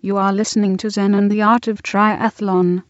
You are listening to Zen and the Art of Triathlon.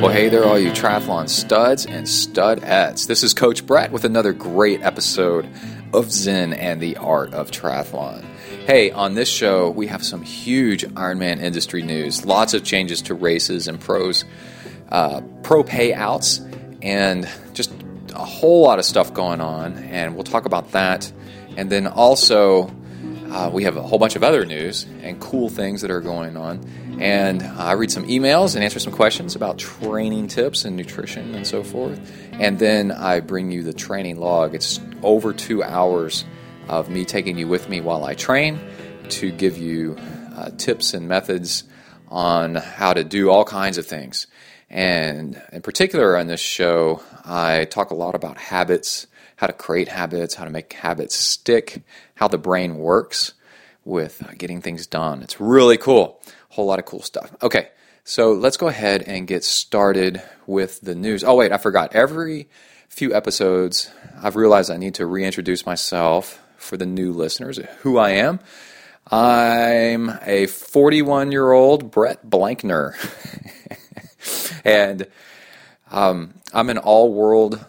Well, hey there, all you triathlon studs and studettes. This is Coach Brett with another great episode of Zen and the Art of Triathlon. Hey, on this show, we have some huge Ironman industry news, lots of changes to races and pros, uh, pro payouts, and just a whole lot of stuff going on. And we'll talk about that. And then also, uh, we have a whole bunch of other news and cool things that are going on. And I read some emails and answer some questions about training tips and nutrition and so forth. And then I bring you the training log. It's over two hours of me taking you with me while I train to give you uh, tips and methods on how to do all kinds of things. And in particular, on this show, I talk a lot about habits, how to create habits, how to make habits stick, how the brain works with uh, getting things done. It's really cool A whole lot of cool stuff. Okay, so let's go ahead and get started with the news. Oh, wait, I forgot. Every few episodes, I've realized I need to reintroduce myself for the new listeners, who I am. I'm a 41 year old Brett Blankner. and um, I'm an all world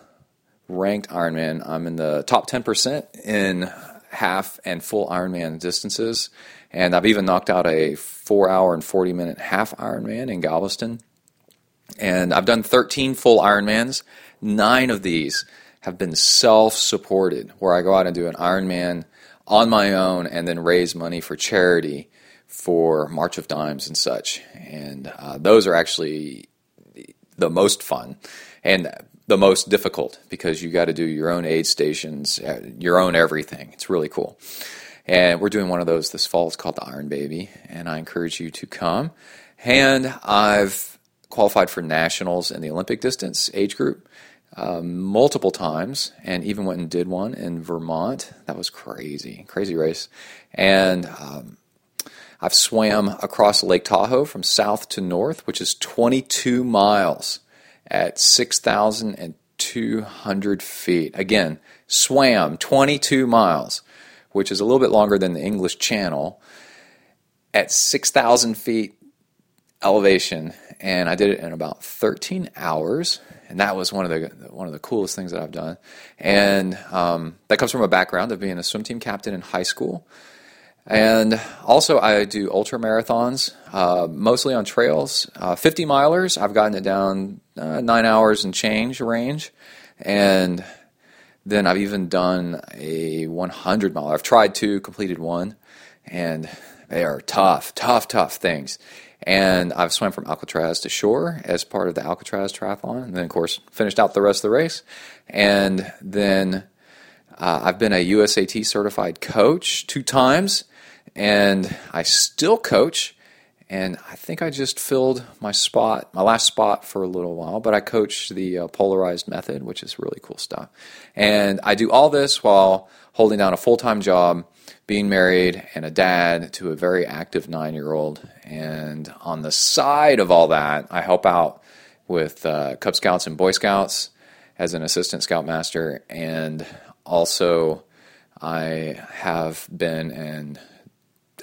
ranked Ironman. I'm in the top 10% in half and full Ironman distances. And I've even knocked out a four hour and 40 minute half Ironman in Galveston. And I've done 13 full Ironmans. Nine of these have been self supported, where I go out and do an Ironman on my own and then raise money for charity for March of Dimes and such. And uh, those are actually the most fun and the most difficult because you got to do your own aid stations, uh, your own everything. It's really cool. And we're doing one of those this fall. It's called the Iron Baby, and I encourage you to come. And I've qualified for nationals in the Olympic distance age group uh, multiple times, and even went and did one in Vermont. That was crazy, crazy race. And um, I've swam across Lake Tahoe from south to north, which is 22 miles at 6,200 feet. Again, swam 22 miles which is a little bit longer than the English Channel, at 6,000 feet elevation, and I did it in about 13 hours. And that was one of the one of the coolest things that I've done, and um, that comes from a background of being a swim team captain in high school, and also I do ultra marathons, uh, mostly on trails. Uh, 50 milers, I've gotten it down uh, nine hours and change range, and then I've even done a 100 mile. I've tried two, completed one, and they are tough, tough, tough things. And I've swam from Alcatraz to shore as part of the Alcatraz triathlon, and then of course finished out the rest of the race. And then uh, I've been a USAT certified coach two times, and I still coach and I think I just filled my spot, my last spot for a little while, but I coach the uh, polarized method, which is really cool stuff. And I do all this while holding down a full time job, being married, and a dad to a very active nine year old. And on the side of all that, I help out with uh, Cub Scouts and Boy Scouts as an assistant scoutmaster. And also, I have been and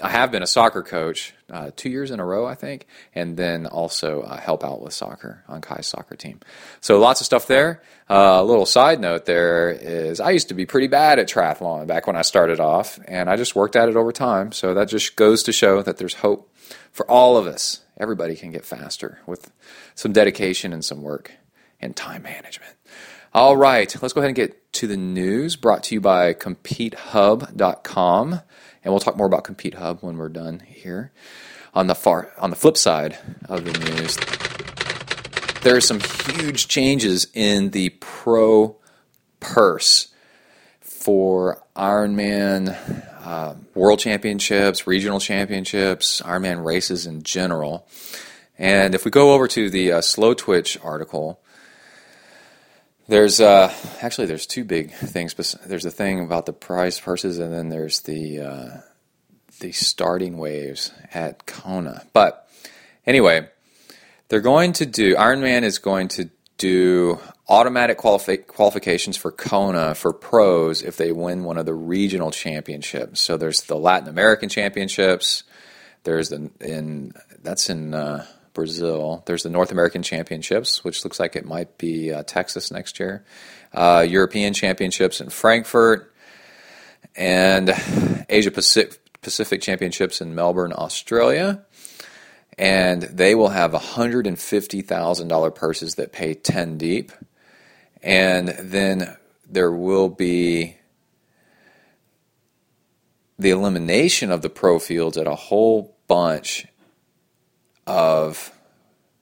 I have been a soccer coach uh, two years in a row, I think, and then also uh, help out with soccer on Kai's soccer team. So lots of stuff there. Uh, a little side note there is I used to be pretty bad at triathlon back when I started off, and I just worked at it over time. So that just goes to show that there's hope for all of us. Everybody can get faster with some dedication and some work and time management. All right, let's go ahead and get to the news brought to you by CompeteHub.com and we'll talk more about Compete Hub when we're done here. On the far on the flip side of the news, there are some huge changes in the pro purse for Ironman uh, World Championships, regional championships, Ironman races in general. And if we go over to the uh, Slowtwitch article, there's uh, actually there's two big things. There's the thing about the prize purses, and then there's the uh, the starting waves at Kona. But anyway, they're going to do Ironman is going to do automatic qualifi- qualifications for Kona for pros if they win one of the regional championships. So there's the Latin American championships. There's the in that's in uh, Brazil. There's the North American championships, which looks like it might be uh, Texas next year. Uh, European championships in Frankfurt, and Asia Pacific, Pacific championships in Melbourne, Australia and they will have $150,000 purses that pay 10 deep. And then there will be the elimination of the pro fields at a whole bunch of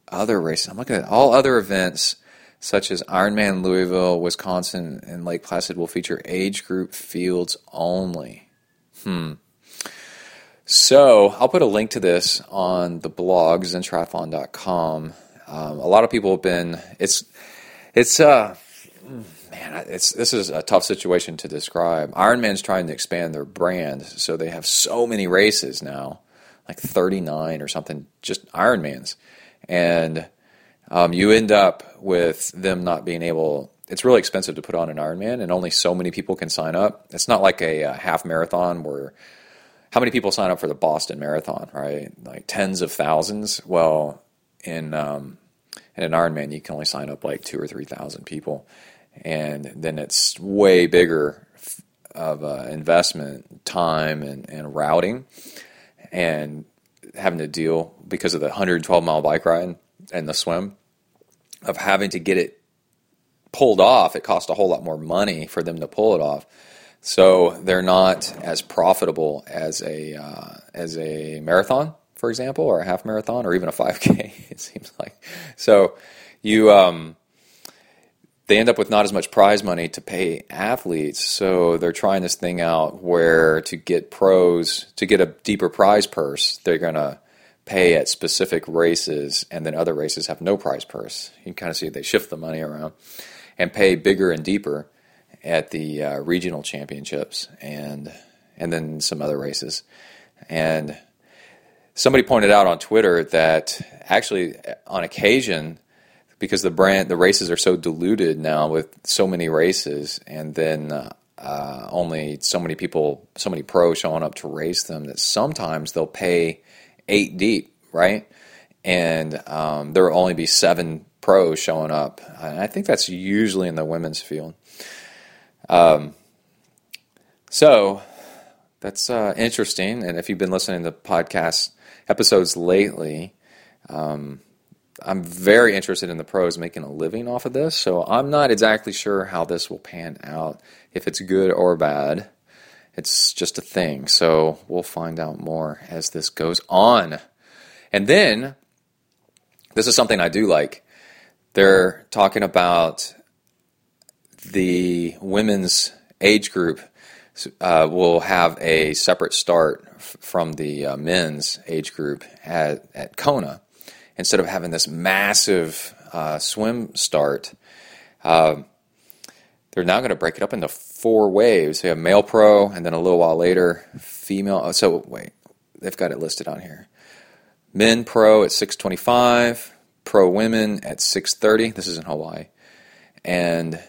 other races. I'm looking at all other events such as Ironman Louisville, Wisconsin, and Lake Placid will feature age group fields only. Hmm. So I'll put a link to this on the blog zentriathlon.com. Um, a lot of people have been. It's it's uh man, it's this is a tough situation to describe. Ironman's trying to expand their brand, so they have so many races now, like 39 or something, just Ironmans, and um, you end up with them not being able. It's really expensive to put on an Ironman, and only so many people can sign up. It's not like a, a half marathon where how many people sign up for the Boston Marathon, right? Like tens of thousands. Well, in um, in an Ironman, you can only sign up like two or three thousand people, and then it's way bigger of uh, investment, time, and, and routing, and having to deal because of the 112 mile bike ride and the swim of having to get it pulled off. It costs a whole lot more money for them to pull it off so they're not as profitable as a uh, as a marathon, for example, or a half marathon, or even a 5K. It seems like so you um, they end up with not as much prize money to pay athletes. So they're trying this thing out where to get pros to get a deeper prize purse, they're gonna pay at specific races, and then other races have no prize purse. You can kind of see they shift the money around and pay bigger and deeper at the uh, regional championships and and then some other races. And somebody pointed out on Twitter that actually, on occasion, because the brand the races are so diluted now with so many races, and then uh, uh, only so many people, so many pros showing up to race them, that sometimes they'll pay eight deep, right? And um, there will only be seven pros showing up. And I think that's usually in the women's field. Um, so that's uh, interesting. And if you've been listening to podcast episodes lately, um, I'm very interested in the pros making a living off of this. So I'm not exactly sure how this will pan out, if it's good or bad. It's just a thing. So we'll find out more as this goes on. And then, this is something I do like. They're talking about the women's age group uh, will have a separate start f- from the uh, men's age group at, at Kona. Instead of having this massive uh, swim start, um, they're now going to break it up into four waves. They have male pro, and then a little while later, female. Oh, so wait, they've got it listed on here. Men pro at 625, pro women at 630. This is in Hawaii, and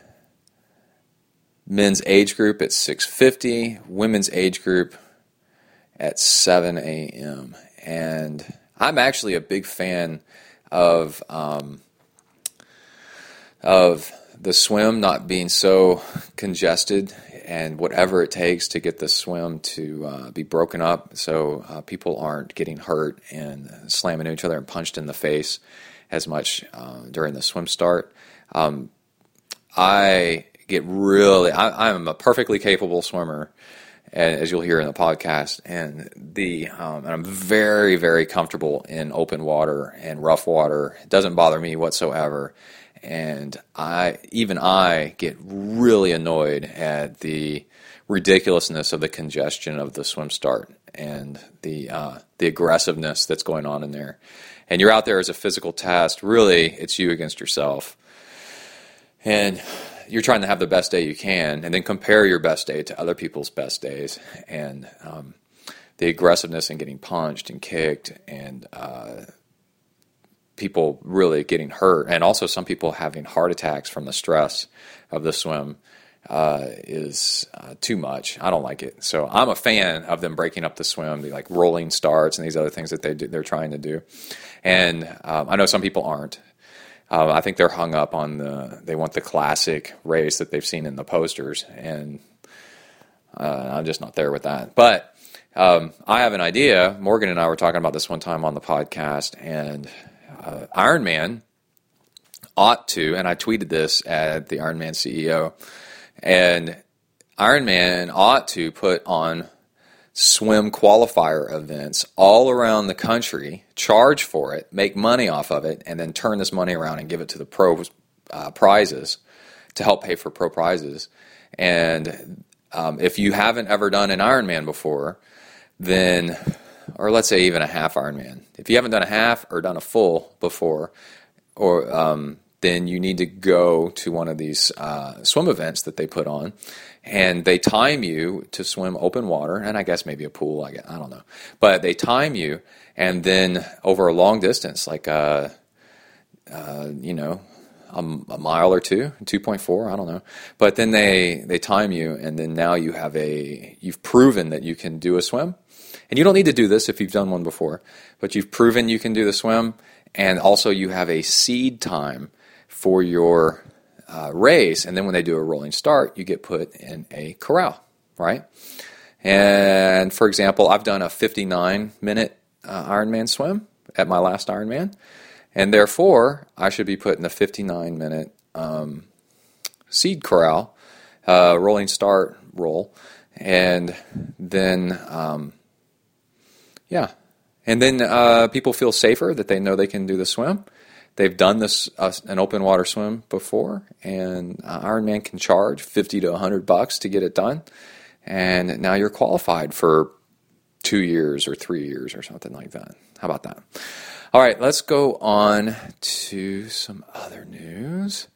men's age group at 6.50 women's age group at 7 a.m and i'm actually a big fan of um, of the swim not being so congested and whatever it takes to get the swim to uh, be broken up so uh, people aren't getting hurt and slamming into each other and punched in the face as much uh, during the swim start um, i get really. I, am a perfectly capable swimmer, as you'll hear in the podcast, and the um, and I'm very very comfortable in open water and rough water. It doesn't bother me whatsoever, and I even I get really annoyed at the ridiculousness of the congestion of the swim start and the uh, the aggressiveness that's going on in there. And you're out there as a physical test. Really, it's you against yourself. And you're trying to have the best day you can, and then compare your best day to other people's best days. And um, the aggressiveness and getting punched and kicked and uh, people really getting hurt, and also some people having heart attacks from the stress of the swim uh, is uh, too much. I don't like it. So I'm a fan of them breaking up the swim, the like rolling starts and these other things that they do, they're trying to do. And um, I know some people aren't. Uh, I think they're hung up on the they want the classic race that they've seen in the posters, and uh, I'm just not there with that. But um, I have an idea. Morgan and I were talking about this one time on the podcast, and uh, Ironman ought to, and I tweeted this at the Ironman CEO, and Ironman ought to put on swim qualifier events all around the country, charge for it, make money off of it, and then turn this money around and give it to the pro uh, prizes to help pay for pro prizes. And um, if you haven't ever done an Ironman before, then or let's say even a half Ironman. If you haven't done a half or done a full before, or um, then you need to go to one of these uh, swim events that they put on, and they time you to swim open water, and I guess maybe a pool. I, guess, I don't know, but they time you, and then over a long distance, like uh, uh, you know, a, a, mile or two, two point four, I don't know. But then they they time you, and then now you have a you've proven that you can do a swim, and you don't need to do this if you've done one before, but you've proven you can do the swim, and also you have a seed time for your uh, race. And then when they do a rolling start, you get put in a corral, right? And for example, I've done a 59 minute uh, Ironman swim at my last Ironman, and therefore I should be put in a 59 minute um, seed corral, uh, rolling start roll, and then um, yeah. And then uh, people feel safer that they know they can do the swim. They've done this uh, an open water swim before, and uh, Ironman can charge fifty to hundred bucks to get it done, and now you're qualified for two years or three years or something like that. How about that? All right, let's go on to some other news.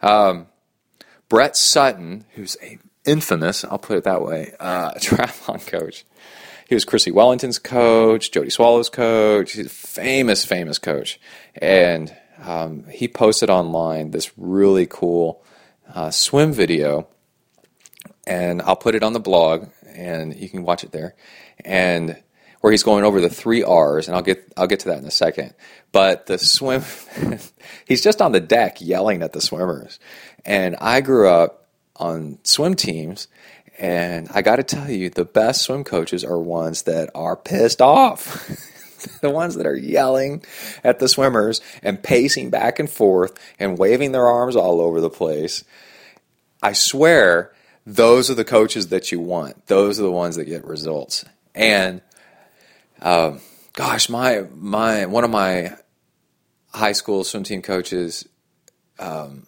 Um, Brett Sutton, who's a infamous, I'll put it that way, uh, triathlon coach, he was Chrissie Wellington's coach, Jodie Swallow's coach. He's a famous, famous coach. And um, he posted online this really cool uh, swim video. And I'll put it on the blog, and you can watch it there. And where he's going over the three R's, and I'll get I'll get to that in a second. But the swim, he's just on the deck yelling at the swimmers. And I grew up on swim teams, and I got to tell you, the best swim coaches are ones that are pissed off. the ones that are yelling at the swimmers and pacing back and forth and waving their arms all over the place. I swear, those are the coaches that you want. Those are the ones that get results. And uh, gosh, my my one of my high school swim team coaches um,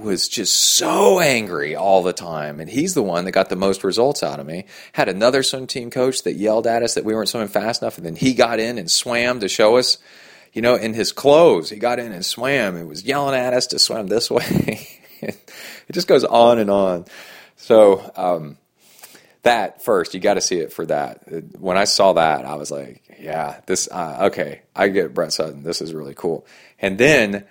was just so angry all the time. And he's the one that got the most results out of me. Had another swim team coach that yelled at us that we weren't swimming fast enough. And then he got in and swam to show us, you know, in his clothes. He got in and swam and was yelling at us to swim this way. it just goes on and on. So, um, that first, you got to see it for that. When I saw that, I was like, yeah, this, uh, okay, I get Brett Sutton. This is really cool. And then,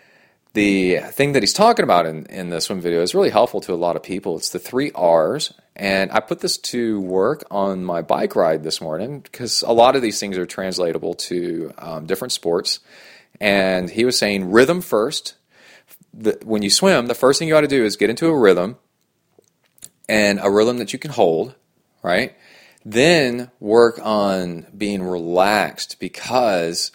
the thing that he's talking about in, in the swim video is really helpful to a lot of people. It's the three R's. And I put this to work on my bike ride this morning because a lot of these things are translatable to um, different sports. And he was saying rhythm first. The, when you swim, the first thing you ought to do is get into a rhythm and a rhythm that you can hold, right? Then work on being relaxed because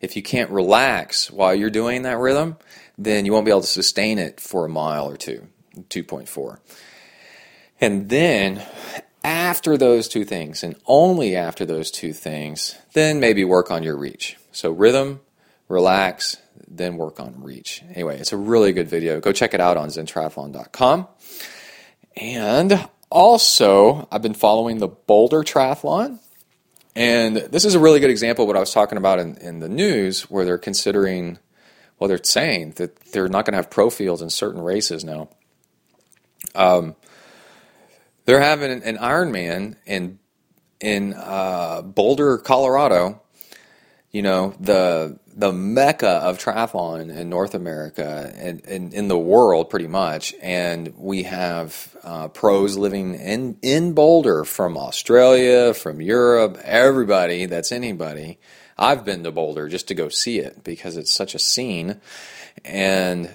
if you can't relax while you're doing that rhythm, then you won't be able to sustain it for a mile or two, 2.4. And then after those two things, and only after those two things, then maybe work on your reach. So rhythm, relax, then work on reach. Anyway, it's a really good video. Go check it out on zentriathlon.com. And also, I've been following the Boulder Triathlon. And this is a really good example of what I was talking about in, in the news, where they're considering well, they're saying that they're not going to have pro fields in certain races now. Um, they're having an, Ironman in in uh, Boulder, Colorado, you know the the mecca of triathlon in North America and, and in the world, pretty much. And we have uh, pros living in in Boulder from Australia, from Europe, everybody that's anybody. I've been to Boulder just to go see it because it's such a scene, and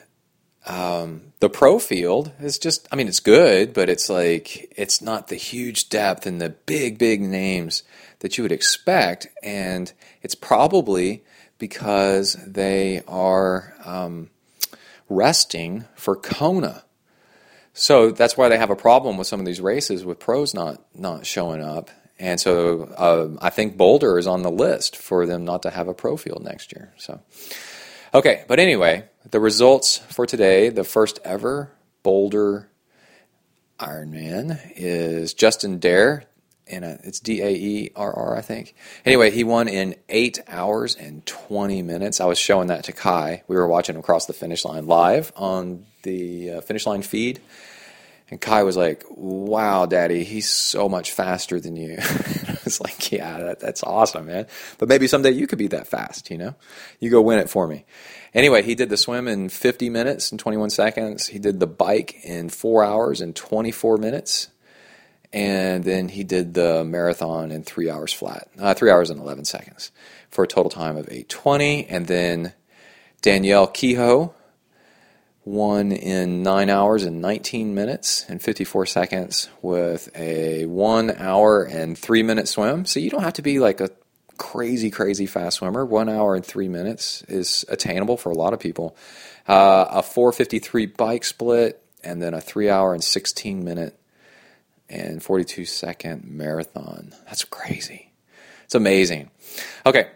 um, the pro field is just, I mean, it's good, but it's like, it's not the huge depth and the big, big names that you would expect. And it's probably because they are um, resting for Kona. So that's why they have a problem with some of these races with pros not, not showing up. And so uh, I think Boulder is on the list for them not to have a pro field next year. So, okay, but anyway, the results for today, the first ever Boulder Ironman, is Justin Daerr, And it's D A E R R, I think. Anyway, he won in eight hours and 20 minutes. I was showing that to Kai. We were watching him cross the finish line live on the uh, finish line feed. And Kai was like, "Wow, Daddy, he's so much faster than you." I was like, "Yeah, that, that's awesome, man. But maybe someday you could be that fast, you know? You go win it for me." Anyway, he did the swim in 50 minutes and 21 seconds. He did the bike in four hours and 24 minutes, and then he did the marathon in three hours flat, uh, three hours and 11 seconds, for a total time of 8:20. And then Danielle Kehoe won in 9 hours and 19 minutes and 54 seconds with a 1 hour and 3 minute swim. So you don't have to be like a crazy, crazy fast swimmer. 1 hour and 3 minutes is attainable for a lot of people. Uh, a 453 bike split and then a 3 hour and 16 minute and 42 second marathon. That's crazy. It's amazing. Okay,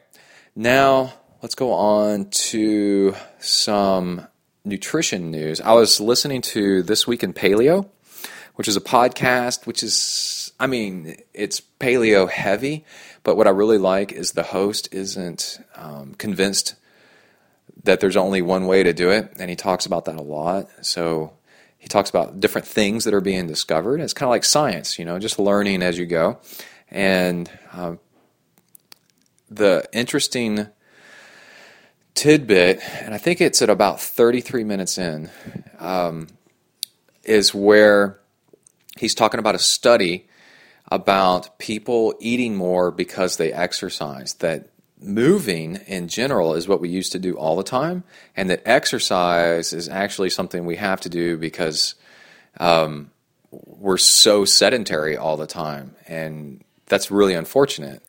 now let's go on to some nutrition news, I was listening to This Week in Paleo, which is a podcast, which is, I mean, it's paleo heavy, but what I really like is the host isn't um, convinced that there's only one way to do it, and he talks about that a lot. So he talks about different things that are being discovered. It's kind of like science, you know, just learning as you go. And um, the interesting tidbit, and I think it's at about 33 minutes in, um, is where he's talking about a study about people eating more because they exercise. That moving in general is what we used to do all the time, and that exercise is actually something we have to do because um, we're so sedentary all the time, and that's really unfortunate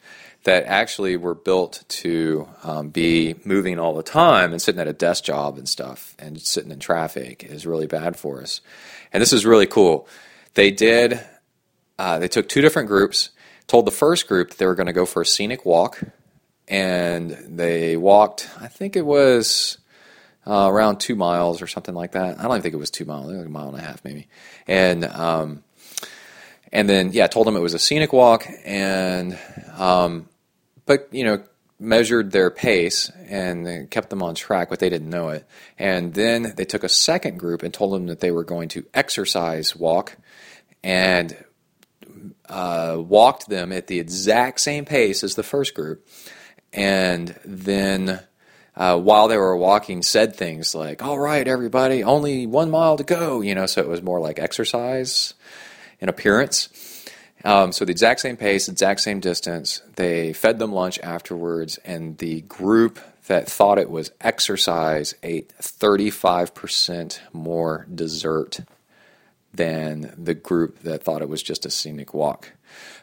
that actually were built to um, be moving all the time and sitting at a desk job and stuff and sitting in traffic is really bad for us. And this is really cool. They did, uh, they took two different groups, told the first group that they were going to go for a scenic walk, and they walked, I think it was uh, around two miles or something like that. I don't even think it was two miles, like a mile and a half maybe. And, um, and then, yeah, told them it was a scenic walk, and um, but you know measured their pace and kept them on track, but they didn't know it. And then they took a second group and told them that they were going to exercise walk and uh, walked them at the exact same pace as the first group. And then uh, while they were walking, said things like, All right, everybody, only one mile to go. You know, so it was more like exercise in appearance. Um, so the exact same pace, exact same distance. They fed them lunch afterwards, and the group that thought it was exercise ate 35% more dessert than the group that thought it was just a scenic walk.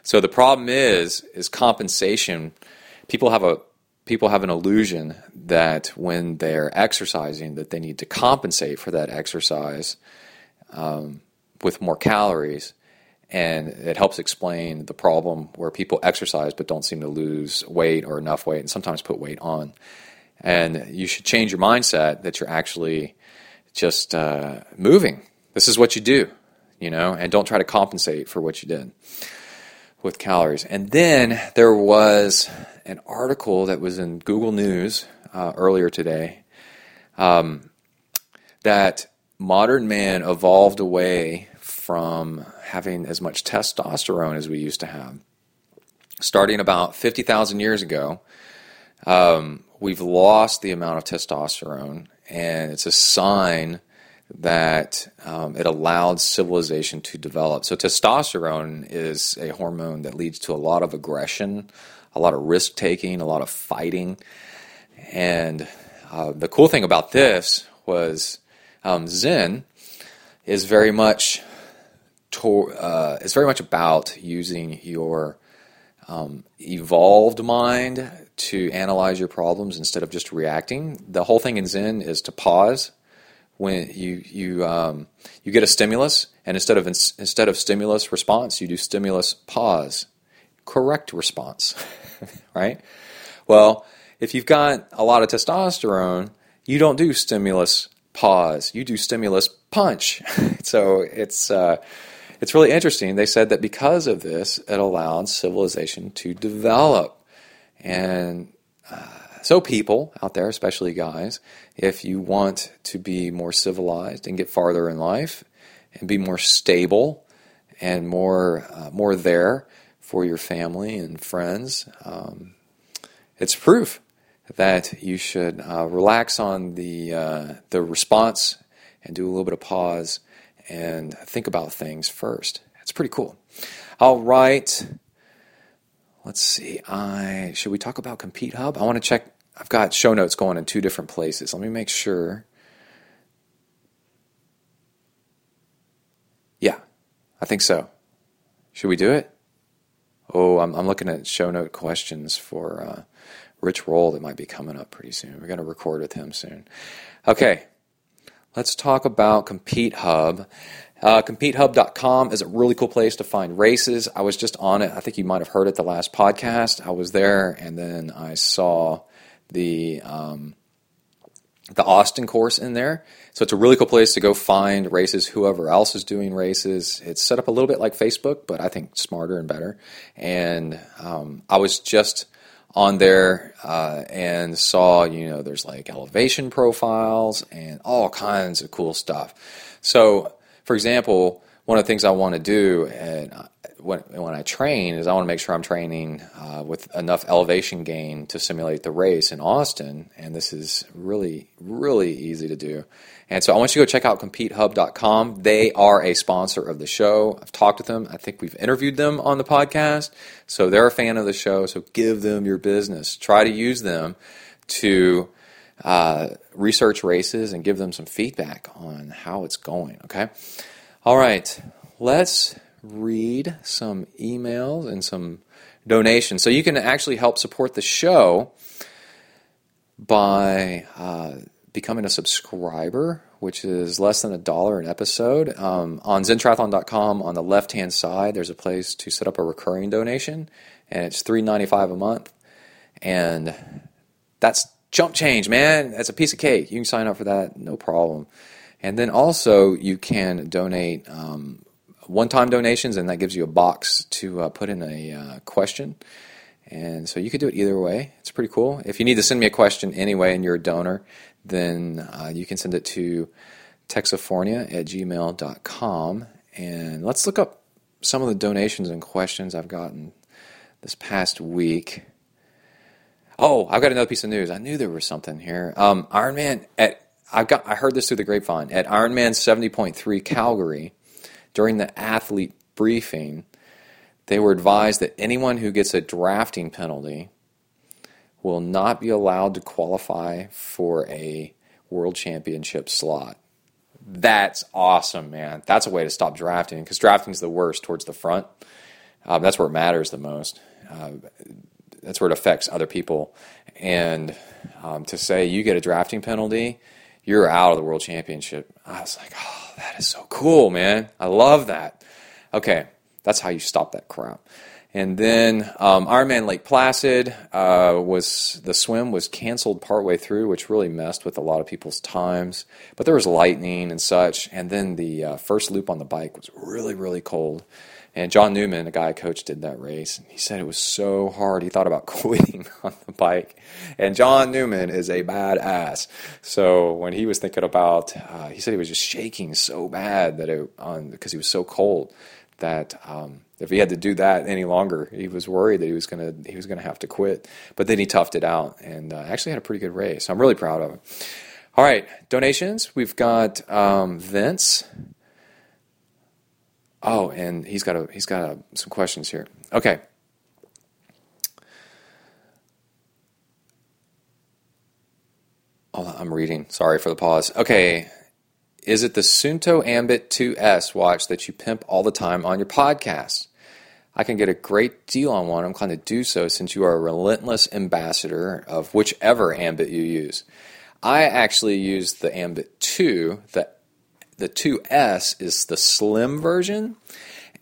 So the problem is is compensation. People have a people have an illusion that when they're exercising that they need to compensate for that exercise um, with more calories and it helps explain the problem where people exercise but don't seem to lose weight or enough weight and sometimes put weight on. And you should change your mindset that you're actually just uh, moving. This is what you do, you know, and don't try to compensate for what you did with calories. And then there was an article that was in Google News uh, earlier today um, that modern man evolved away from having as much testosterone as we used to have. starting about 50,000 years ago, um, we've lost the amount of testosterone, and it's a sign that um, it allowed civilization to develop. So, testosterone is a hormone that leads to a lot of aggression, a lot of risk taking, a lot of fighting. And uh, the cool thing about this was um, Zen is very much to, uh, is very much about using your um, evolved mind to analyze your problems instead of just reacting. The whole thing in Zen is to pause when you you um, you get a stimulus, and instead of instead of stimulus response, you do stimulus pause, correct response, right? Well, if you've got a lot of testosterone, you don't do stimulus pause, you do stimulus punch. so it's uh, it's really interesting. They said that because of this, it allowed civilization to develop, and uh, so people out there, especially guys, if you want to be more civilized and get farther in life and be more stable and more uh, more there for your family and friends, um, it's proof that you should uh, relax on the uh, the response and do a little bit of pause and think about things first. It's pretty cool. All right. Let's see. I should we talk about Compete Hub? I want to check I've got show notes going in two different places. Let me make sure. Yeah, I think so. Should we do it? Oh, I'm, I'm looking at show note questions for uh, Rich Roll that might be coming up pretty soon. We're going to record with him soon. Okay, let's talk about Compete Hub. Uh, CompeteHub.com is a really cool place to find races. I was just on it. I think you might have heard it the last podcast. I was there, and then I saw the um, the Austin course in there. So it's a really cool place to go find races. Whoever else is doing races, it's set up a little bit like Facebook, but I think smarter and better. And um, I was just on there uh, and saw you know there's like elevation profiles and all kinds of cool stuff. So for example, one of the things I want to do and when, when I train is I want to make sure I'm training uh, with enough elevation gain to simulate the race in Austin, and this is really, really easy to do. And so I want you to go check out CompeteHub.com. They are a sponsor of the show. I've talked with them. I think we've interviewed them on the podcast, so they're a fan of the show. So give them your business. Try to use them to uh, research races and give them some feedback on how it's going. Okay. All right. Let's read some emails and some donations. So you can actually help support the show by uh, becoming a subscriber, which is less than a dollar an episode. Um, on zentriathlon.com, on the left hand side, there's a place to set up a recurring donation, and it's $3.95 a month. And that's jump change, man. That's a piece of cake. You can sign up for that, no problem. And then also, you can donate um, one-time donations, and that gives you a box to uh, put in a uh, question. And so you could do it either way. It's pretty cool. If you need to send me a question anyway and you're a donor, then uh, you can send it to texifornia at gmail.com. And let's look up some of the donations and questions I've gotten this past week. Oh, I've got another piece of news. I knew there was something here. Um, Ironman at I got I heard this through the grapevine at Ironman 70.3 Calgary during the athlete briefing, they were advised that anyone who gets a drafting penalty will not be allowed to qualify for a world championship slot. That's awesome, man. That's a way to stop drafting because drafting is the worst towards the front. Um, that's where it matters the most. Uh, that's where it affects other people. And um, to say you get a drafting penalty, you're out of the world championship. I was like, oh, that is so cool, man. I love that. Okay, that's how you stop that crap. And then um, Ironman Lake Placid uh, was the swim was canceled partway through, which really messed with a lot of people's times. But there was lightning and such. And then the uh, first loop on the bike was really really cold. And John Newman, a guy I coached, did that race. And he said it was so hard. He thought about quitting on the bike. And John Newman is a badass. So when he was thinking about, uh, he said he was just shaking so bad that it, on because he was so cold that um, if he had to do that any longer, he was worried that he was gonna he was gonna have to quit. But then he toughed it out and uh, actually had a pretty good race. I'm really proud of him. All right, donations. We've got um, Vince. Oh, and he's got a he's got a, some questions here. Okay. Oh, I'm reading. Sorry for the pause. Okay. Is it the Suunto Ambit 2S watch that you pimp all the time on your podcast? I can get a great deal on one. I'm inclined to do so since you are a relentless ambassador of whichever Ambit you use. I actually use the Ambit 2. The, the 2S is the slim version,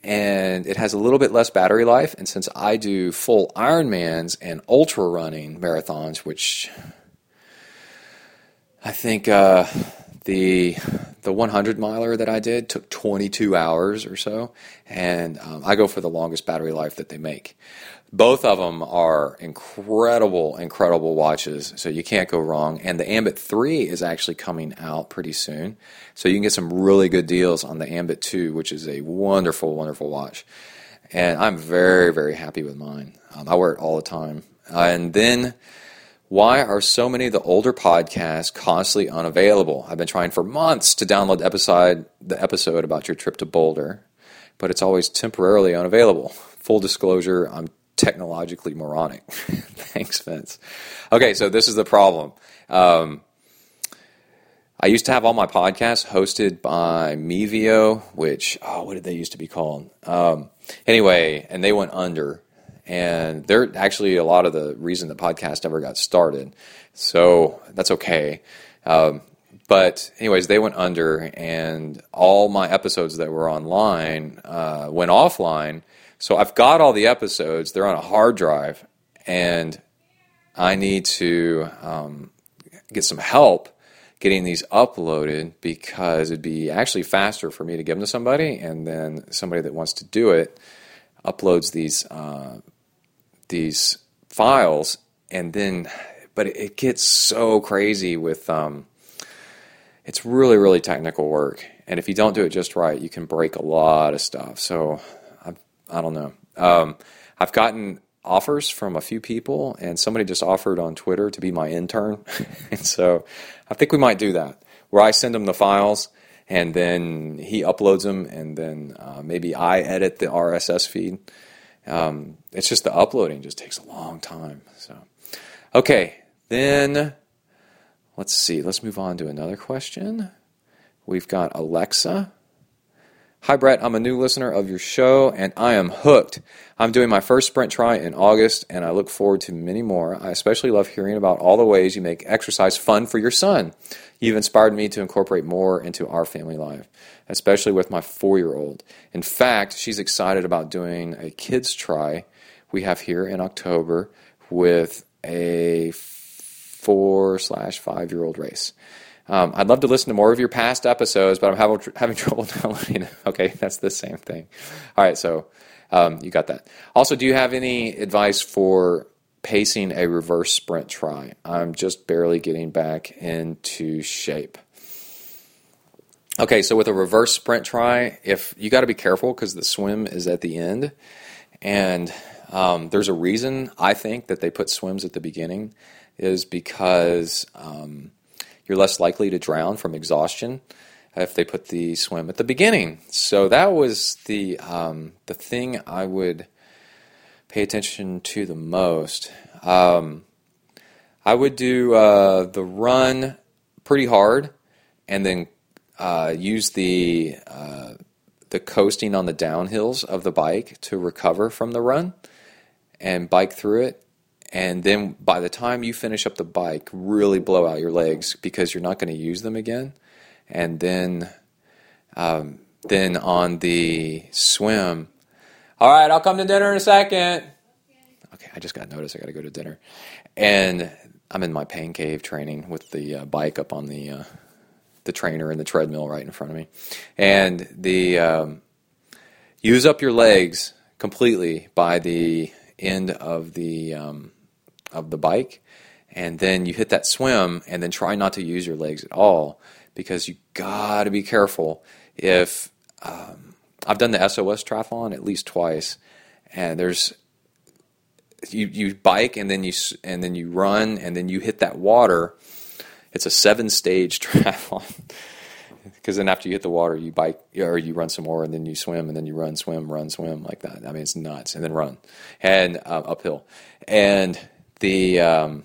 and it has a little bit less battery life. And since I do full Ironmans and ultra running marathons, which I think uh, the the 100 miler that I did took 22 hours or so, and um, I go for the longest battery life that they make. Both of them are incredible, incredible watches, so you can't go wrong. And the Ambit 3 is actually coming out pretty soon, so you can get some really good deals on the Ambit 2, which is a wonderful, wonderful watch. And I'm very, very happy with mine. Um, I wear it all the time. Uh, and then why are so many of the older podcasts constantly unavailable? I've been trying for months to download the episode, the episode about your trip to Boulder, but it's always temporarily unavailable. Full disclosure, I'm technologically moronic. Thanks, Vince. Okay, so this is the problem. Um, I used to have all my podcasts hosted by Mevio, which, oh, what did they used to be called? Um, anyway, and they went under and they're actually a lot of the reason the podcast ever got started. So that's okay. Um, but anyways, they went under, and all my episodes that were online uh, went offline. So I've got all the episodes; they're on a hard drive, and I need to um, get some help getting these uploaded because it'd be actually faster for me to give them to somebody, and then somebody that wants to do it uploads these uh, these files, and then, but it gets so crazy with. Um, it's really really technical work, and if you don't do it just right, you can break a lot of stuff. So, I, I don't know. Um, I've gotten offers from a few people, and somebody just offered on Twitter to be my intern, and so I think we might do that, where I send him the files and then he uploads them, and then uh, maybe I edit the RSS feed. Um, it's just the uploading just takes a long time. So, okay, then let's see. Let's move on to another question. We've got Alexa. Hi, Brett. I'm a new listener of your show and I am hooked. I'm doing my first sprint tri in August and I look forward to many more. I especially love hearing about all the ways you make exercise fun for your son. You've inspired me to incorporate more into our family life, especially with my four year old. In fact, she's excited about doing a kids' tri we have here in October with a four slash five year old race. Um, I'd love to listen to more of your past episodes, but I'm having, having trouble downloading. okay, that's the same thing. All right, so um, you got that. Also, do you have any advice for pacing a reverse sprint tri? I'm just barely getting back into shape. Okay, so with a reverse sprint tri, if you got to be careful because the swim is at the end, and um, there's a reason I think that they put swims at the beginning, is because um, you're less likely to drown from exhaustion if they put the swim at the beginning. So that was the um, the thing I would pay attention to the most. Um, I would do uh, the run pretty hard, and then uh, use the uh, the coasting on the downhills of the bike to recover from the run, and bike through it and then by the time you finish up the bike, really blow out your legs because you're not going to use them again. And then, um, then on the swim, all right, I'll come to dinner in a second. Okay, I just got notice I got to go to dinner, and I'm in my pain cave training with the uh, bike up on the uh, the trainer and the treadmill right in front of me, and the um, use up your legs completely by the end of the um, of the bike, and then you hit that swim, and then try not to use your legs at all because you got to be careful if um, I've done the SOS triathlon at least twice, and there's you you bike and then you and then you run and then you hit that water. It's a seven stage triathlon because then after you hit the water, you bike or you run some more, and then you swim, and then you run, swim, run, swim like that. I mean, it's nuts, and then run and uh, uphill, and the um,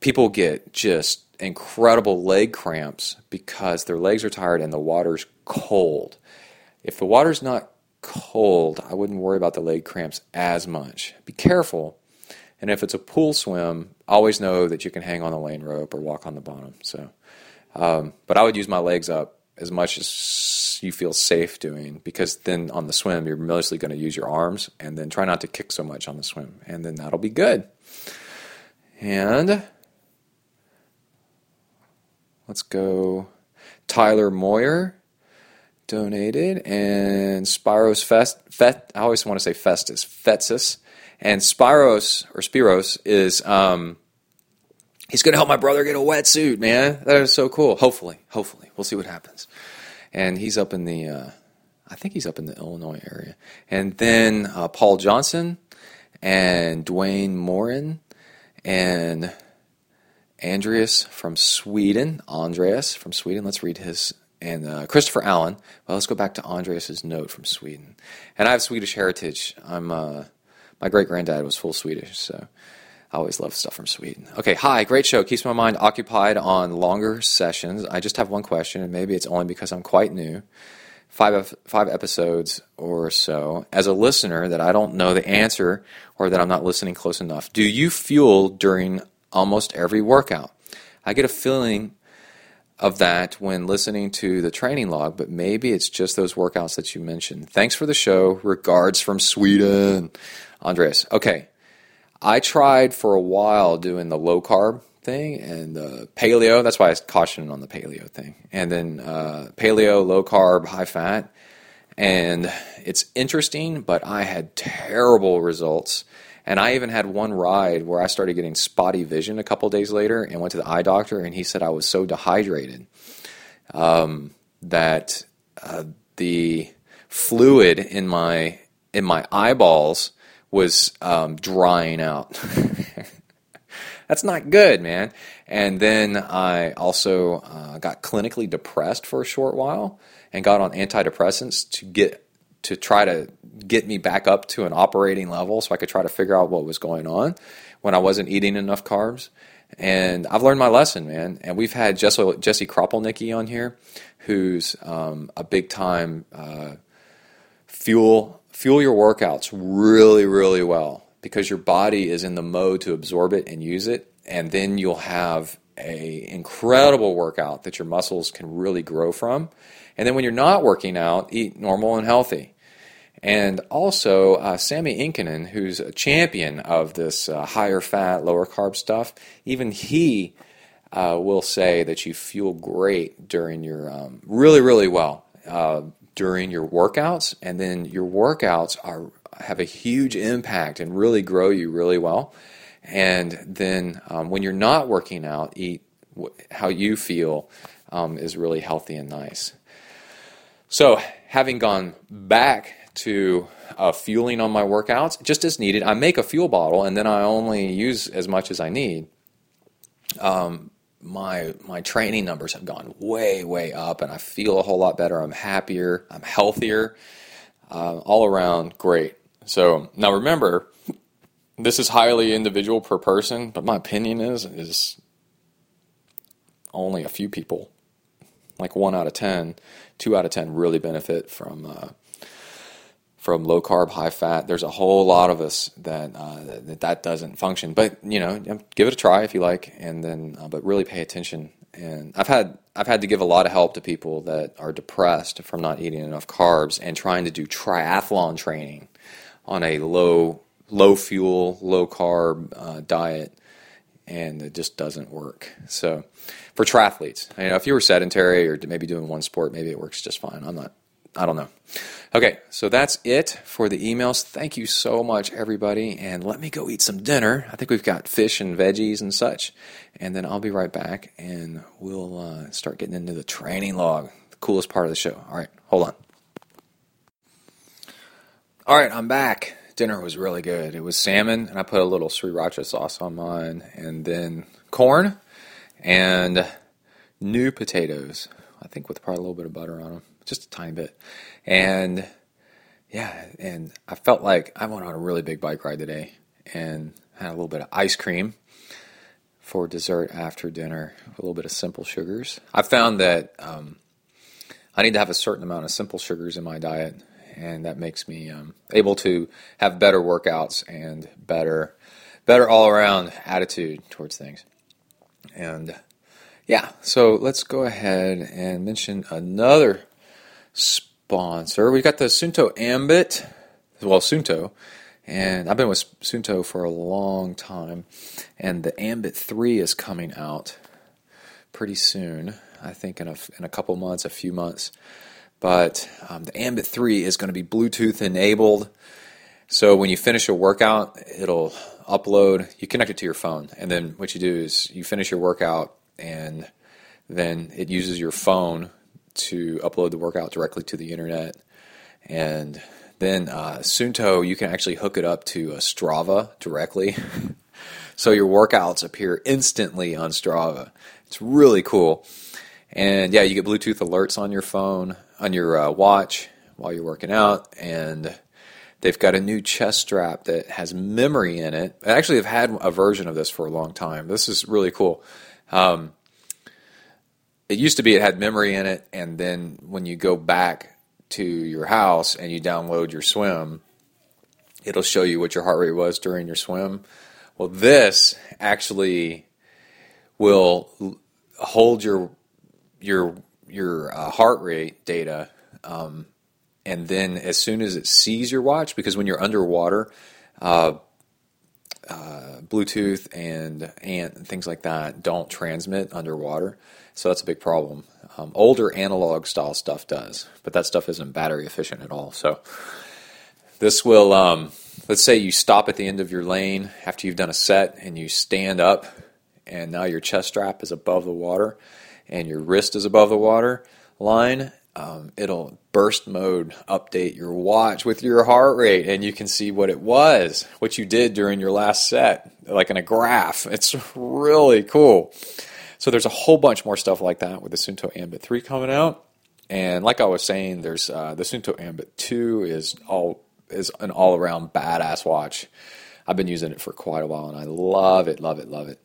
people get just incredible leg cramps because their legs are tired and the water's cold. If the water's not cold, I wouldn't worry about the leg cramps as much. Be careful. And if it's a pool swim, always know that you can hang on the lane rope or walk on the bottom. So, um, but I would use my legs up as much as you feel safe doing because then on the swim you're mostly going to use your arms and then try not to kick so much on the swim and then that'll be good. And let's go Tyler Moyer donated, and Spiros Fest, Fet, I always want to say Festus, Fetsis, and Spiros or Spiros is um, he's going to help my brother get a wetsuit, man. That is so cool. Hopefully, hopefully, we'll see what happens. And he's up in the, uh, I think he's up in the Illinois area. And then uh, Paul Johnson and Dwayne Morin and Andreas from Sweden. Andreas from Sweden. Let's read his and uh, Christopher Allen. Well, let's go back to Andreas's note from Sweden. And I have Swedish heritage. I'm uh, my great granddad was full Swedish, so I always love stuff from Sweden. Okay, hi, great show. Keeps my mind occupied on longer sessions. I just have one question, and maybe it's only because I'm quite new. Five five episodes or so. As a listener, that I don't know the answer or that I'm not listening close enough. Do you fuel during almost every workout? I get a feeling of that when listening to the training log, but maybe it's just those workouts that you mentioned. Thanks for the show. Regards from Sweden. Andreas. Okay. I tried for a while doing the low carb thing and the paleo. That's why I cautioned on the paleo thing. And then uh, paleo, low carb, high fat. And it's interesting, but I had terrible results and I even had one ride where I started getting spotty vision a couple days later and went to the eye doctor, and he said I was so dehydrated um, that uh, the fluid in my in my eyeballs was um, drying out. That's not good, man. And then I also uh, got clinically depressed for a short while and got on antidepressants to get to try to get me back up to an operating level so I could try to figure out what was going on when I wasn't eating enough carbs. And I've learned my lesson, man. And we've had Jesse, Jesse Kropelnicki on here, who's um, a big time uh, fuel fuel your workouts really, really well because your body is in the mode to absorb it and use it, and then you'll have a incredible workout that your muscles can really grow from. And then when you're not working out, eat normal and healthy. And also, uh, Sami Inkinen, who's a champion of this uh, higher fat, lower carb stuff, even he uh, will say that you feel great during your, um, really, really well uh, during your workouts. And then your workouts are have a huge impact and really grow you really well. And then um, when you're not working out, eat how you feel um, is really healthy and nice. So, having gone back to uh, fueling on my workouts, just as needed, I make a fuel bottle and then I only use as much as I need. Um, my my training numbers have gone way way up, and I feel a whole lot better. I'm happier. I'm healthier. Uh, all around, great. So now remember, this is highly individual per person, but my opinion is is only a few people, like one out of ten two out of ten really benefit from uh, from low carb, high fat. There's a whole lot of us that, uh, that that doesn't function. But you know, give it a try if you like, and then uh, but really pay attention. And I've had I've had to give a lot of help to people that are depressed from not eating enough carbs and trying to do triathlon training on a low low fuel, low carb uh, diet, and it just doesn't work. So for triathletes. You know, if you were sedentary or maybe doing one sport, maybe it works just fine. I'm not. I don't know. Okay, so that's it for the emails. Thank you so much, everybody, and let me go eat some dinner. I think we've got fish and veggies and such, and then I'll be right back, and we'll uh, start getting into the training log, the coolest part of the show. All right, hold on. All right, I'm back. Dinner was really good. It was salmon, and I put a little sriracha sauce on mine, and then corn and new potatoes. I think with probably a little bit of butter on them, just a tiny bit. And yeah, and I felt like I went on a really big bike ride today, and had a little bit of ice cream for dessert after dinner. A little bit of simple sugars. I found that um, I need to have a certain amount of simple sugars in my diet and that makes me um, able to have better workouts and better, better all around attitude towards things. And yeah, so let's go ahead and mention another sponsor. We've got the Suunto Ambit, well Suunto, and I've been with Suunto for a long time, and the Ambit Three is coming out pretty soon. I think in a in a couple months, a few months. But um, the Ambit 3 is going to be Bluetooth enabled. So when you finish a workout, it'll upload, you connect it to your phone. And then what you do is you finish your workout and then it uses your phone to upload the workout directly to the internet. And then uh, Suunto, you can actually hook it up to a Strava directly. so your workouts appear instantly on Strava. It's really cool. And yeah, you get Bluetooth alerts on your phone on your uh, watch while you're working out, and they've got a new chest strap that has memory in it. I actually have had a version of this for a long time. This is really cool. Um, it used to be it had memory in it, and then when you go back to your house and you download your swim, it'll show you what your heart rate was during your swim. Well, this actually will hold your your your uh, heart rate data, um, and then as soon as it sees your watch, because when you're underwater, uh, uh, Bluetooth and and things like that don't transmit underwater, so that's a big problem. Um, older analog style stuff does, but that stuff isn't battery efficient at all. So this will, um, let's say you stop at the end of your lane after you've done a set and you stand up, and now your chest strap is above the water and your wrist is above the water line, um, it'll burst mode update your watch with your heart rate, and you can see what it was, what you did during your last set, like in a graph. It's really cool. So there's a whole bunch more stuff like that with the Suunto Ambit 3 coming out. And like I was saying, there's uh, the Suunto Ambit 2 is all is an all around badass watch. I've been using it for quite a while, and I love it, love it, love it.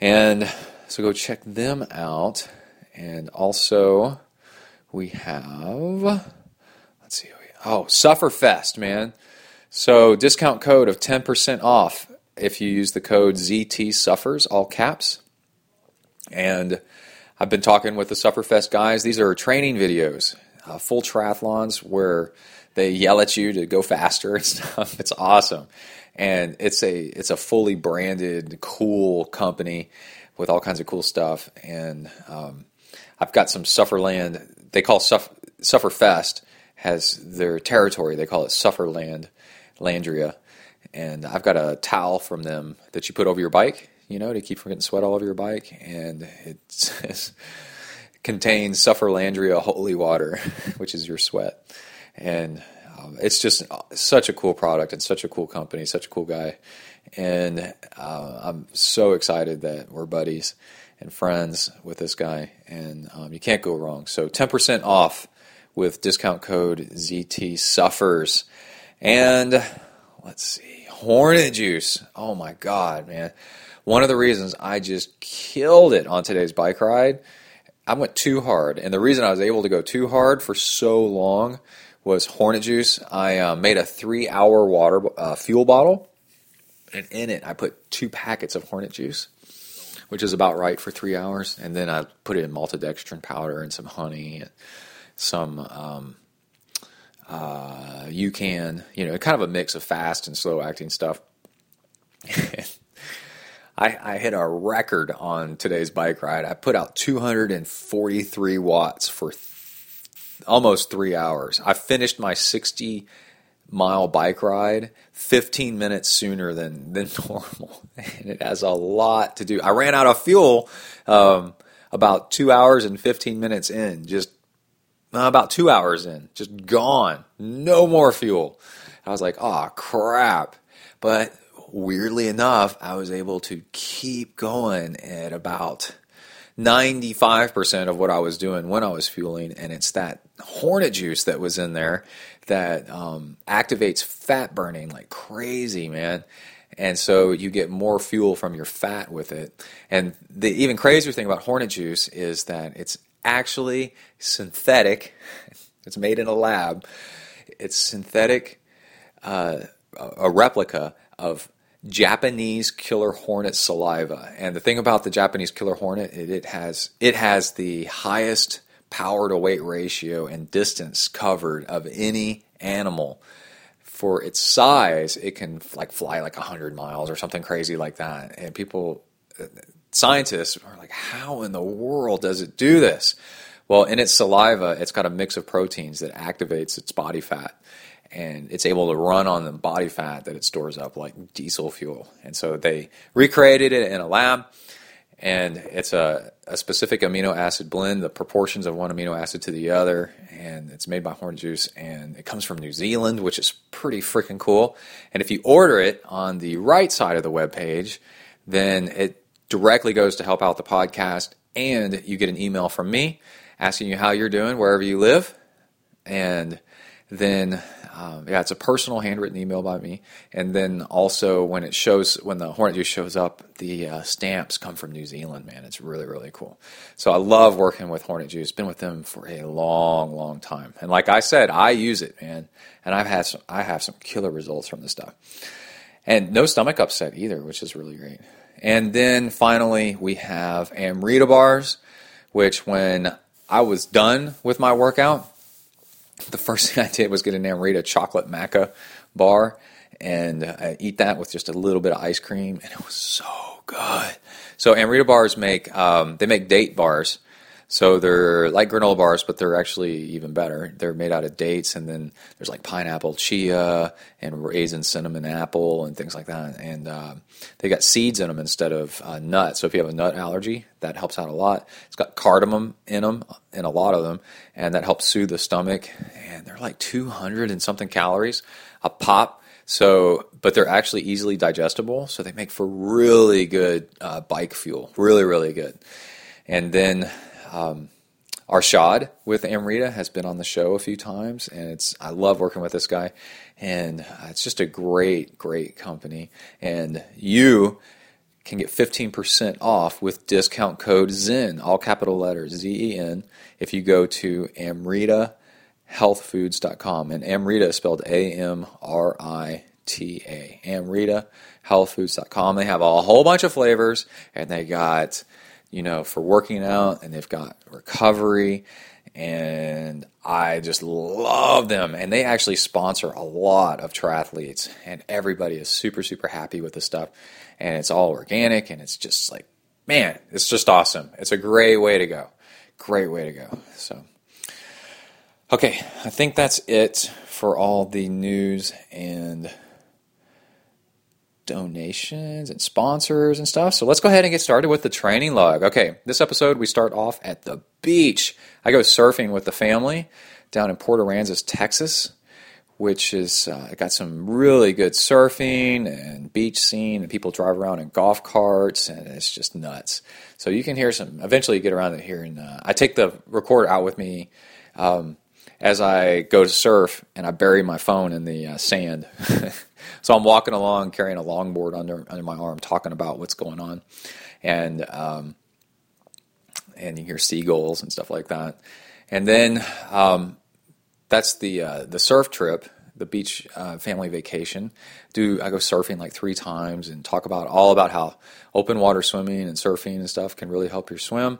And so go check them out. And also, we have, let's see, oh, Sufferfest, man. So discount code of 10% off if you use the code ZT Suffers, all caps. And I've been talking with the Sufferfest guys. These are training videos, uh, full triathlons where they yell at you to go faster and stuff. It's awesome, and it's a it's a fully branded, cool company with all kinds of cool stuff. And um, I've got some Sufferland. They call Suffer, Sufferfest has their territory. They call it Sufferland, Landria. And I've got a towel from them that you put over your bike, you know, to keep from getting sweat all over your bike. And it contains Sufferlandria holy water, which is your sweat. And um, it's just such a cool product and such a cool company, such a cool guy and uh, I'm so excited that we're buddies and friends with this guy, and um, you can't go wrong. So 10% off with discount code ZT Suffers, and let's see, Hornet Juice. Oh my God, man! One of the reasons I just killed it on today's bike ride. I went too hard, and the reason I was able to go too hard for so long was Hornet Juice. I uh, made a three-hour water uh, fuel bottle and in it I put two packets of Hornet juice, which is about right for three hours, and then I put it in maltodextrin powder and some honey and some um, uh, UCAN, you know, kind of a mix of fast and slow acting stuff. I, I, hit a record on today's bike ride. I put out 243 watts for th- almost three hours. I finished my 60 mile bike ride 15 minutes sooner than, than normal. And it has a lot to do. I ran out of fuel um, about two hours and 15 minutes in, just uh, about two hours in, just gone. No more fuel. I was like, oh crap. But weirdly enough, I was able to keep going at about 95% of what I was doing when I was fueling. And it's that hornet juice that was in there that um, activates fat burning like crazy, man. And so you get more fuel from your fat with it. And the even crazier thing about hornet juice is that it's actually synthetic. It's made in a lab. It's synthetic, uh, a replica of Japanese killer hornet saliva. And the thing about the Japanese killer hornet, it, it has it has the highest power to weight ratio and distance covered of any animal. For its size, it can like fly like 100 miles or something crazy like that. And people uh, scientists are like, how in the world does it do this? Well, in its saliva, it's got a mix of proteins that activates its body fat. And it's able to run on the body fat that it stores up like diesel fuel. And so they recreated it in a lab. And it's a, a specific amino acid blend, the proportions of one amino acid to the other. And it's made by Hornet Juice. And it comes from New Zealand, which is pretty freaking cool. And if you order it on the right side of the web page, then it directly goes to help out the podcast, and you get an email from me asking you how you're doing wherever you live. And then, um, yeah, it's a personal handwritten email by me. And then also, when it shows, when the Hornet Juice shows up, the uh, stamps come from New Zealand, man. It's really, really cool. So I love working with Hornet Juice. Been with them for a long, long time. And like I said, I use it, man. And I've had some, I have some killer results from this stuff. And no stomach upset either, which is really great. And then finally, we have Amrita bars, which when I was done with my workout, the first thing I did was get an Amrita chocolate maca bar and uh, eat that with just a little bit of ice cream, and it was so good. So Amrita bars make um, they make date bars, so they're like granola bars, but they're actually even better. They're made out of dates, and then there's like pineapple, chia, and raisin, cinnamon, apple, and things like that. And uh, they got seeds in them instead of uh, nuts. So if you have a nut allergy, that helps out a lot. It's got cardamom in them, in a lot of them, and that helps soothe the stomach. And they're like 200 and something calories a pop. So, but they're actually easily digestible, so they make for really good uh, bike fuel. Really, really good. And then um, Arshad with Amrita has been on the show a few times, and it's I love working with this guy, and uh, it's just a great, great company. And you can get 15% off with discount code ZEN, all capital letters Z E N, if you go to amritahealthfoods.com. And Amrita is spelled A M R I T A. Amritahealthfoods.com. They have a whole bunch of flavors, and they got you know, for working out, and they've got recovery, and I just love them. And they actually sponsor a lot of triathletes, and everybody is super, super happy with the stuff. And it's all organic, and it's just like, man, it's just awesome. It's a great way to go. Great way to go. So, okay, I think that's it for all the news and donations and sponsors and stuff. So let's go ahead and get started with the training log. Okay, this episode we start off at the beach. I go surfing with the family down in Port Aransas, Texas, which is uh, got some really good surfing and beach scene, and people drive around in golf carts, and it's just nuts. So you can hear some. Eventually, you get around to hearing. Uh, I take the recorder out with me. Um, as I go to surf, and I bury my phone in the uh, sand. So I'm walking along carrying a longboard under under my arm, talking about what's going on, and um, and you hear seagulls and stuff like that. And then um, that's the uh, the surf trip, the beach uh, family vacation. Do I go surfing like three times and talk about all about how open water swimming and surfing and stuff can really help your swim.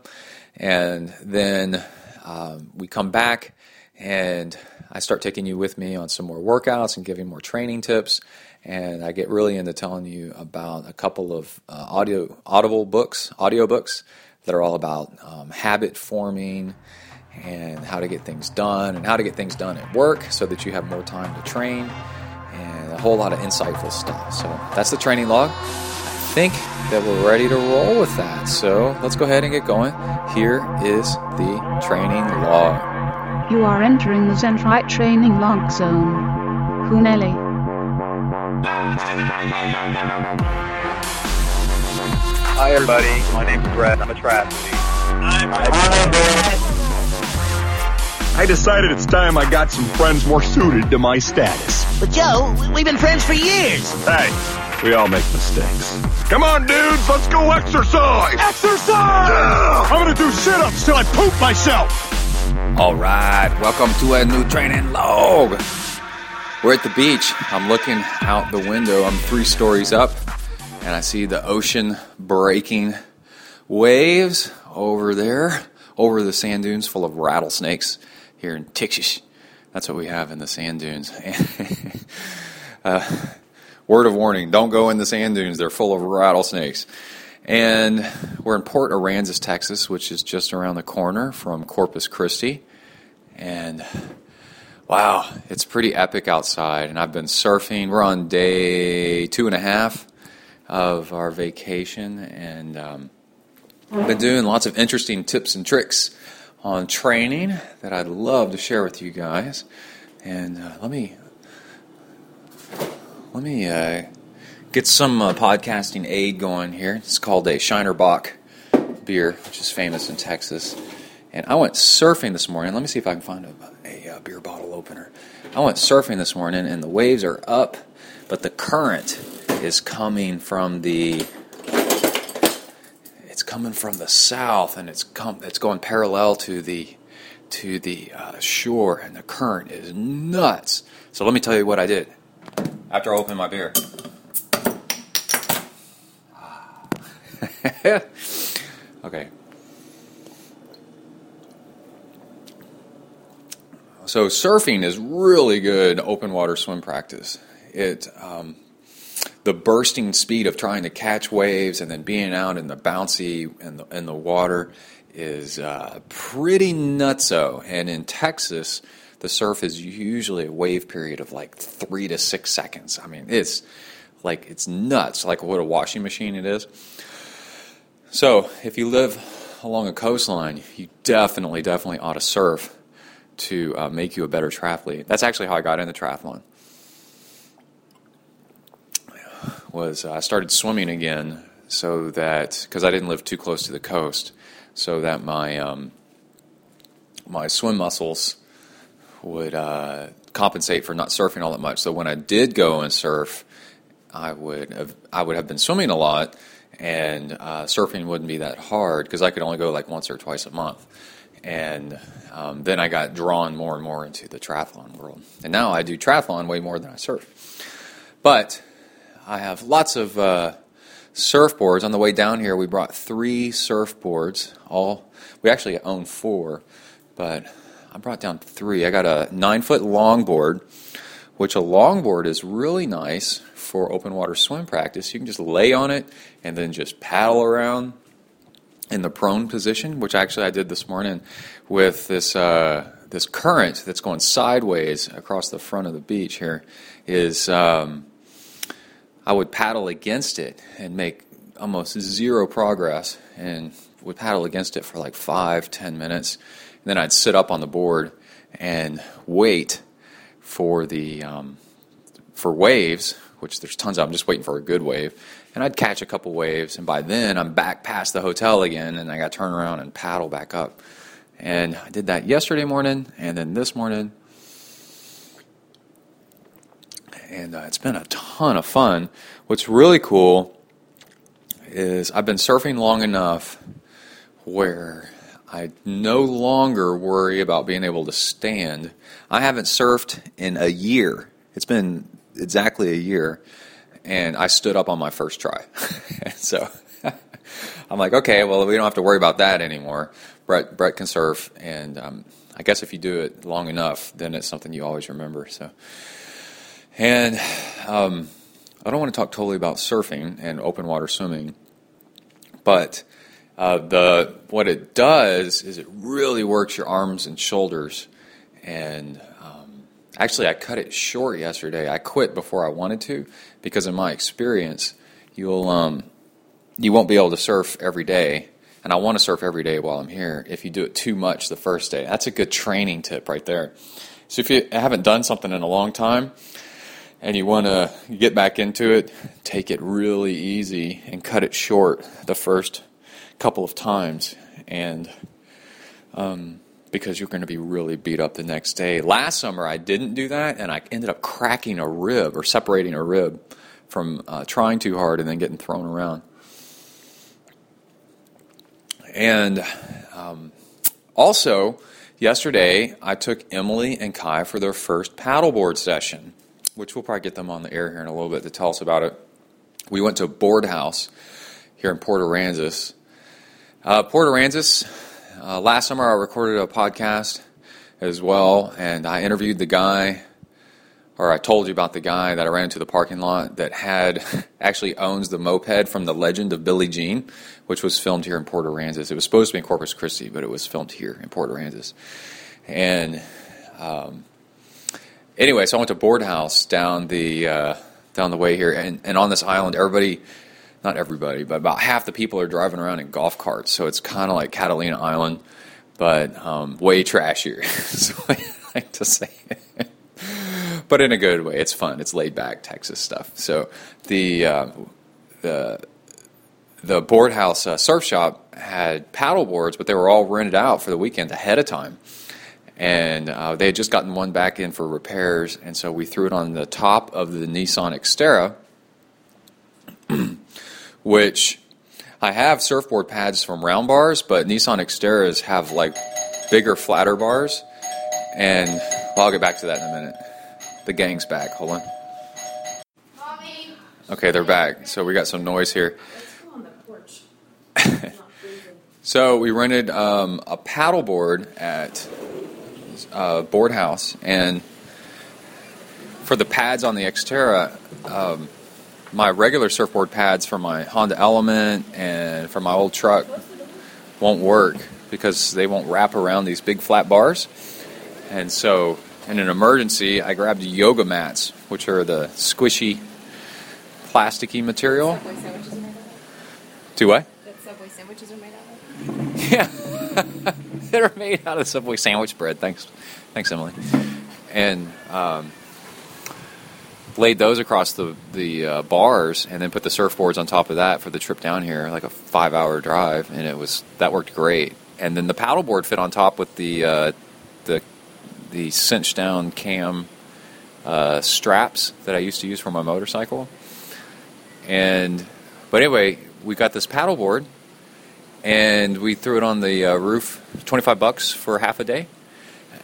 And then um, we come back and I start taking you with me on some more workouts and giving more training tips and I get really into telling you about a couple of uh, audio audible books, audio books that are all about um, habit forming and how to get things done and how to get things done at work so that you have more time to train and a whole lot of insightful stuff. So that's the training log. I think that we're ready to roll with that. So let's go ahead and get going. Here is the training log. You are entering the ZenTri training log zone. Huneli. Hi, everybody. My name's Brett. I'm a triathlete. I decided it's time I got some friends more suited to my status. But Joe, we've been friends for years. Hey, we all make mistakes. Come on, dudes, let's go exercise! Exercise! Yeah! I'm gonna do sit-ups till I poop myself! All right, welcome to a new training log. We're at the beach. I'm looking out the window. I'm three stories up, and I see the ocean breaking waves over there, over the sand dunes full of rattlesnakes here in Texas. That's what we have in the sand dunes. uh, word of warning don't go in the sand dunes, they're full of rattlesnakes. And we're in Port Aransas, Texas, which is just around the corner from Corpus Christi. And wow, it's pretty epic outside. And I've been surfing. We're on day two and a half of our vacation. And um, I've been doing lots of interesting tips and tricks on training that I'd love to share with you guys. And uh, let me let me uh, get some uh, podcasting aid going here. It's called a Shiner Bock beer, which is famous in Texas. And I went surfing this morning. Let me see if I can find a, a, a beer bottle opener. I went surfing this morning, and the waves are up, but the current is coming from the it's coming from the south, and it's come it's going parallel to the to the uh, shore, and the current is nuts. So let me tell you what I did after I opened my beer. okay. So surfing is really good open water swim practice. It um, the bursting speed of trying to catch waves and then being out in the bouncy and the, in the water is uh, pretty nutso. And in Texas, the surf is usually a wave period of like three to six seconds. I mean, it's like it's nuts, like what a washing machine it is. So if you live along a coastline, you definitely, definitely ought to surf to uh, make you a better triathlete. That's actually how I got into triathlon. Was uh, I started swimming again so that because I didn't live too close to the coast, so that my um, my swim muscles would uh, compensate for not surfing all that much. So when I did go and surf, I would have I would have been swimming a lot, and uh, surfing wouldn't be that hard because I could only go like once or twice a month. And um, then I got drawn more and more into the triathlon world, and now I do triathlon way more than I surf. But I have lots of uh, surfboards. On the way down here, we brought three surfboards. All we actually own four, but I brought down three. I got a nine foot longboard, which a longboard is really nice for open water swim practice. You can just lay on it and then just paddle around in the prone position, which actually I did this morning with this uh, this current that's going sideways across the front of the beach. Here is um, I would paddle against it and make almost zero progress, and would paddle against it for like five, ten minutes, and then I'd sit up on the board and wait for the um, for waves, which there's tons of. I'm just waiting for a good wave, and I'd catch a couple waves, and by then I'm back past the hotel again, and I got to turn around and paddle back up. And I did that yesterday morning, and then this morning, and uh, it's been a ton of fun. What's really cool is I've been surfing long enough where I no longer worry about being able to stand. I haven't surfed in a year. It's been exactly a year, and I stood up on my first try. so I'm like, okay, well, we don't have to worry about that anymore. Brett, Brett can surf, and um, I guess if you do it long enough, then it's something you always remember. So, and um, I don't want to talk totally about surfing and open water swimming, but uh, the what it does is it really works your arms and shoulders. And actually, I cut it short yesterday. I quit before I wanted to because, in my experience, you'll um, you won't be able to surf every day. And I want to surf every day while I'm here. If you do it too much the first day, that's a good training tip right there. So if you haven't done something in a long time, and you want to get back into it, take it really easy and cut it short the first couple of times, and um, because you're going to be really beat up the next day. Last summer, I didn't do that, and I ended up cracking a rib or separating a rib from uh, trying too hard and then getting thrown around. And um, also, yesterday, I took Emily and Kai for their first paddleboard session, which we'll probably get them on the air here in a little bit to tell us about it. We went to a board house here in Port Aransas. Uh, Port Aransas, uh, last summer I recorded a podcast as well, and I interviewed the guy or I told you about the guy that I ran into the parking lot that had actually owns the moped from the Legend of Billie Jean, which was filmed here in Port Aransas. It was supposed to be in Corpus Christi, but it was filmed here in Port Aransas. And um, anyway, so I went to Board House down the uh, down the way here, and, and on this island, everybody. Not everybody, but about half the people are driving around in golf carts. So it's kind of like Catalina Island, but um, way trashier. I like to say but in a good way. It's fun. It's laid back Texas stuff. So the uh, the the uh, surf shop had paddle boards, but they were all rented out for the weekend ahead of time. And uh, they had just gotten one back in for repairs, and so we threw it on the top of the Nissan Xterra, which I have surfboard pads from round bars, but Nissan Xterras have like bigger, flatter bars. And well, I'll get back to that in a minute. The gang's back. Hold on. Okay, they're back. So we got some noise here. so we rented um, a paddleboard at uh, Board House, and for the pads on the Xterra, um, my regular surfboard pads for my Honda Element and for my old truck won't work because they won't wrap around these big flat bars. And so, in an emergency, I grabbed yoga mats, which are the squishy, plasticky material. Subway sandwiches are made out of. Do what? That Subway sandwiches are made out of. Yeah, they're made out of Subway sandwich bread. Thanks, thanks, Emily. And um, laid those across the the uh, bars, and then put the surfboards on top of that for the trip down here, like a five hour drive, and it was that worked great. And then the paddleboard fit on top with the uh, the the cinch down cam uh, straps that I used to use for my motorcycle. And but anyway, we got this paddleboard, and we threw it on the uh, roof, twenty five bucks for half a day,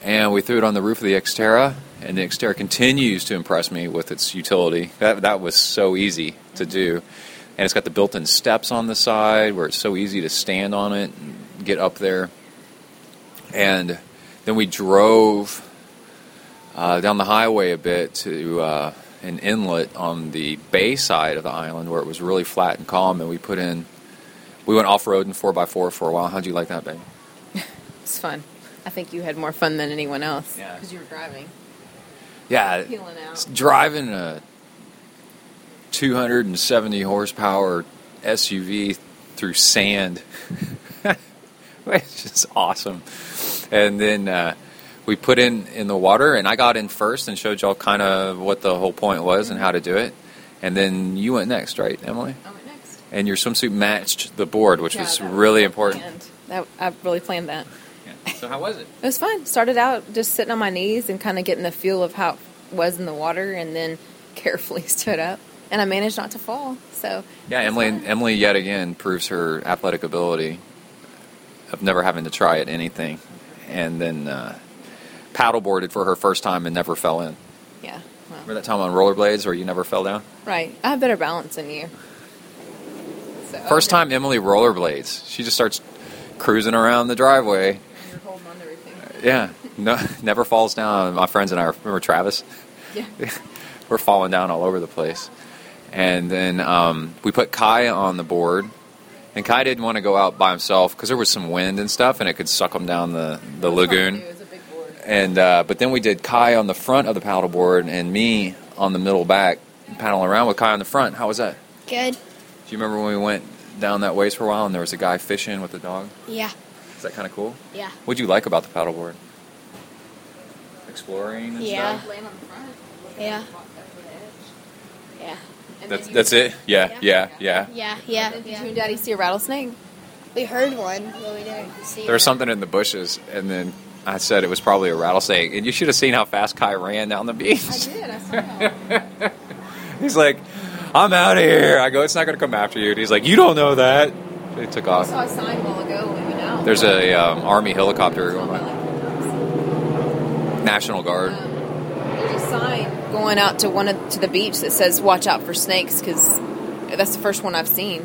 and we threw it on the roof of the Xterra, and the Xterra continues to impress me with its utility. That that was so easy to do, and it's got the built in steps on the side where it's so easy to stand on it and get up there, and then we drove uh, down the highway a bit to uh, an inlet on the bay side of the island where it was really flat and calm, and we put in. We went off road in four x four for a while. How'd you like that, babe? It's fun. I think you had more fun than anyone else Yeah. because you were driving, Yeah, peeling out. driving a 270 horsepower SUV through sand, it's just awesome. And then uh, we put in in the water, and I got in first and showed y'all kind of what the whole point was and how to do it. And then you went next, right, Emily? I went next. And your swimsuit matched the board, which Yeah, was really important. planned. That I really planned that. So how was it? It was fun. Started out just sitting on my knees and kind of getting the feel of how it was in the water, and then carefully stood up, and I managed not to fall. So Yeah, Emily. fun. Emily yet again proves her athletic ability of never having to try at anything, and then uh, paddleboarded for her first time and never fell in. Yeah. Well, Remember that time on rollerblades where you never fell down? right. I have better balance than you. So, First time Emily rollerblades, she just starts cruising around the driveway. You're holding on to everything. Yeah, no, never falls down. My friends and I remember Travis. Yeah. we're falling down all over the place. And then um, we put Kai on the board, and Kai didn't want to go out by himself because there was some wind and stuff, and it could suck him down the, the lagoon. It was a big board. And uh, but then we did Kai on the front of the paddleboard and me on the middle back, paddling around with Kai on the front. How was that? Good. Do you remember when we went down that ways for a while and there was a guy fishing with a dog? Yeah. Is that kind of cool? Yeah. What'd you like about the paddleboard? Exploring and Yeah. stuff. Laying on the front. Yeah. Yeah. And That's that's it. Yeah, yeah, yeah. Yeah, yeah, Did you yeah. and Daddy see a rattlesnake? We heard one, but we didn't see There was something in the bushes, and then I said it was probably a rattlesnake. And you should have seen how fast Kai ran down the beach. I did. I saw that. He's like, "I'm out of here." I go, "It's not going to come after you." And he's like, "You don't know that." They took off. I saw a sign a while ago. We went out. There's a um, army helicopter going by. National Guard. There's a sign going out to one of, to the beach that says "Watch out for snakes" because that's the first one I've seen.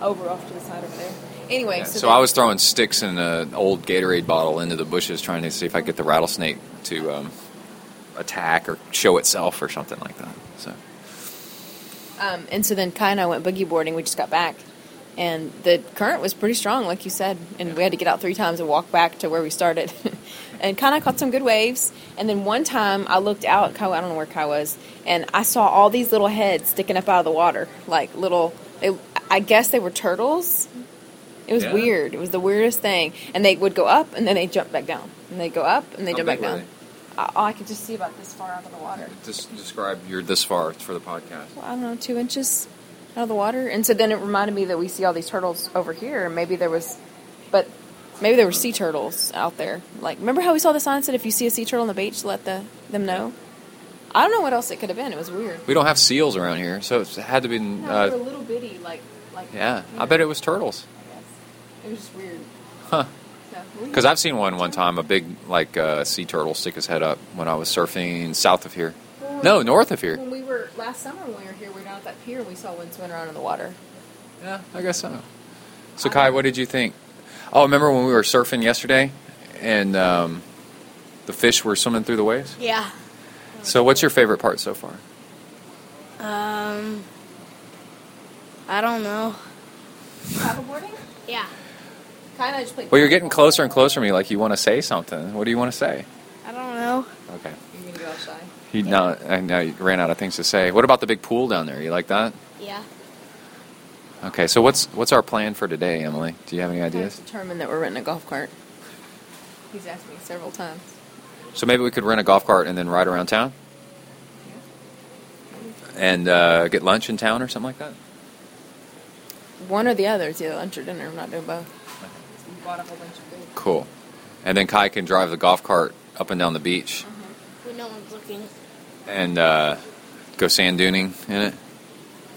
Over off to the side over there. Anyway, Yeah, so, so I was throwing sticks in an old Gatorade bottle into the bushes, trying to see if I could get the rattlesnake to um, attack or show itself or something like that. So Um, and so then Kai and I went boogie boarding. We just got back, and the current was pretty strong, like you said. And we had to get out three times and walk back to where we started. and kind of caught some good waves. And then one time I looked out. Kai, I don't know where Kai was, and I saw all these little heads sticking up out of the water, like little. They, I guess they were turtles. It was Yeah. weird. It was the weirdest thing. And they would go up, and then they jump back down, and they go up, and they oh, jump back down. Uh, I, I could just see about this far out of the water. just describe you're this far for the podcast. well, I don't know, two inches out of the water. And so then it reminded me that we see all these turtles over here, and maybe there was, but maybe there were sea turtles out there. Like, remember how we saw the sign said if you see a sea turtle on the beach, let the them know. I don't know what else it could have been. It was weird. We don't have seals around here, so it had to be. No, they were Uh, little bitty, like like. yeah, I bet it was turtles. Yes. It was just weird. Huh. Because I've seen one one time, a big like uh, sea turtle stick his head up when I was surfing south of here. No, north of here. When we were last summer when we were here, we were down at that pier. And we saw one swimming around in the water. Yeah, I guess so. So Kai, what did you think? Oh, remember when we were surfing yesterday, and um, the fish were swimming through the waves? Yeah. So, what's your favorite part so far? Um. I don't know. Paddleboarding? Yeah. Kind of just played. Well, you're getting closer and closer to me. Like you want to say something. What do you want to say? I don't know. Okay. You're gonna go outside. He now, I now you ran out of things to say. What about the big pool down there? You like that? Yeah. Okay. So what's what's our plan for today, Emily? Do you have any I've ideas? determined that we're renting a golf cart. He's asked me several times. So maybe we could rent a golf cart and then ride around town, Yeah. and uh, get lunch in town or something like that. One or the other. It's either lunch or dinner. I'm not doing both. We bought a whole bunch of food. Cool. And then Kai can drive the golf cart up and down the beach When no one's looking. and uh, go sand duning in it.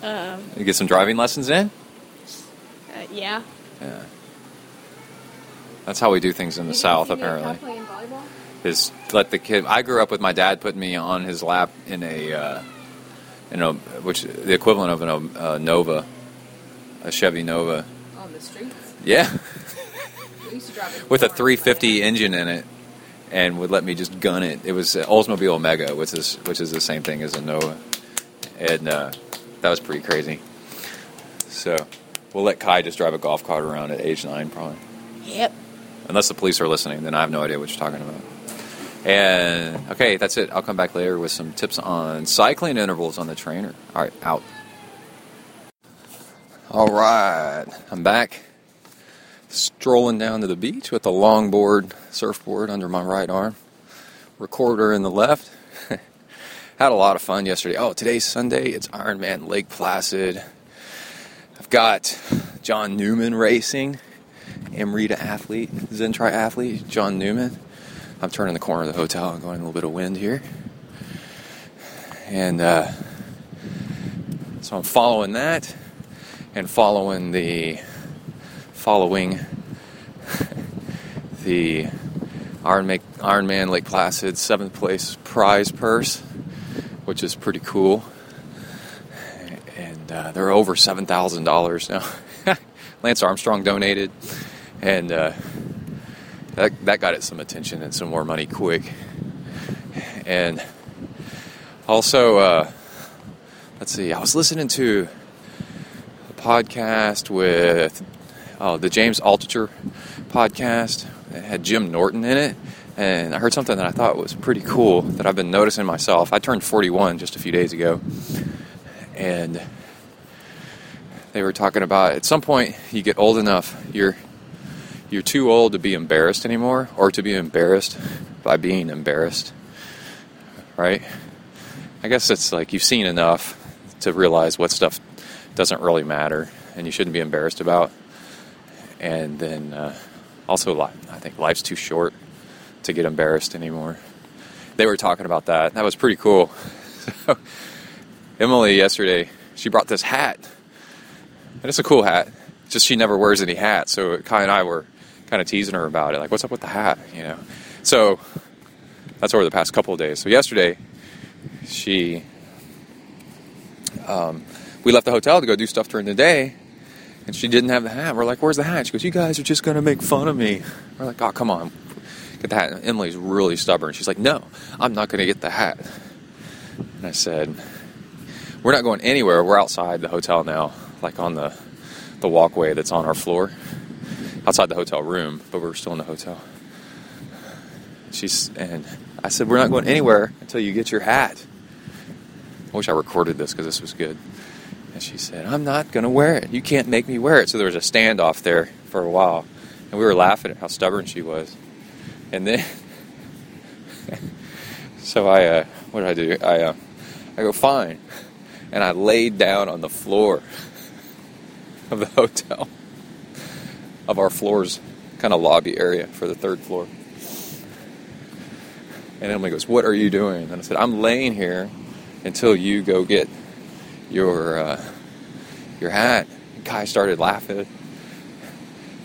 Um. You get some driving lessons in. Uh, yeah. Yeah. That's how we do things in the South, apparently. Playing volleyball? Is let the kid. I grew up with my dad putting me on his lap in a, uh, in a which the equivalent of an, a Nova, a Chevy Nova. On the streets. Yeah, We used to drive it with a 350 engine in it, and would let me just gun it. It was Oldsmobile Omega, which is which is the same thing as a Nova, and uh, that was pretty crazy. So we'll let Kai just drive a golf cart around at age nine, probably. Yep. Unless the police are listening, then I have no idea what you're talking about. And okay, that's it. I'll come back later with some tips on cycling intervals on the trainer. All right, out. All right, I'm back. Strolling down to the beach with a longboard, surfboard under my right arm, recorder in the left. Had a lot of fun yesterday. Oh, today's Sunday. It's Ironman Lake Placid. I've got John Newman racing. Amrita athlete, Zen triathlete, John Newman. I'm turning the corner of the hotel I'm going a little bit of wind here. And uh, so I'm following that and following the following the Ironman, Ironman Lake Placid seventh place prize purse, which is pretty cool. And uh, they're over seven thousand dollars now. Lance Armstrong donated, and uh, that that got it some attention and some more money quick. And also, uh, let's see, I was listening to a podcast with oh, the James Altucher podcast. It had Jim Norton in it, and I heard something that I thought was pretty cool that I've been noticing myself. I turned 41 just a few days ago, and they were talking about at some point you get old enough you're you're too old to be embarrassed anymore or to be embarrassed by being embarrassed right i guess it's like you've seen enough to realize what stuff doesn't really matter and you shouldn't be embarrassed about. And then uh, also, I think life's too short to get embarrassed anymore. They were talking about that. That was pretty cool. So, Emily yesterday, she brought this hat. And it's a cool hat. Just she never wears any hats. So Kai and I were kind of teasing her about it. Like, what's up with the hat? You know. So that's over the past couple of days. So yesterday, she, um, we left the hotel to go do stuff during the day, and she didn't have the hat. We're like, "Where's the hat?" She goes, "You guys are just gonna make fun of me." We're like, "Oh, come on, get the hat." And Emily's really stubborn. She's like, "No, I'm not gonna get the hat." And I said, "We're not going anywhere. We're outside the hotel now, like on the the walkway that's on our floor, outside the hotel room, but we're still in the hotel." She's and I said, "We're not going anywhere until you get your hat." I wish I recorded this because this was good. And she said, "I'm not going to wear it. You can't make me wear it." So there was a standoff there for a while, and we were laughing at how stubborn she was. And then, so I, uh, what did I do? I, uh, I go fine, and I laid down on the floor of the hotel, of our floors, kind of lobby area for the third floor. And Emily goes, "What are you doing?" And I said, "I'm laying here until you go get your uh, your hat." And Kai started laughing.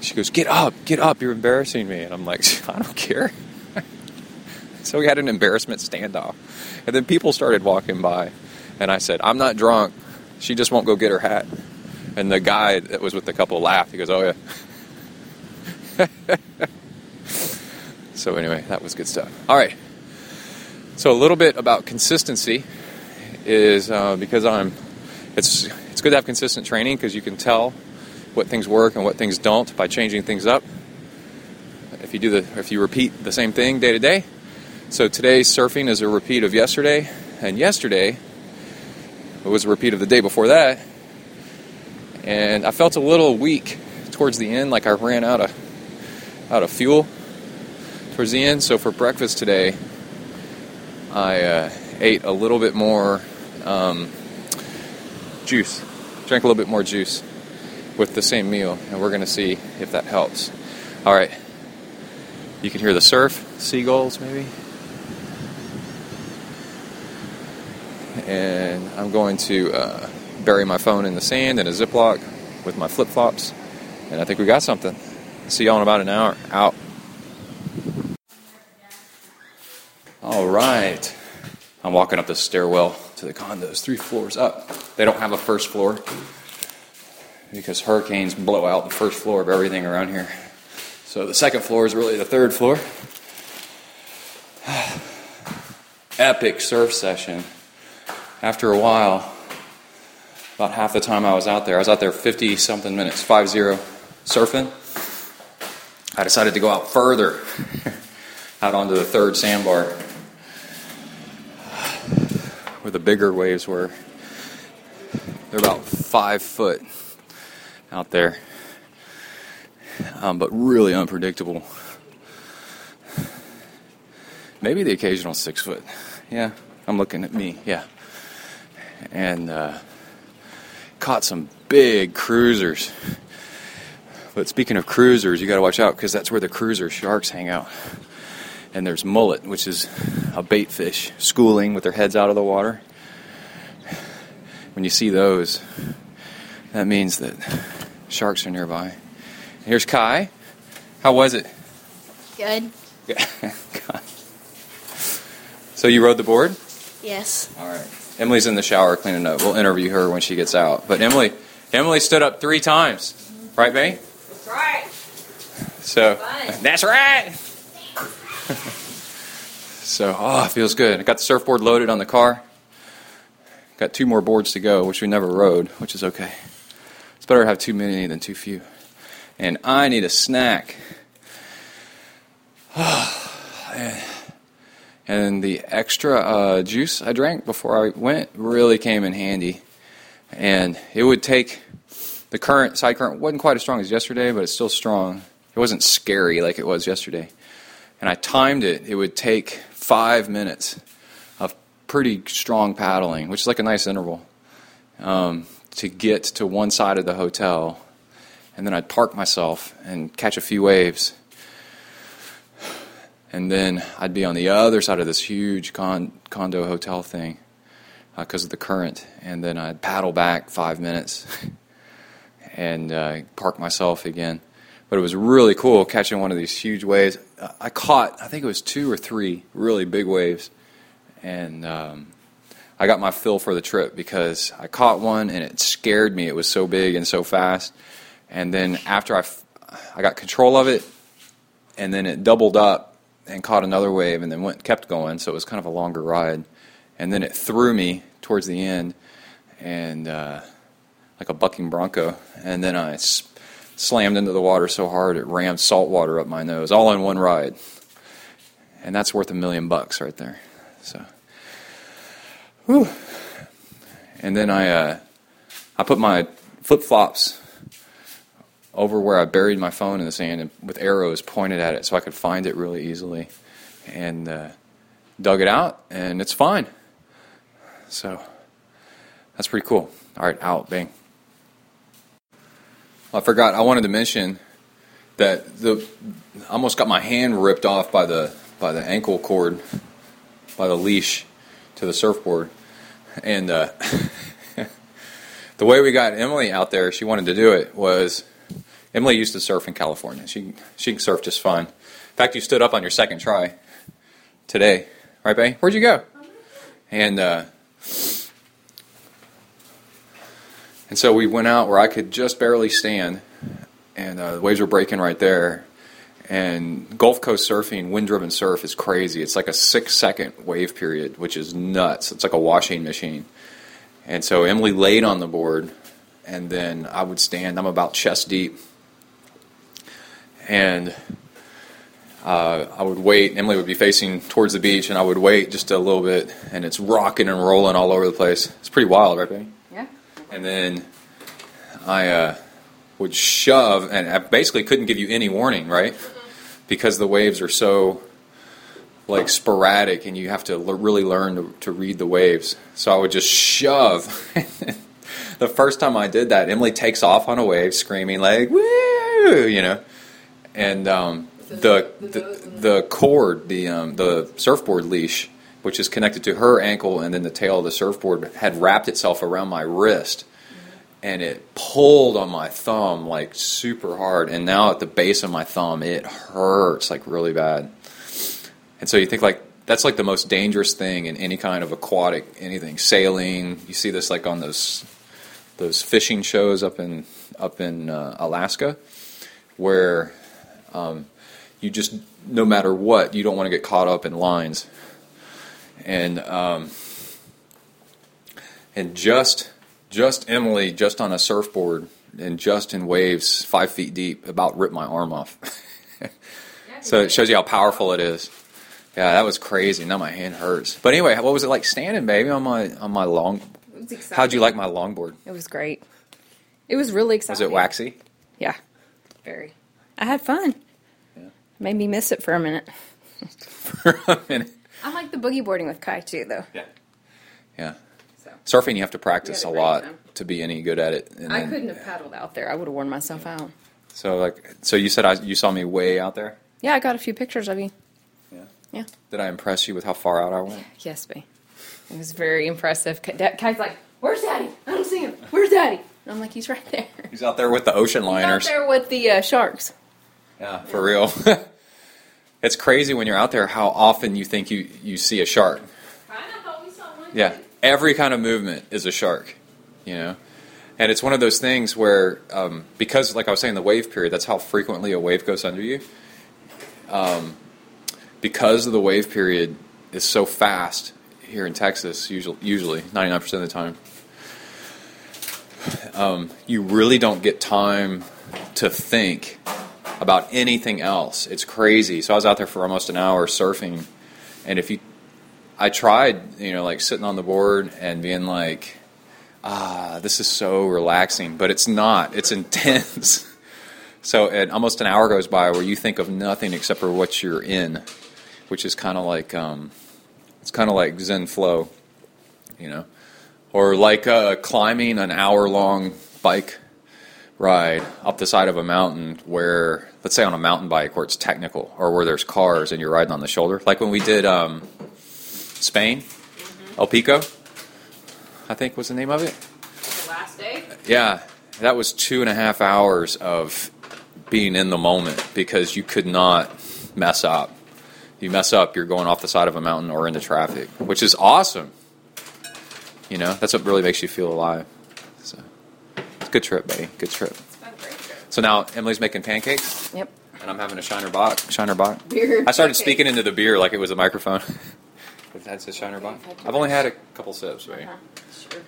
She goes, "Get up, get up! You're embarrassing me." And I'm like, "I don't care." so we had an embarrassment standoff, and then people started walking by, and I said, "I'm not drunk. She just won't go get her hat." And the guy that was with the couple laughed. He goes, "Oh yeah." so anyway, that was good stuff. All right. So a little bit about consistency is uh, because I'm. It's it's good to have consistent training because you can tell what things work and what things don't by changing things up. If you do the if you repeat the same thing day to day. So today's surfing is a repeat of yesterday, and yesterday it was a repeat of the day before that. And I felt a little weak towards the end, like I ran out of out of fuel towards the end. So for breakfast today, I uh, ate a little bit more um, juice, drank a little bit more juice with the same meal, and we're going to see if that helps. All right. You can hear the surf, seagulls maybe. And I'm going to uh, bury my phone in the sand in a Ziploc with my flip flops, and I think we got something. See y'all in about an hour. Out. All right. I'm walking up the stairwell to the condos, three floors up. They don't have a first floor because hurricanes blow out the first floor of everything around here. So the second floor is really the third floor. Epic surf session. After a while, about half the time I was out there, I was out there 50 something minutes, 5 0 surfing. I decided to go out further, out onto the third sandbar, where the bigger waves were. They're about five foot out there, um, but really unpredictable. Maybe the occasional six foot. Yeah, I'm looking at me. Yeah, and uh, caught some big cruisers. But speaking of cruisers, you got to watch out because that's where the cruiser sharks hang out. And there's mullet, which is a bait fish, schooling with their heads out of the water. When you see those, that means that sharks are nearby. Here's Kai. How was it? Good. so you rode the board? Yes. All right. Emily's in the shower cleaning up. We'll interview her when she gets out. But Emily, Emily stood up three times, right, May? That's right. So Fun. that's right. so oh, it feels good. I got the surfboard loaded on the car. Got two more boards to go, which we never rode, which is okay. It's better to have too many than too few. And I need a snack. and, and the extra uh, juice I drank before I went really came in handy. And it would take the current side current wasn't quite as strong as yesterday, but it's still strong. It wasn't scary like it was yesterday. And I timed it. It would take five minutes of pretty strong paddling, which is like a nice interval. um, to get to one side of the hotel, and then I'd park myself and catch a few waves. And then I'd be on the other side of this huge con- condo hotel thing because of the current. And then I'd paddle back five minutes and uh, park myself again. But it was really cool catching one of these huge waves. I caught, I think it was two or three really big waves. And um, I got my fill for the trip because I caught one and it scared me. It was so big and so fast. And then after I, I got control of it, and then it doubled up and caught another wave and then went kept going. So it was kind of a longer ride. And then it threw me towards the end, and uh, like a bucking bronco. And then I s- slammed into the water so hard it rammed salt water up my nose, all in one ride. And that's worth a million bucks right there. So, whew. And then I, uh, I put my flip flops over where I buried my phone in the sand and with arrows pointed at it so I could find it really easily, and uh, dug it out, and it's fine. So that's pretty cool. All right, out, bang. I forgot. I wanted to mention that the I almost got my hand ripped off by the by the ankle cord, by the leash to the surfboard, and uh, the way we got Emily out there, she wanted to do it was Emily used to surf in California. She she can surf just fine. In fact, you stood up on your second try today, right, Bay? Where'd you go? And uh, and so we went out where I could just barely stand, and uh, the waves were breaking right there. And Gulf Coast surfing, wind driven surf, is crazy. It's like a six second wave period, which is nuts. It's like a washing machine. And so Emily laid on the board, and then I would stand. I'm about chest deep, and uh, I would wait. Emily would be facing towards the beach, and I would wait just a little bit, and it's rocking and rolling all over the place. It's pretty wild, right, baby? And then I uh, would shove, and I basically couldn't give you any warning, right? Because the waves are so like sporadic, and you have to l- really learn to, to read the waves. So I would just shove. the first time I did that, Emily takes off on a wave, screaming like "woo," you know, and um, the, the the cord, the um, the surfboard leash, which is connected to her ankle, and then the tail of the surfboard had wrapped itself around my wrist, and it pulled on my thumb like super hard, and now at the base of my thumb, it hurts like really bad. And so you think like that's like the most dangerous thing in any kind of aquatic anything, sailing. You see this like on those those fishing shows up in up in uh, Alaska, where um, you just no matter what, you don't want to get caught up in lines. And um, and just just Emily just on a surfboard and just in waves five feet deep about ripped my arm off. so it shows you how powerful it is. Yeah, that was crazy. Now my hand hurts. But anyway, what was it like standing, baby, on my on my long? It was exciting. How'd you like my longboard? It was great. It was really exciting. Was it waxy? Yeah, very. I had fun. Yeah. Made me miss it for a minute. For a minute. I like the boogie boarding with Kai too, though. Yeah. Yeah. So Surfing, you have to practice a had a great lot time. to be any good at it. And I then- couldn't have paddled out there. I would have worn myself out. So like, so you said I, you saw me way out there. Yeah, I got a few pictures of you. Yeah. Yeah. Did I impress you with how far out I went? Yes, be. It was very impressive. Ka- Kai's like, "Where's Daddy? I don't see him. Where's Daddy?" And I'm like, "He's right there. He's out there with the ocean He's out liners. there with the uh, sharks." Yeah, for real. it's crazy when you're out there how often you think you, you see a shark. I thought we saw one. Yeah, every kind of movement is a shark, you know? And it's one of those things where, um, because, like I was saying, the wave period, that's how frequently a wave goes under you. Um, because of the wave period is so fast here in Texas, usually, usually 99% of the time, um, you really don't get time to think about anything else. It's crazy. So I was out there for almost an hour surfing, and if you I tried, you know, like sitting on the board and being like, ah, this is so relaxing, but it's not. It's intense. so, and almost an hour goes by where you think of nothing except for what you're in, which is kind of like, um, it's kind of like Zen flow, you know. Or like uh, climbing an hour long bike ride up the side of a mountain where, let's say on a mountain bike where it's technical or where there's cars and you're riding on the shoulder. Like when we did um, Spain, El Pico, I think was the name of it. The last day? Yeah, that was two and a half hours of being in the moment because you could not mess up. You mess up, you're going off the side of a mountain or into traffic, which is awesome. You know, that's what really makes you feel alive. So, it's a good trip, buddy. Good trip. So now Emily's making pancakes, Yep. and I'm having a Shiner Bock. Shiner Bock. Beer I started pancakes. speaking into the beer like it was a microphone. That's a Shiner Bock. I've only had a couple sips, right? Sure.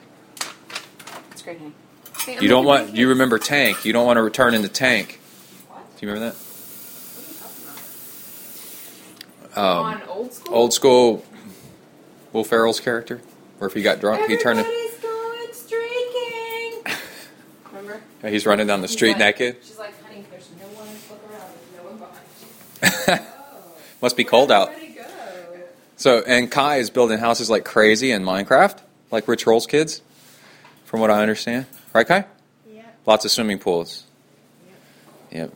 It's great, hey? You don't want. You remember Tank. You don't want to return into Tank. Do you remember that? Um, on old school? old school Will Ferrell's character, where if he got drunk, he turned. Everybody's going streaking. Remember? It, he's running down the street like- naked. She's like, honey, there's no one. Look around. There's no one behind you. Must be cold out. So, and Kai is building houses like crazy in Minecraft, like Rich Roll's kids, from what I understand. Right, Kai? Yeah. Lots of swimming pools. Yep.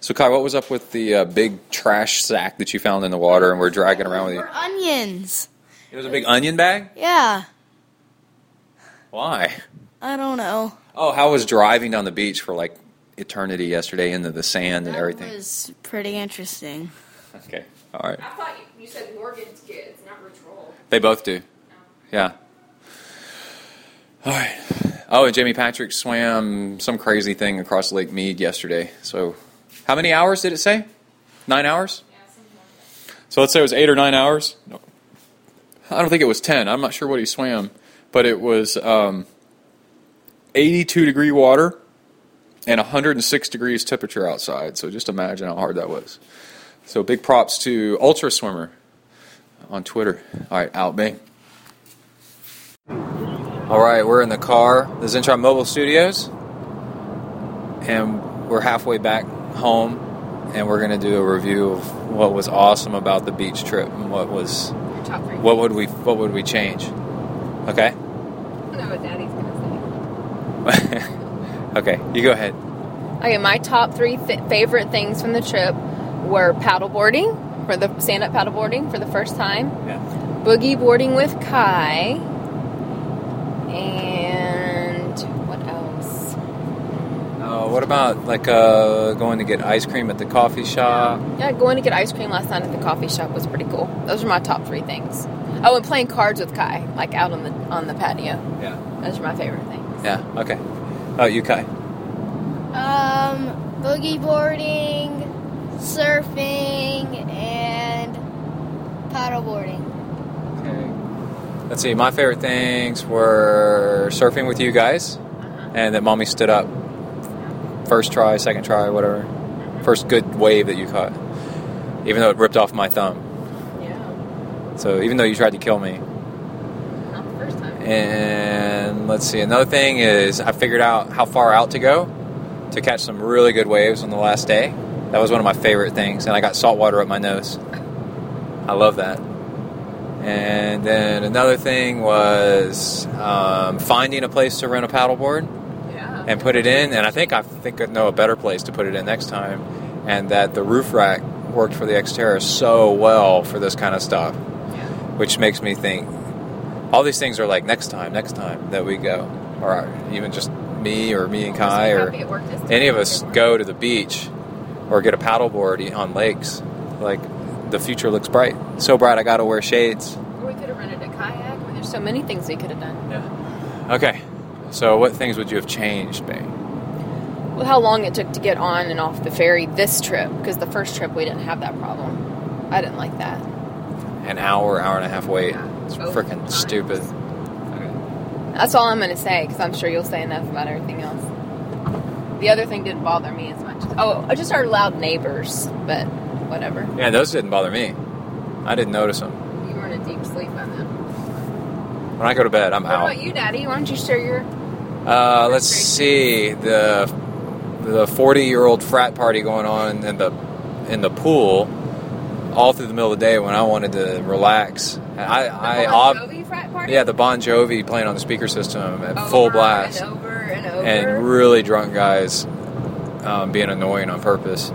So, Kai, what was up with the uh, big trash sack that you found in the water and we're dragging around with you? Onions. It was a big onion bag? Yeah. Why? I don't know. Oh, how was driving down the beach for like eternity yesterday into the sand and everything? It was pretty interesting. Okay. All right. I thought you, you said Morgan's kids, not Rich Roll. They both do. Yeah. All right. Oh, and Jamie Patrick swam some crazy thing across Lake Mead yesterday. So, how many hours did it say? Nine hours? So let's say it was eight or nine hours. No. I don't think it was ten. I'm not sure what he swam, but it was um, 82 degree water and 106 degrees temperature outside. So just imagine how hard that was. So big props to Ultra Swimmer on Twitter. All right, out, bang. All right, we're in the car, the Zentron Mobile Studios, and we're halfway back home, and we're going to do a review of what was awesome about the beach trip and what was Your top three. what would we what would we change. Okay, I don't know what Daddy's okay, you go ahead. Okay, my top three th- favorite things from the trip were paddleboarding for the stand-up paddleboarding for the first time, Yeah. boogie boarding with Kai, and what else? Uh, what about like uh, going to get ice cream at the coffee shop? Yeah, going to get ice cream last night at the coffee shop was pretty cool. Those are my top three things. Oh, and playing cards with Kai, like out on the on the patio. Yeah. Those are my favorite things. Yeah. Okay. Oh, you Kai. Um, boogie boarding, surfing, and paddleboarding. Okay. Let's see. My favorite things were surfing with you guys, and that mommy stood up. First try, second try, whatever. First good wave that you caught, even though it ripped off my thumb. Yeah, So even though you tried to kill me. not the first time. And let's see. Another thing is I figured out how far out to go to catch some really good waves on the last day. That was one of my favorite things, and I got salt water up my nose. I love that. And then another thing was um, finding a place to rent a paddleboard Yeah. and put it in. And I think I think I know a better place to put it in next time. And that the roof rack worked for the Xterra so well for this kind of stuff, Yeah. which makes me think all these things are like next time, next time that we go, or even just me or me and Kai or Happy it worked this time. any of us go to the beach or get a paddleboard on lakes. Like the future looks bright, so bright I got to wear shades. Or we could have rented a kayak. There's so many things we could have done. Yeah. Okay. So what things would you have changed, babe? Well, how long it took to get on and off the ferry this trip? Because the first trip we didn't have that problem. I didn't like that. An hour, hour and a half wait. Yeah. It's Both freaking stupid. That's all I'm going to say because I'm sure you'll say enough about everything else. The other thing didn't bother me as much. Oh, I just heard loud neighbors, but whatever. Yeah, those didn't bother me. I didn't notice them. You were in a deep sleep by then. When I go to bed, I'm What out. about you, Daddy? Why don't you share your? Uh, let's see the the 40 year old frat party going on in the in the pool all through the middle of the day when I wanted to relax. I, I, ob- party? yeah, the Bon Jovi playing on the speaker system at Over full blast, And over and over. and really drunk guys um, being annoying on purpose,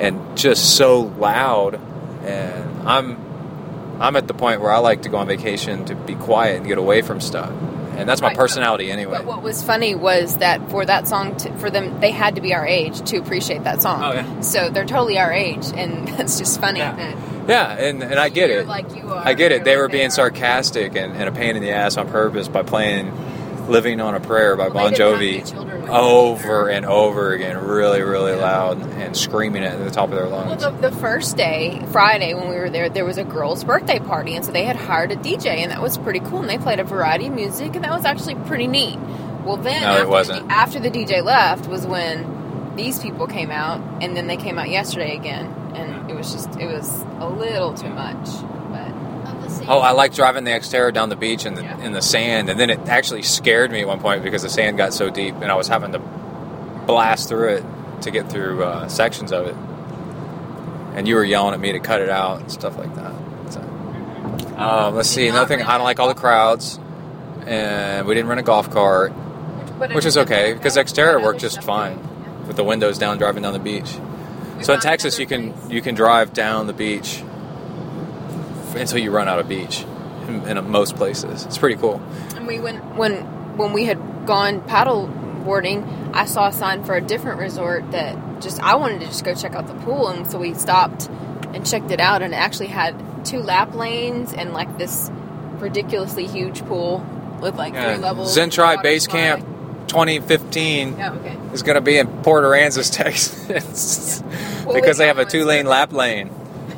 and just so loud. And I'm, I'm at the point where I like to go on vacation to be quiet and get away from stuff, and that's my Right. personality anyway. But what was funny was that for that song, to, for them, they had to be our age to appreciate that song. Oh, yeah. So they're totally our age, and that's just funny. Yeah. Yeah, and, and I get it. Like. I get it. They were being sarcastic and, and a pain in the ass on purpose by playing "Living on a Prayer" by Well, Bon they didn't have Jovi over and over again, really, really loud, and screaming it at the top of their Well, lungs. the, the first day, Friday, when we were there, there was a girl's birthday party, and so they had hired a DJ, and that was pretty cool. And they played a variety of music, and that was actually pretty neat. Well, then No, it after, wasn't. The, after the DJ left was when these people came out, and then they came out yesterday again, it was just it was a little too much. But Oh, I like driving the Xterra down the beach in the Yeah. in the sand, and then it actually scared me at one point because the sand got so deep, and I was having to blast through it to get through uh, sections of it. And you were yelling at me to cut it out and stuff like that. So, um, let's see. Another thing, I don't like all the crowds, and we didn't rent a golf cart, which is okay because Xterra worked just fine with the windows down, driving down the beach. So in Texas, you can you can drive down the beach until you run out of beach in, in most places. It's pretty cool. And we went when when we had gone paddle boarding. I saw a sign for a different resort that just I wanted to just go check out the pool, and so we stopped and checked it out, and it actually had two lap lanes and like this ridiculously huge pool with like three levels. Zen of Tribe water Base. Camp 2015 Yeah, okay. is going to be in Port Aransas, Texas, Well, because they have a two lane lap lane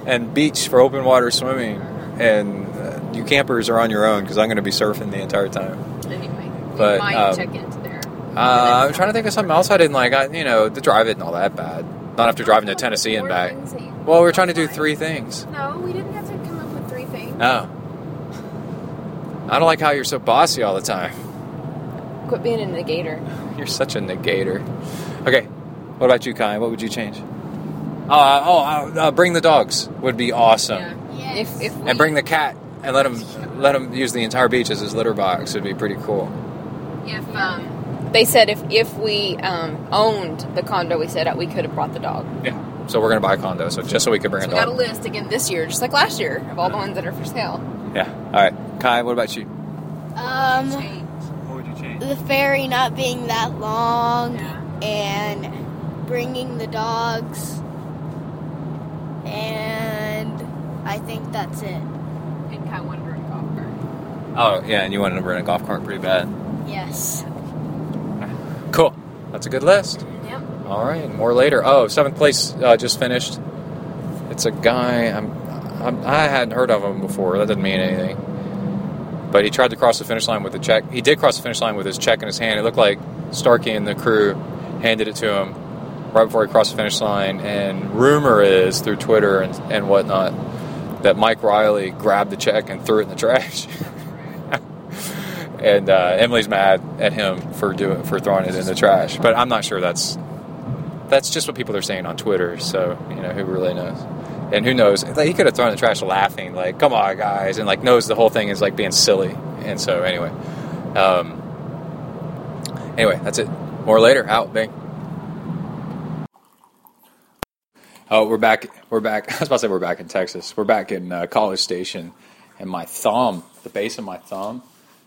and beach for open water swimming. And uh, you campers are on your own because I'm going to be surfing the entire time. Anyway, we But, um, check into there. Uh, I'm trying to think of something else I didn't like. I, you know, the drive isn't all that bad. Not after driving to Tennessee and back. Well, we're trying to do three things. No, we didn't have to come up with three things. No. I don't like how you're so bossy all the time. Quit being a negator. You're such a negator. Okay, what about you, Kai? What would you change? Oh, uh, oh, uh, uh, bring the dogs would be awesome, Yeah. If if we, and bring the cat and let him let him use the entire beach as his litter box. Would be pretty cool. If um, they said if if we um, owned the condo we set up, we could have brought the dog. Yeah. So we're gonna buy a condo, so just so we can bring So a we got a list again this year, just like last year, of all the ones that are for sale. Yeah. All right, Kai. What about you? Um, What would you change? The ferry not being that long and bringing the dogs. And I think that's it. And Kai wanted to rent a golf cart. Oh yeah, and you wanted to rent a golf cart pretty bad. Yes. Cool. That's a good list. Yep. All right, more later. Oh, seventh place uh, just finished. It's a guy. I'm, I'm, I hadn't heard of him before. That doesn't mean anything. But he tried to cross the finish line with a check. He did cross the finish line with his check in his hand. It looked like Starkey and the crew handed it to him right before he crossed the finish line. And rumor is through Twitter and, and whatnot that Mike Reilly grabbed the check and threw it in the trash. and uh, Emily's mad at him for doing for throwing it in the trash. But I'm not sure that's that's just what people are saying on Twitter. So you know, who really knows? And who knows? He could have thrown the trash laughing, like, "Come on, guys," and like knows the whole thing is like being silly. And so anyway, um, anyway, that's it. More later. Out. Bang. Oh, we're back. We're back. I was about to say we're back in Texas. We're back in uh, College Station, and my thumb, the base of my thumb,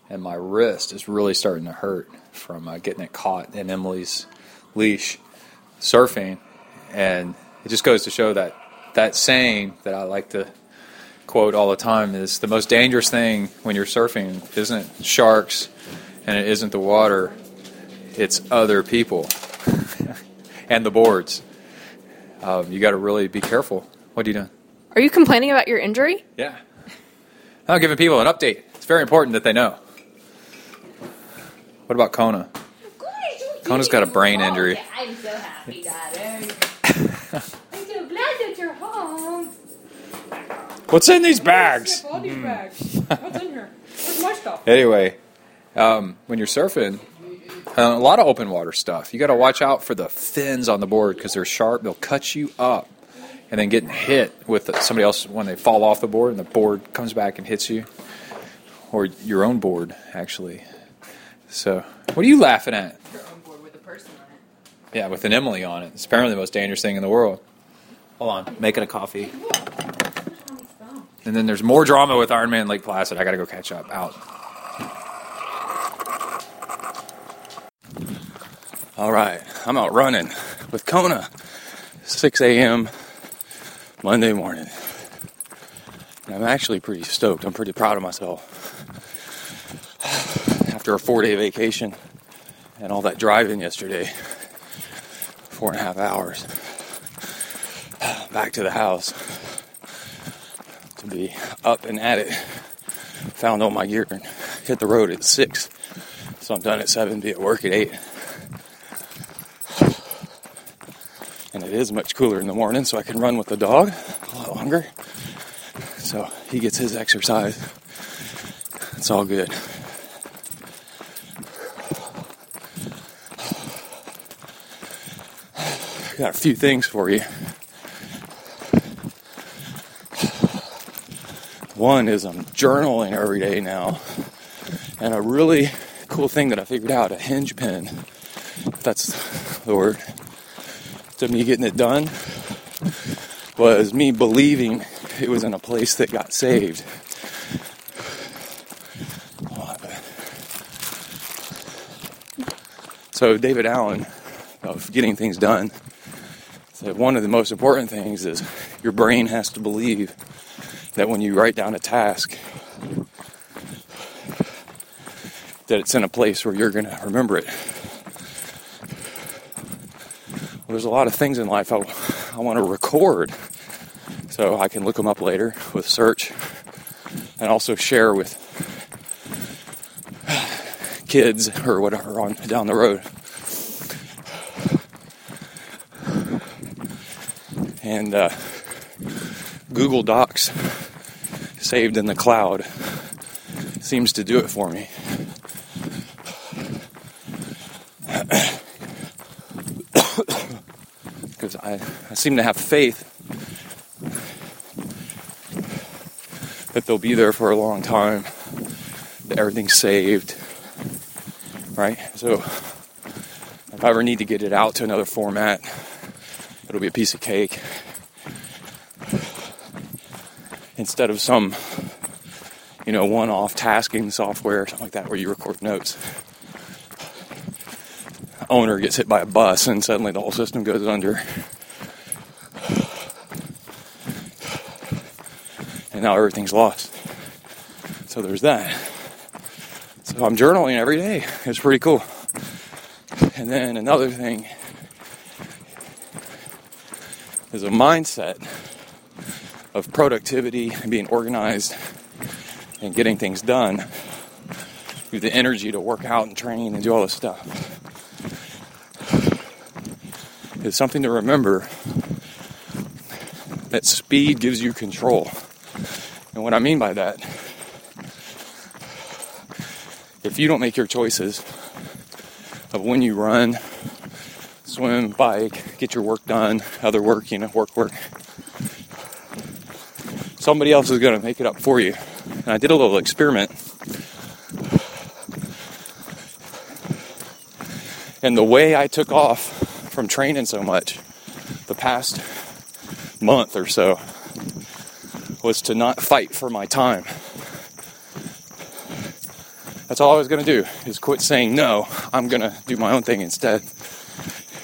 and my wrist is really starting to hurt from uh, getting it caught in Emily's leash surfing, and it just goes to show that that saying that I like to quote all the time is the most dangerous thing when you're surfing isn't sharks and it isn't the water, it's other people and the boards. Um, you got to really be careful. What are you doing? Are you complaining about your injury? Yeah. I'm giving people an update. It's very important that they know. What about Kona? Kona's got a brain injury. I'm so happy, Daughter. I'm so glad that you're home. What's in these bags? All these bags. What's in here? Where's my stuff? Anyway, um, when you're surfing, uh, a lot of open water stuff. You got to watch out for the fins on the board because they're sharp. They'll cut you up. and then getting hit with somebody else when they fall off the board and the board comes back and hits you, or your own board actually. So, what are you laughing at? Your own board with a person on it. Yeah, with an Emily on it. It's apparently the most dangerous thing in the world. Hold on, making a coffee. And then there's more drama with Ironman Lake Placid. I gotta go catch up. Out. All right, I'm out running with Kona. 6 a.m. Monday morning. And I'm actually pretty stoked. I'm pretty proud of myself. After a four day vacation and all that driving yesterday, four and a half hours, back to the house to be up and at it. Found all my gear and hit the road at 6. So I'm done at 7, be at work at 8. and it is much cooler in the morning, so I can run with the dog a lot longer. So he gets his exercise. It's all good. Got a few things for you. One is I'm journaling every day now, and a really cool thing that I figured out a hinge pin, if that's the word to me getting it done was me believing it was in a place that got saved. So, David Allen, of getting things done, said one of the most important things is your brain has to believe that when you write down a task, that it's in a place where you're going to remember it. Well, there's a lot of things in life I, I want to record so I can look them up later with search and also share with kids or whatever on down the road. And uh, Google Docs saved in the cloud seems to do it for me. because I, I seem to have faith that they'll be there for a long time, that everything's saved, right? So if I ever need to get it out to another format, it'll be a piece of cake. Instead of some, you know, one off tasking software or something like that where you record notes owner gets hit by a bus and suddenly the whole system goes under. And now everything's lost. So there's that. So I'm journaling every day. It's pretty cool. And then another thing is a mindset of productivity and being organized and getting things done. You the energy to work out and train and do all this stuff is something to remember that speed gives you control. And what I mean by that, if you don't make your choices of when you run, swim, bike, get your work done, other work, you know, work, work, somebody else is going to make it up for you. And I did a little experiment. And the way I took off from training so much the past month or so was to not fight for my time. That's all I was going to do is quit saying no. I'm going to do my own thing instead.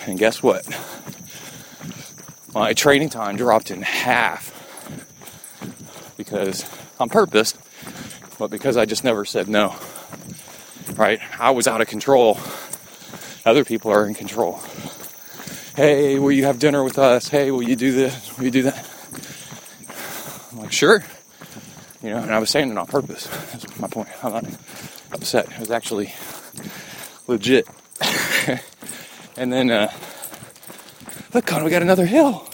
And guess what? My training time dropped in half because on purpose, but because I just never said no. Right? I was out of control. Other people are in control. Hey, will you have dinner with us? Hey, will you do this? Will you do that? I'm like, sure. You know, and I was saying it on purpose. That's my point. I'm not upset. It was actually legit. and then, uh, look, Con, we got another hill.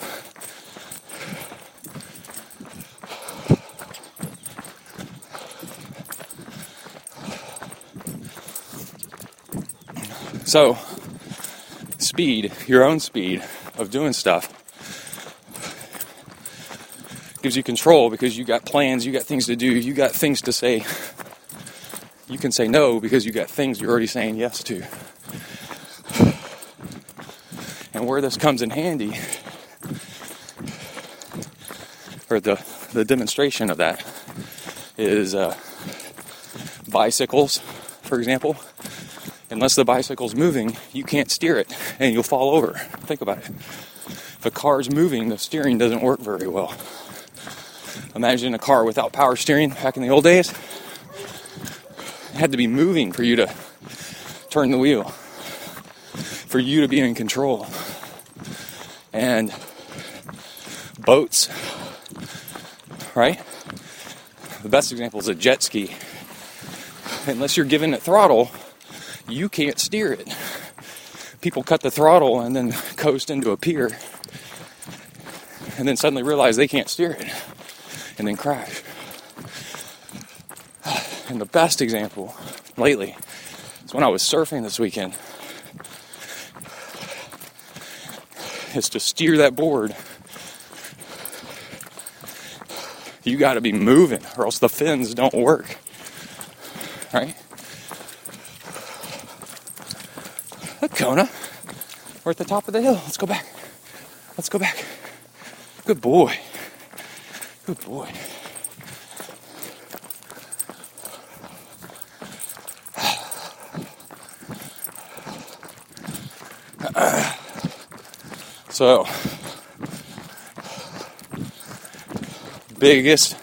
So, speed, your own speed of doing stuff, gives you control because you got plans, you got things to do, you got things to say. You can say no because you got things you're already saying yes to. And where this comes in handy, or the, the demonstration of that, is uh, bicycles, for example. Unless the bicycle's moving, you can't steer it and you'll fall over. Think about it. If a car's moving, the steering doesn't work very well. Imagine a car without power steering back in the old days. It had to be moving for you to turn the wheel, for you to be in control. And boats, right? The best example is a jet ski. Unless you're giving it throttle, you can't steer it. People cut the throttle and then coast into a pier and then suddenly realize they can't steer it and then crash. And the best example lately is when I was surfing this weekend. Is to steer that board. You got to be moving, or else the fins don't work. Right? Look, Kona. We're at the top of the hill. Let's go back. Let's go back. Good boy. Good boy. So, biggest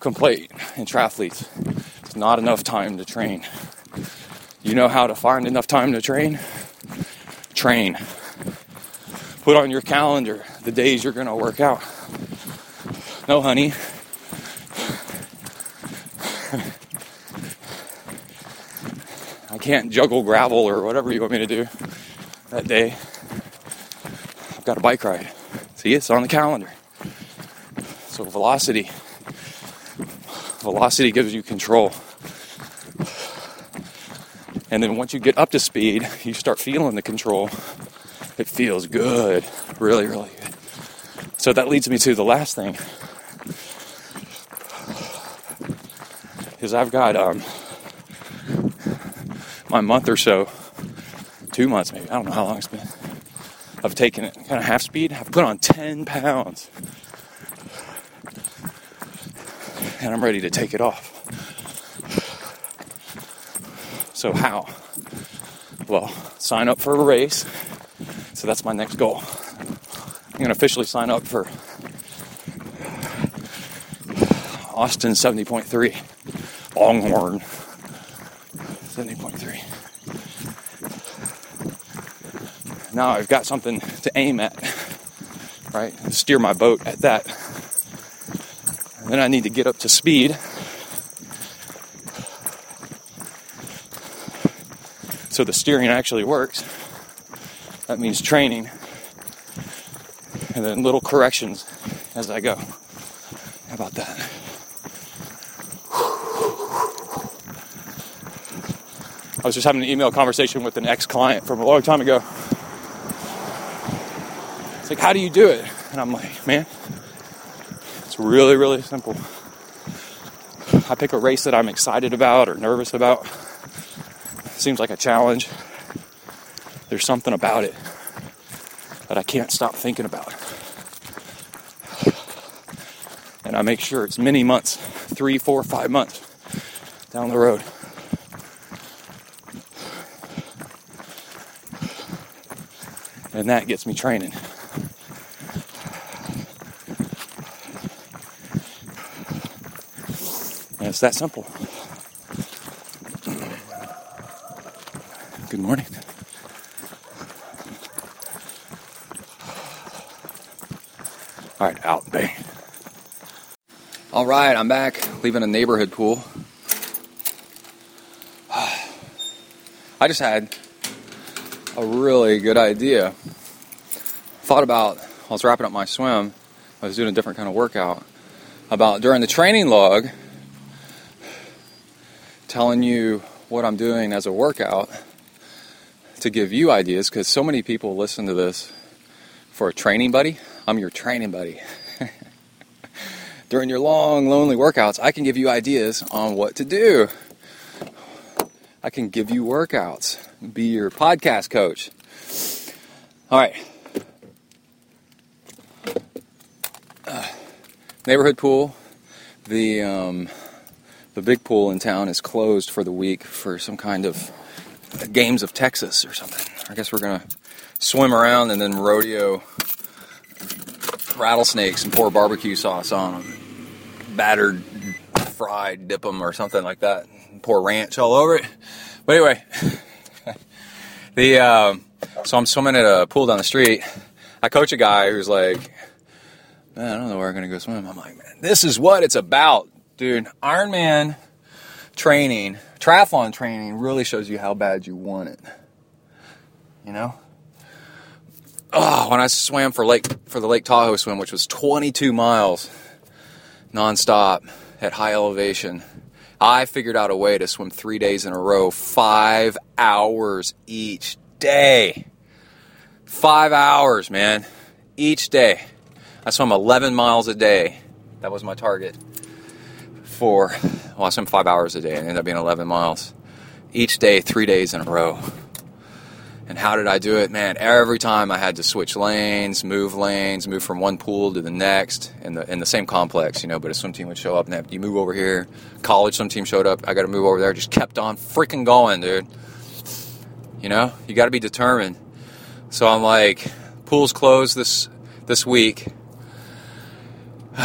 complaint in triathletes is not enough time to train. You know how to find enough time to train? Train. Put on your calendar the days you're going to work out. No, honey. I can't juggle gravel or whatever you want me to do that day. I've got a bike ride. See, it's on the calendar. So, velocity. Velocity gives you control. And then once you get up to speed, you start feeling the control. It feels good. Really, really good. So that leads me to the last thing. Is I've got um, my month or so, two months maybe, I don't know how long it's been, I've taken it kind of half speed. I've put on 10 pounds. And I'm ready to take it off. So, how? Well, sign up for a race. So, that's my next goal. I'm going to officially sign up for Austin 70.3, Longhorn 70.3. Now I've got something to aim at, right? Steer my boat at that. And then I need to get up to speed so the steering actually works. That means training and then little corrections as I go. How about that? I was just having an email conversation with an ex client from a long time ago. It's like, how do you do it? And I'm like, man, it's really, really simple. I pick a race that I'm excited about or nervous about seems like a challenge. There's something about it that I can't stop thinking about. And I make sure it's many months three, four, five months down the road. And that gets me training. And it's that simple. Morning. All right, out, bang. All right, I'm back, leaving a neighborhood pool. I just had a really good idea. Thought about, I was wrapping up my swim, I was doing a different kind of workout, about during the training log, telling you what I'm doing as a workout to give you ideas because so many people listen to this for a training buddy. I'm your training buddy. during your long, lonely workouts, I can give you ideas on what to do. I can give you workouts, be your podcast coach. All right. Uh, neighborhood pool. The um, the big pool in town is closed for the week for some kind of games of Texas or something. I guess we're gonna swim around and then rodeo rattlesnakes and pour barbecue sauce on them, battered, fried, dip them or something like that. Pour ranch all over it. But anyway, the um, so I'm swimming at a pool down the street. I coach a guy who's like, man, I don't know where I'm gonna go swim. I'm like, man, this is what it's about, dude. Ironman training, triathlon training, really shows you how bad you want it. You know. Oh, when I swam for Lake for the Lake Tahoe swim, which was 22 miles nonstop at high elevation, I figured out a way to swim three days in a row, five hours each day. Five hours, man, each day. I swam 11 miles a day. That was my target for, well, I swam five hours a day and ended up being 11 miles. Each day, three days in a row. And how did I do it? Man, every time I had to switch lanes, move lanes, move from one pool to the next in the in the same complex, you know. But a swim team would show up and have, you move over here. College swim team showed up. I got to move over there. Just kept on freaking going, dude. You know, you got to be determined. So I'm like, pool's closed this this week.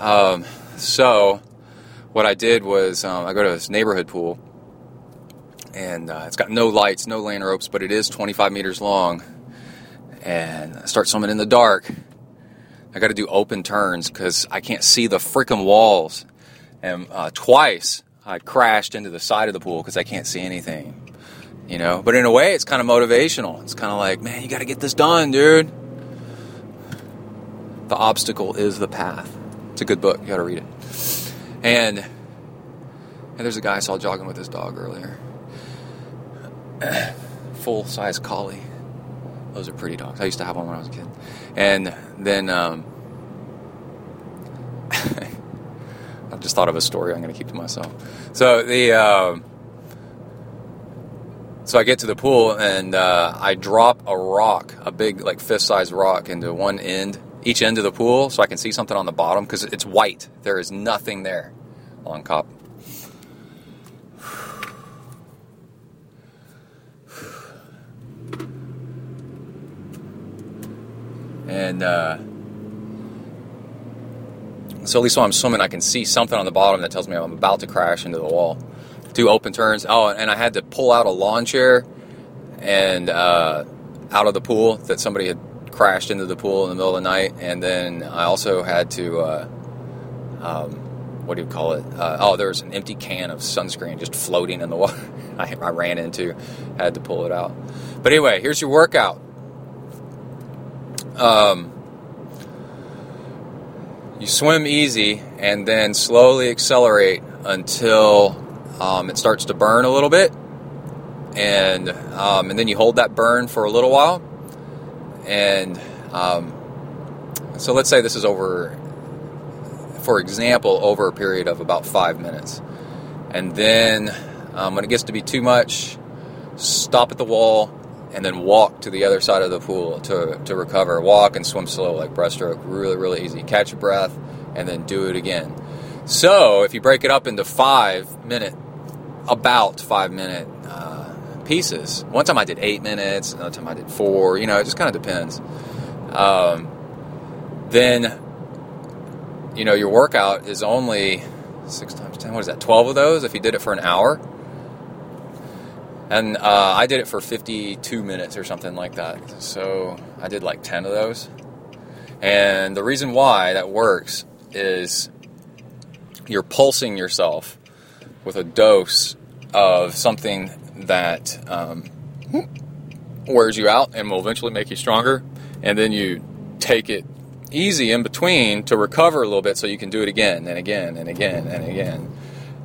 um, so what I did was um, I go to this neighborhood pool and uh, it's got no lights, no lane ropes, but it is 25 meters long. And I start swimming in the dark. I got to do open turns because I can't see the freaking walls. And uh, twice I crashed into the side of the pool because I can't see anything. You know, but in a way, it's kind of motivational. It's kind of like, man, you got to get this done, dude. The obstacle is the path. It's a good book. You got to read it. And, and there's a guy I saw jogging with his dog earlier full size collie. Those are pretty dogs. I used to have one when I was a kid. And then um, I just thought of a story I'm going to keep to myself. So the um, so I get to the pool and uh, I drop a rock, a big like fist size rock, into one end, each end of the pool, so I can see something on the bottom because it's white. There is nothing there on Cop. And uh, so at least while I'm swimming, I can see something on the bottom that tells me I'm about to crash into the wall. Do open turns. Oh, and I had to pull out a lawn chair and uh, out of the pool that somebody had crashed into the pool in the middle of the night. And then I also had to, uh, um, what do you call it? Uh, oh, there was an empty can of sunscreen just floating in the water. I, I ran into, had to pull it out. But anyway, here's your workout. Um, you swim easy and then slowly accelerate until um, it starts to burn a little bit, and um, and then you hold that burn for a little while, and um, so let's say this is over, for example, over a period of about five minutes, and then um, when it gets to be too much, stop at the wall, and then walk to the other side of the pool to, to recover. Walk and swim slow like breaststroke. Really, really easy. Catch your breath and then do it again. So if you break it up into five minute, about five minute uh, pieces. One time I did eight minutes, another time I did four. You know, it just kind of depends. Um, then, you know, your workout is only six times ten. What is that? Twelve of those if you did it for an hour and uh, I did it for 52 minutes or something like that. So I did like 10 of those. And the reason why that works is you're pulsing yourself with a dose of something that um, wears you out and will eventually make you stronger. And then you take it easy in between to recover a little bit so you can do it again and again and again and again.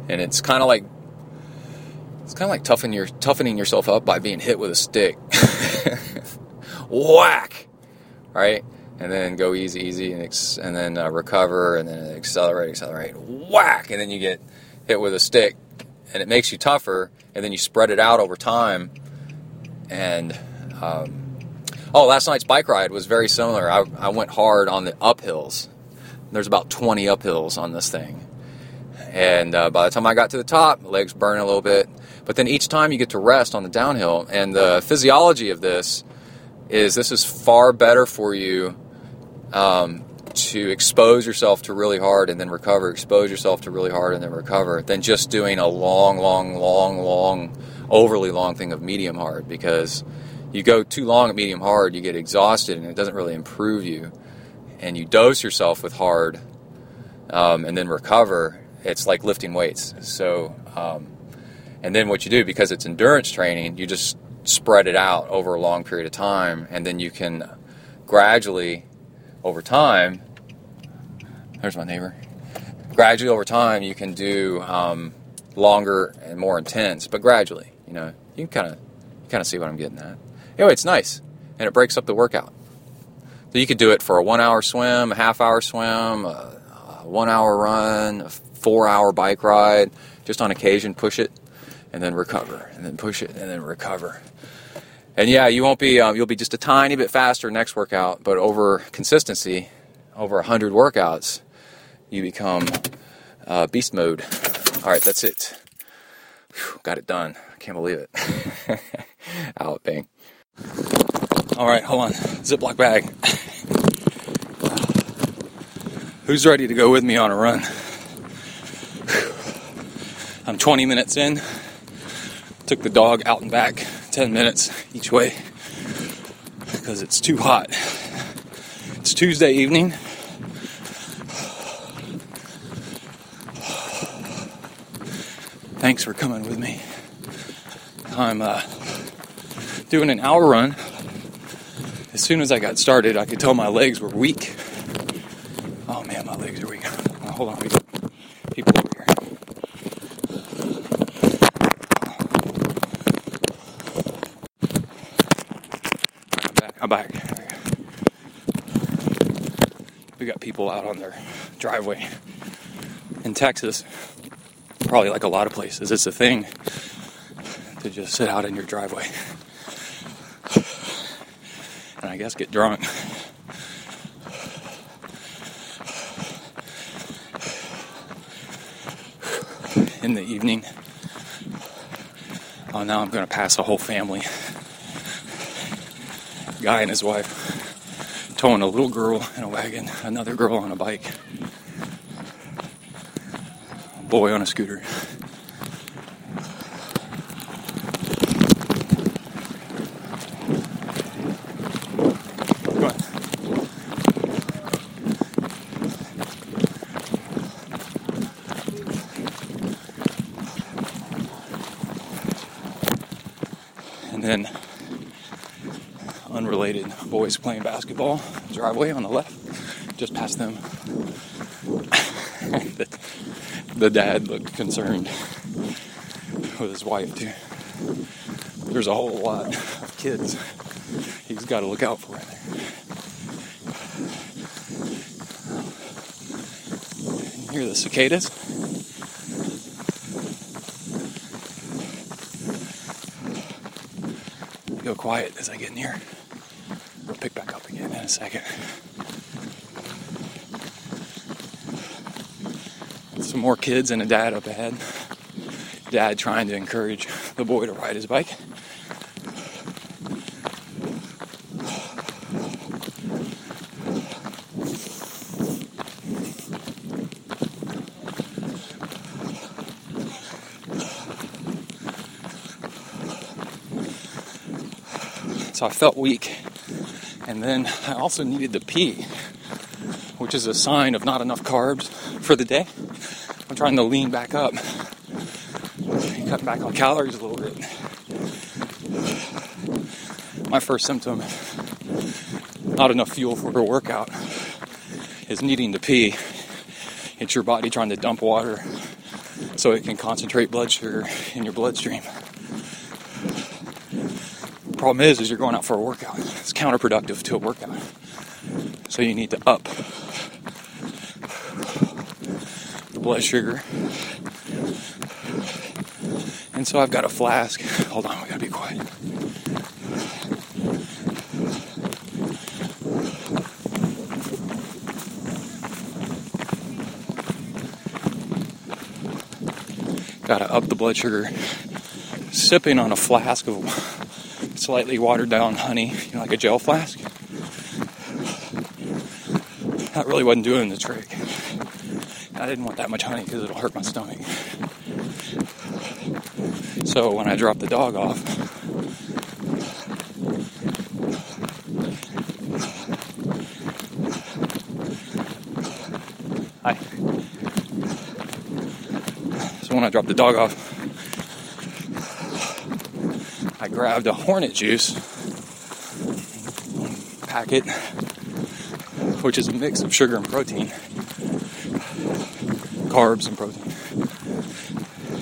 And it's kind of like it's kind of like toughening, your, toughening yourself up by being hit with a stick. Whack! Right? and then go easy, easy, and, ex- and then uh, recover, and then accelerate, accelerate, whack, and then you get hit with a stick, and it makes you tougher, and then you spread it out over time. And um, oh, last night's bike ride was very similar. I, I went hard on the uphills. There's about 20 uphills on this thing, and uh, by the time I got to the top, legs burn a little bit. But then each time you get to rest on the downhill, and the physiology of this is this is far better for you um, to expose yourself to really hard and then recover, expose yourself to really hard and then recover, than just doing a long, long, long, long, overly long thing of medium hard because you go too long at medium hard, you get exhausted and it doesn't really improve you. And you dose yourself with hard um, and then recover, it's like lifting weights. So, um, and then what you do, because it's endurance training, you just spread it out over a long period of time and then you can gradually over time, there's my neighbor. Gradually over time, you can do um, longer and more intense, but gradually, you know, you can kind of you kind of see what I'm getting at. Anyway, it's nice, and it breaks up the workout. So you could do it for a one-hour swim, a half-hour swim, a, a one-hour run, a four-hour bike ride. Just on occasion, push it, and then recover, and then push it, and then recover and yeah, you won't be um, you'll be just a tiny bit faster next workout, but over consistency, over hundred workouts, you become uh, beast mode. All right, that's it. Whew, got it done. I can't believe it. Out, bang. All right, hold on. Ziploc bag. Who's ready to go with me on a run? I'm 20 minutes in. Took the dog out and back 10 minutes each way because it's too hot. It's Tuesday evening. Thanks for coming with me. I'm uh, doing an hour run. As soon as I got started, I could tell my legs were weak. Oh man, my legs are weak. Hold on, people over here. I'm back. We got people out on their driveway. In Texas, probably like a lot of places, it's a thing to just sit out in your driveway. And I guess get drunk. In the evening. Oh, now I'm going to pass a whole family guy and his wife towing a little girl in a wagon, another girl on a bike, a boy on a scooter. And then unrelated boys playing basketball driveway on the left just past them. The, the dad looked concerned with his wife too. There's a whole lot of kids he's got to look out for in you hear the cicadas? Go quiet as I get near. We'll pick back up again in a second. Some more kids and a dad up ahead. Dad trying to encourage the boy to ride his bike. So I felt weak. And then I also needed to pee, which is a sign of not enough carbs for the day. I'm trying to lean back up, cut back on calories a little bit. My first symptom, not enough fuel for a workout, is needing to pee. It's your body trying to dump water so it can concentrate blood sugar in your bloodstream problem is, is you're going out for a workout. It's counterproductive to a workout. So you need to up the blood sugar. And so I've got a flask. Hold on, we gotta be quiet. Gotta up the blood sugar. Sipping on a flask of slightly watered down honey, you know, like a gel flask. That really wasn't doing the trick. I didn't want that much honey because it'll hurt my stomach. So when I dropped the dog off, I so when I dropped the dog off, I grabbed a Hornet juice packet, which is a mix of sugar and protein, carbs and protein,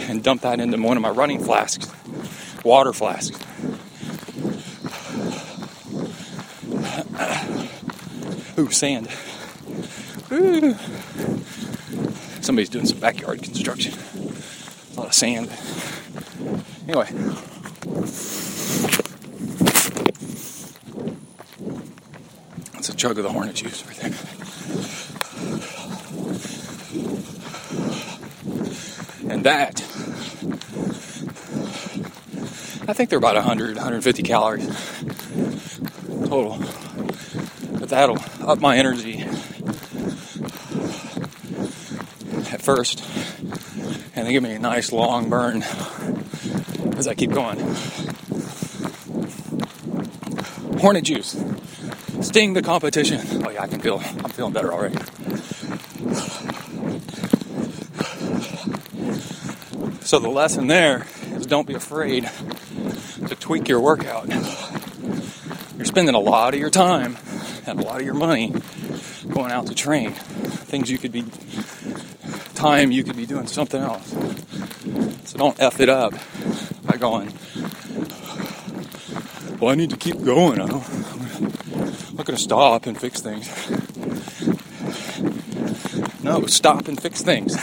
and dumped that into one of my running flasks, water flasks. Ooh, sand. Ooh. Somebody's doing some backyard construction. A lot of sand. Anyway. That's a chug of the Hornet juice right there. And that, I think they're about 100, 150 calories total. But that'll up my energy at first and then give me a nice long burn as I keep going. Hornet juice. Sting the competition. Oh yeah, I can feel I'm feeling better already. So the lesson there is don't be afraid to tweak your workout. You're spending a lot of your time and a lot of your money going out to train. Things you could be time you could be doing something else. So don't F it up by going, well, I need to keep going. I don't, not going to stop and fix things. No, stop and fix things.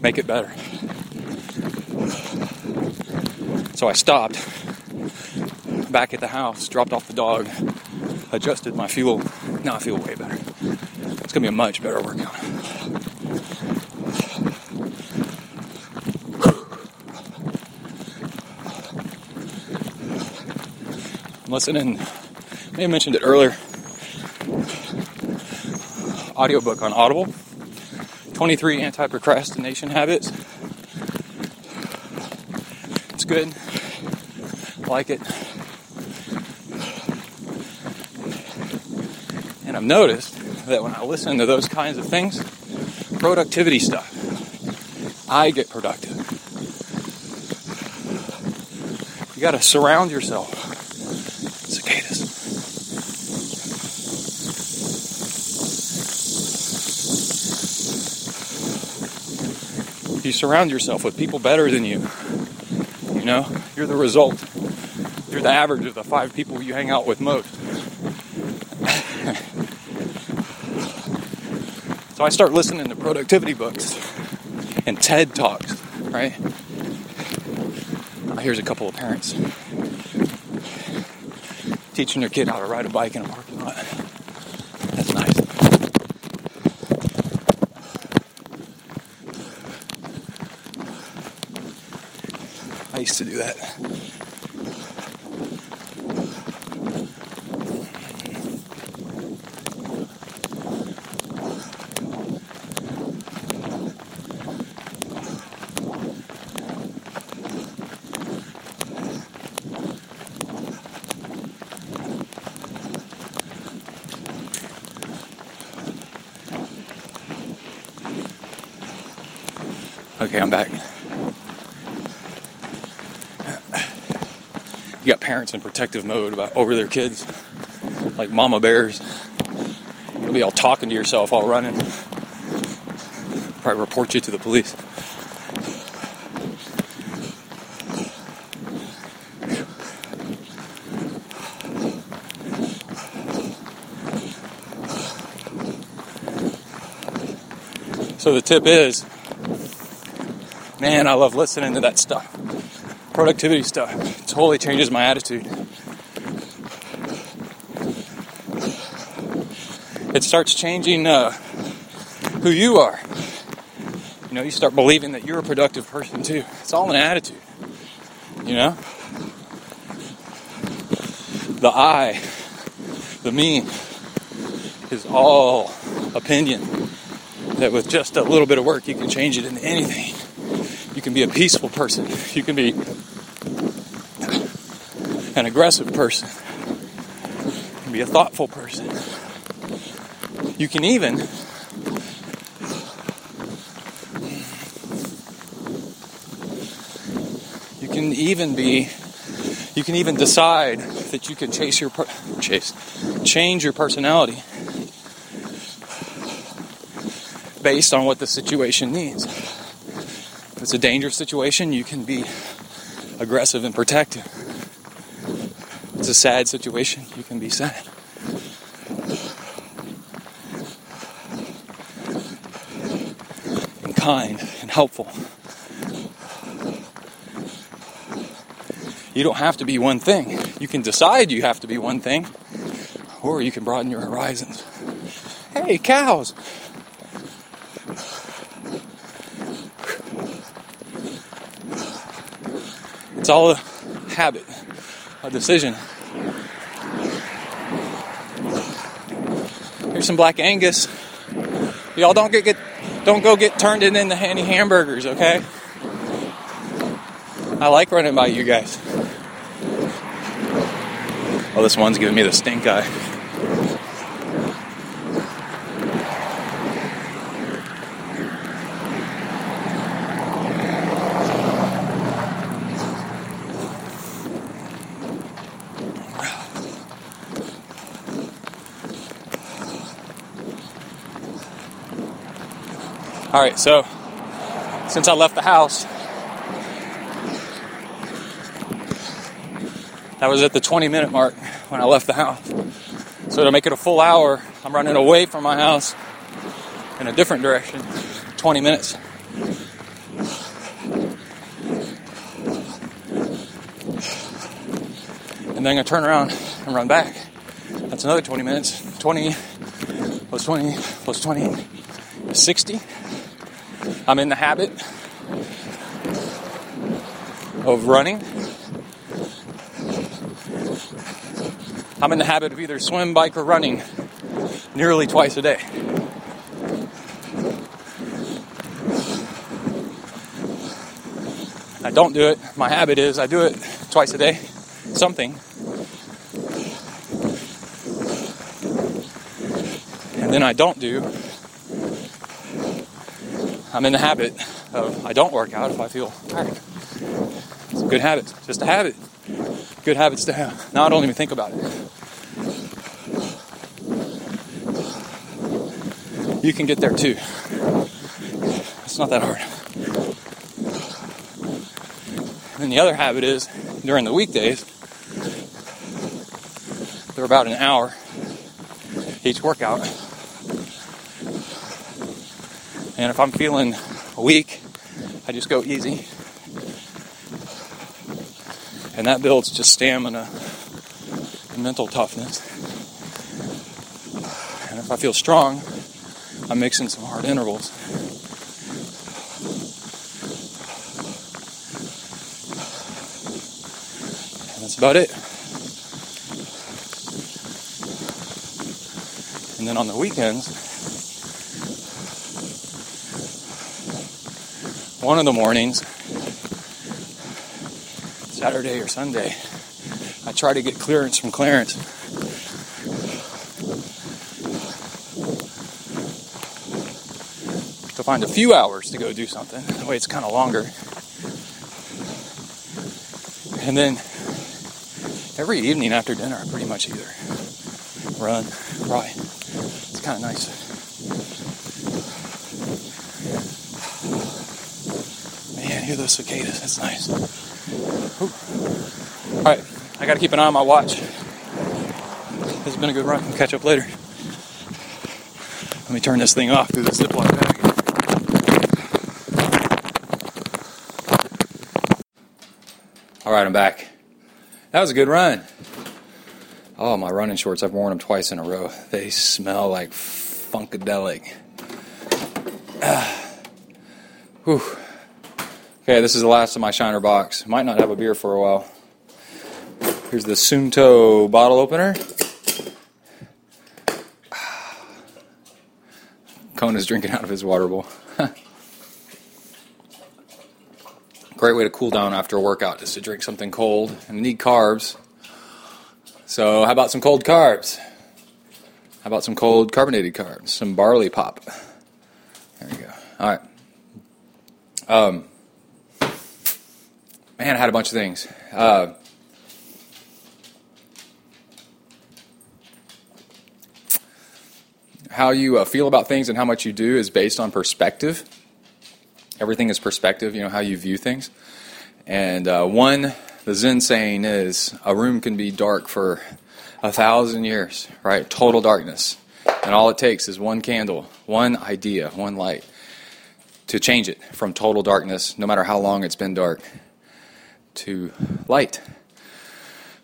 Make it better. So I stopped back at the house, dropped off the dog, adjusted my fuel. Now I feel way better. It's going to be a much better workout. Listening, may have mentioned it earlier. Audiobook on Audible 23 Anti Procrastination Habits. It's good. I like it. And I've noticed that when I listen to those kinds of things, productivity stuff, I get productive. You got to surround yourself. Cicadas. You surround yourself with people better than you. You know, you're the result. You're the average of the five people you hang out with most. so I start listening to productivity books and TED Talks, right? Now, Here's a couple of parents teaching their kid how to ride a bike in a parking lot. That's nice. I used to do that. parents in protective mode about, over their kids, like mama bears. You'll be all talking to yourself all running. Probably report you to the police. So the tip is, man, I love listening to that stuff. Productivity stuff. Totally changes my attitude. It starts changing uh, who you are. You know, you start believing that you're a productive person too. It's all an attitude. You know? The I, the me, is all opinion. That with just a little bit of work, you can change it into anything. You can be a peaceful person. You can be an aggressive person. You can be a thoughtful person. You can even you can even be you can even decide that you can chase your chase change your personality based on what the situation needs. If it's a dangerous situation, you can be aggressive and protective. A sad situation, you can be sad. And kind and helpful. You don't have to be one thing. You can decide you have to be one thing, or you can broaden your horizons. Hey, cows! It's all a habit, a decision. Some black Angus. Y'all don't get, get don't go get turned in into handy hamburgers, okay? I like running by you guys. Oh, this one's giving me the stink eye. All right, so since I left the house, that was at the 20 minute mark when I left the house. So to make it a full hour, I'm running away from my house in a different direction, 20 minutes. And then I turn around and run back. That's another 20 minutes. 20 plus 20 plus 20 is 60. I'm in the habit of running. I'm in the habit of either swim, bike, or running nearly twice a day. I don't do it. My habit is I do it twice a day, something. And then I don't do I'm in the habit of I don't work out if I feel tired. It's a good habit, just a habit. Good habits to have. Now I don't even think about it. You can get there too. It's not that hard. And the other habit is during the weekdays, they're about an hour each workout. And if I'm feeling weak, I just go easy. And that builds just stamina and mental toughness. And if I feel strong, I'm mixing some hard intervals. And that's about it. And then on the weekends, one of the mornings, Saturday or Sunday, I try to get clearance from Clarence. To find a few hours to go do something. That way it's kind of longer. And then every evening after dinner, I pretty much either run, cry. It's kind of nice. hear those cicadas. That's nice. Ooh. All right, I got to keep an eye on my watch. This has been a good run. We'll catch up later. Let me turn this thing off through the Ziploc bag. All right, I'm back. That was a good run. Oh, my running shorts, I've worn them twice in a row. They smell like funkadelic. Ah. Whew. Okay, this is the last of my Shiner Bocks. Might not have a beer for a while. Here's the Suunto bottle opener. Kona's drinking out of his water bowl. Great way to cool down after a workout is to drink something cold and need carbs. So, how about some cold carbs? How about some cold carbonated carbs? Some barley pop. There you go. All right. Um, man, I had a bunch of things. Uh, how you uh, feel about things and how much you do is based on perspective. Everything is perspective, you know, how you view things. And uh, one, the Zen saying is a room can be dark for a thousand years, right? Total darkness. And all it takes is one candle, one idea, one light to change it from total darkness, no matter how long it's been dark, to light,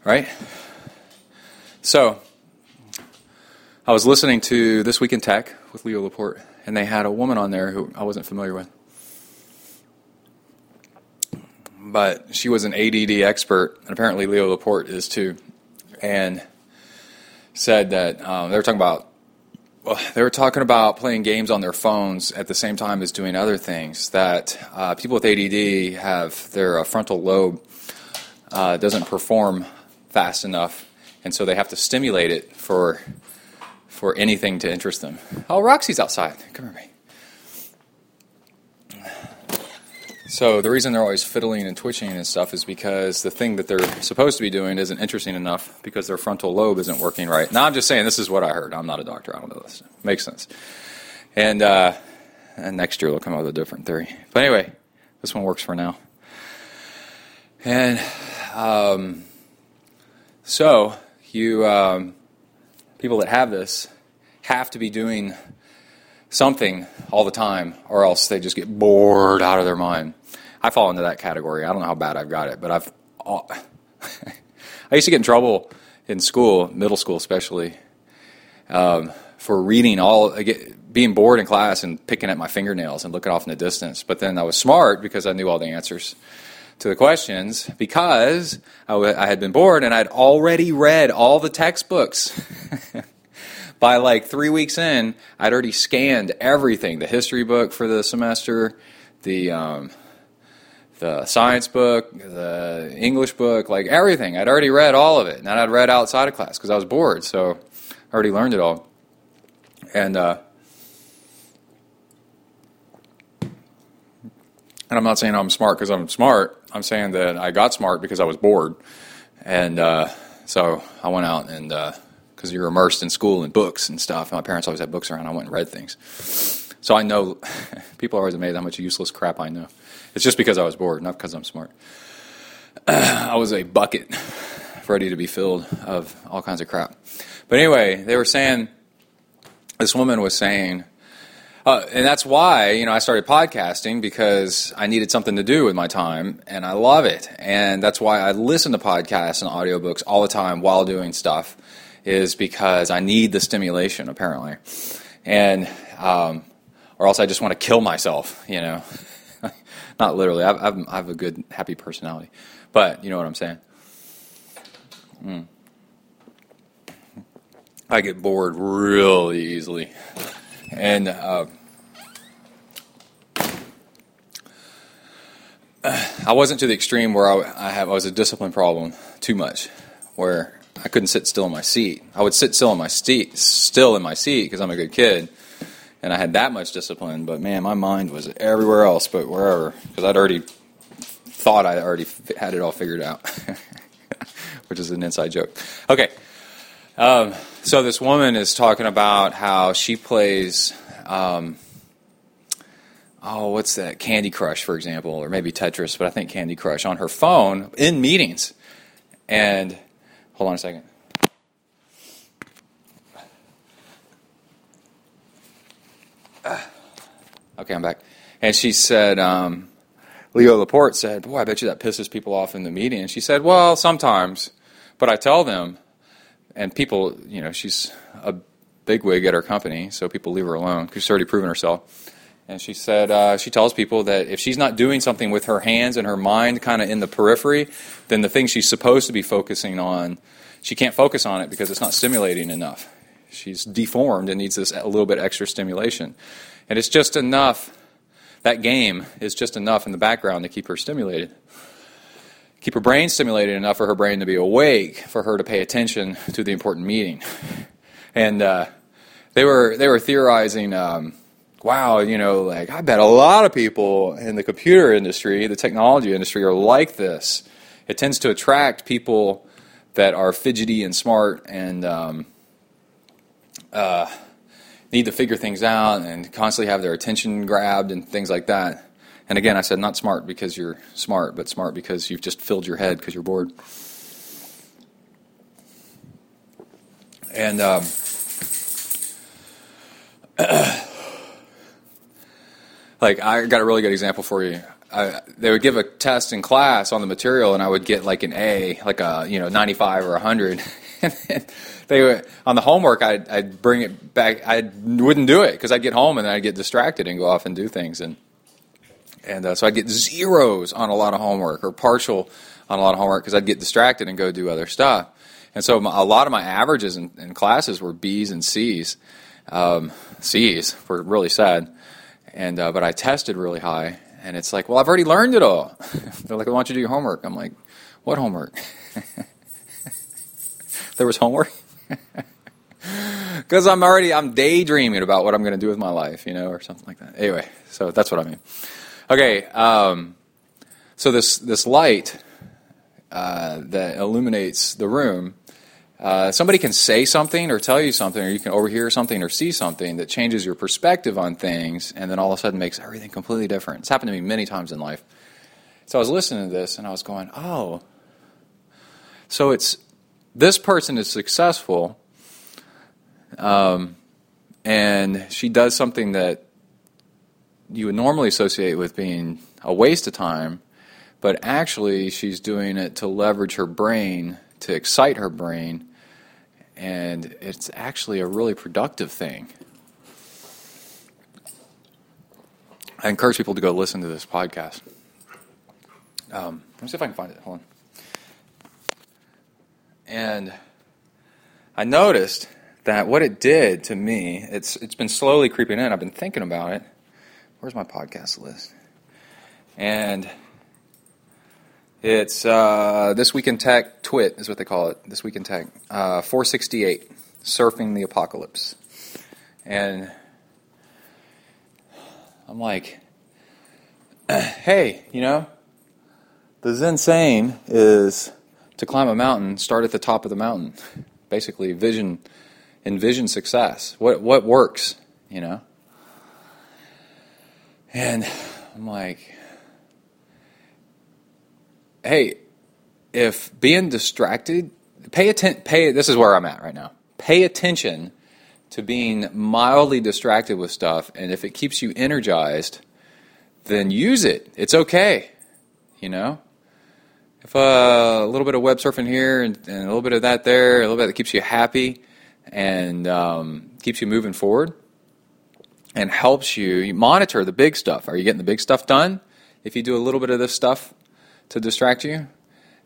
right? So, I was listening to This Week in Tech with Leo Laporte, and they had a woman on there who I wasn't familiar with. But she was an ADD expert, and apparently Leo Laporte is too. And said that um, they were talking about they were talking about playing games on their phones at the same time as doing other things. That uh, people with ADD have their uh, frontal lobe uh, doesn't perform fast enough, and so they have to stimulate it for for anything to interest them. Oh, Roxy's outside. Come here. So the reason they're always fiddling and twitching and stuff is because the thing that they're supposed to be doing isn't interesting enough because their frontal lobe isn't working right. Now I'm just saying this is what I heard. I'm not a doctor. I don't know this. Makes sense. And uh, and next year they'll come up with a different theory. But anyway, this one works for now. And um, so you um, people that have this have to be doing something all the time, or else they just get bored out of their mind. I fall into that category. I don't know how bad I've got it, but I've. I used to get in trouble in school, middle school especially, um, for reading all, being bored in class and picking at my fingernails and looking off in the distance. But then I was smart because I knew all the answers to the questions because I, w- I had been bored and I'd already read all the textbooks. By like three weeks in, I'd already scanned everything the history book for the semester, the. Um, the science book, the English book, like everything. I'd already read all of it, and I'd read outside of class because I was bored, so I already learned it all. And uh, and I'm not saying I'm smart because I'm smart. I'm saying that I got smart because I was bored, and uh, so I went out and because uh, you're immersed in school and books and stuff. My parents always had books around. I went and read things, so I know people are always amazed how much useless crap I know. It's just because I was bored, not because I'm smart. I was a bucket ready to be filled of all kinds of crap. But anyway, they were saying, this woman was saying, uh, and that's why you know I started podcasting because I needed something to do with my time, and I love it. And that's why I listen to podcasts and audiobooks all the time while doing stuff, is because I need the stimulation apparently, and um, or else I just want to kill myself, you know. Not literally. I have, I have a good, happy personality, but you know what I'm saying. Mm. I get bored really easily, and uh, I wasn't to the extreme where I, I have I was a discipline problem too much, where I couldn't sit still in my seat. I would sit still in my seat, still in my seat because I'm a good kid, and I had that much discipline. But man, my mind was everywhere else but wherever because I'd already thought I already had it all figured out, which is an inside joke. Okay, um, so this woman is talking about how she plays. Um, oh, what's that? Candy Crush, for example, or maybe Tetris, but I think Candy Crush on her phone in meetings. And hold on a second. Okay, I'm back. And she said, um, Leo Laporte said, Boy, I bet you that pisses people off in the meeting. And she said, Well, sometimes. But I tell them, and people, you know, she's a bigwig at her company, so people leave her alone because she's already proven herself. And she said, uh, she tells people that if she's not doing something with her hands and her mind kind of in the periphery, then the thing she's supposed to be focusing on, she can't focus on it because it's not stimulating enough. She's deformed and needs this a little bit extra stimulation. And it's just enough that game is just enough in the background to keep her stimulated. Keep her brain stimulated enough for her brain to be awake, for her to pay attention to the important meeting. And uh, they were they were theorizing, um, wow, you know, like I bet a lot of people in the computer industry, the technology industry, are like this. It tends to attract people that are fidgety and smart and um, uh, need to figure things out and constantly have their attention grabbed and things like that. And again, I said not smart because you're smart, but smart because you've just filled your head because you're bored. And um, like I got a really good example for you. I, they would give a test in class on the material, and I would get like an A, like a you know 95 or 100. they on the homework, I'd, I'd bring it back. I wouldn't do it because I'd get home and I'd get distracted and go off and do things, and and uh, so I'd get zeros on a lot of homework or partial on a lot of homework because I'd get distracted and go do other stuff. And so my, a lot of my averages in, in, classes were B's and C's. Um, C's were really sad, and uh, but I tested really high, and it's like, well, I've already learned it all. They're like, I want you to do your homework. I'm like, what homework? there was homework because I'm already I'm daydreaming about what I'm going to do with my life, you know, or something like that. Anyway, so that's what I mean. Okay, um, so this this light uh, that illuminates the room. Uh, somebody can say something or tell you something, or you can overhear something or see something that changes your perspective on things, and then all of a sudden makes everything completely different. It's happened to me many times in life. So I was listening to this, and I was going, "Oh, so it's this person is successful, um, and she does something that you would normally associate with being a waste of time, but actually she's doing it to leverage her brain, to excite her brain, and it's actually a really productive thing. I encourage people to go listen to this podcast. Um, let me see if I can find it. Hold on. And I noticed that what it did to me, it's it's been slowly creeping in. I've been thinking about it. Where's my podcast list? And it's uh, this week in tech. Twit is what they call it. This week in tech. Uh, 468, surfing the apocalypse, and I'm like, hey, you know, the Zen saying is to climb a mountain, start at the top of the mountain. Basically, vision, envision success. What what works, you know? And I'm like, hey, if being distracted, pay attention. Pay. This is where I'm at right now. Pay attention to being mildly distracted with stuff, and if it keeps you energized, then use it. It's okay, you know if uh, a little bit of web surfing here and, and, a little bit of that there, a little bit that keeps you happy and um, keeps you moving forward and helps you, you monitor the big stuff. Are you getting the big stuff done? If you do a little bit of this stuff to distract you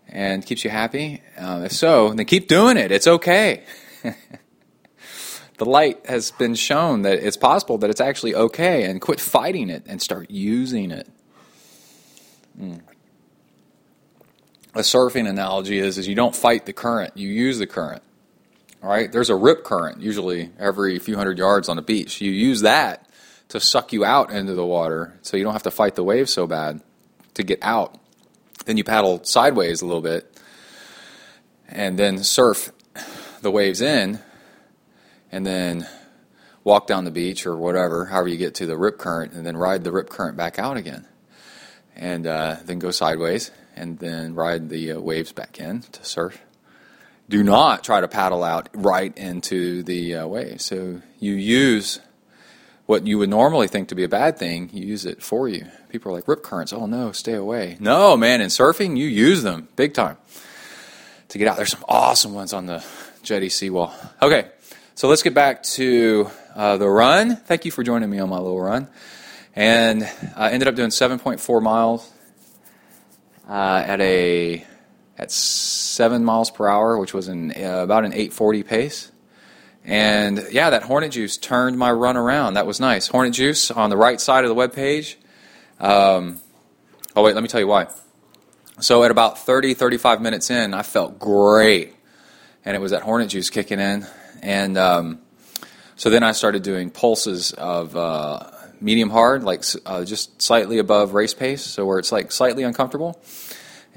and keeps you happy, uh, if so, then keep doing it. It's okay. the light has been shown that it's possible that it's actually okay, and quit fighting it and start using it. Mm a surfing analogy is is you don't fight the current, you use the current. All right, there's a rip current usually every few hundred yards on a beach. You use that to suck you out into the water, so you don't have to fight the waves so bad to get out. Then you paddle sideways a little bit, and then surf the waves in, and then walk down the beach or whatever, however you get to the rip current, and then ride the rip current back out again, and uh, then go sideways and then ride the uh, waves back in to surf. Do not try to paddle out right into the uh, waves. So you use what you would normally think to be a bad thing, you use it for you. People are like, rip currents, oh no, stay away. No, man, in surfing, you use them big time to get out. There's some awesome ones on the jetty seawall. Okay, so let's get back to uh, the run. Thank you for joining me on my little run. And I ended up doing 7.4 miles uh, at a at seven miles per hour, which was an uh, about an 840 pace. And yeah, that Hornet Juice turned my run around. That was nice. Hornet Juice on the right side of the web page. Um, oh wait, let me tell you why. So at about 30, 35 minutes in, I felt great, and it was that Hornet Juice kicking in. And um, so then I started doing pulses of uh, medium hard, like uh, just slightly above race pace, so where it's like slightly uncomfortable,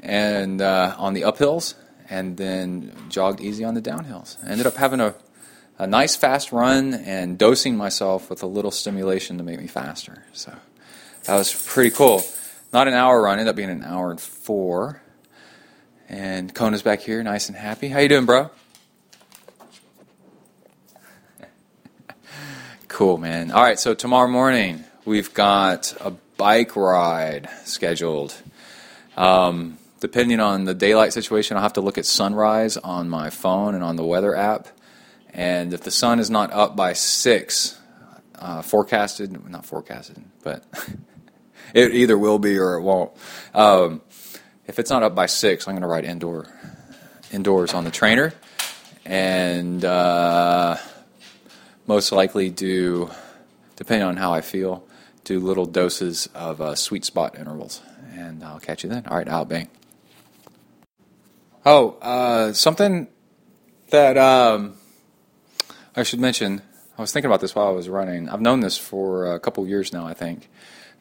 and uh, on the uphills, and then jogged easy on the downhills. Ended up having a, a nice fast run and dosing myself with a little stimulation to make me faster. So that was pretty cool. Not an hour run, ended up being an hour and four. And Kona's back here, nice and happy. How you doing, bro? Cool, man. All right, so tomorrow morning we've got a bike ride scheduled. Um, depending on the daylight situation, I'll have to look at sunrise on my phone and on the weather app. And if the sun is not up by six, uh, forecasted, not forecasted, but it either will be or it won't. Um, if it's not up by six, I'm going to ride indoor, indoors on the trainer, and uh, most likely do, depending on how I feel, do little doses of uh, sweet spot intervals. And I'll catch you then. All right, out, bang. Oh, uh, something that um, I should mention. I was thinking about this while I was running. I've known this for a couple years now, I think.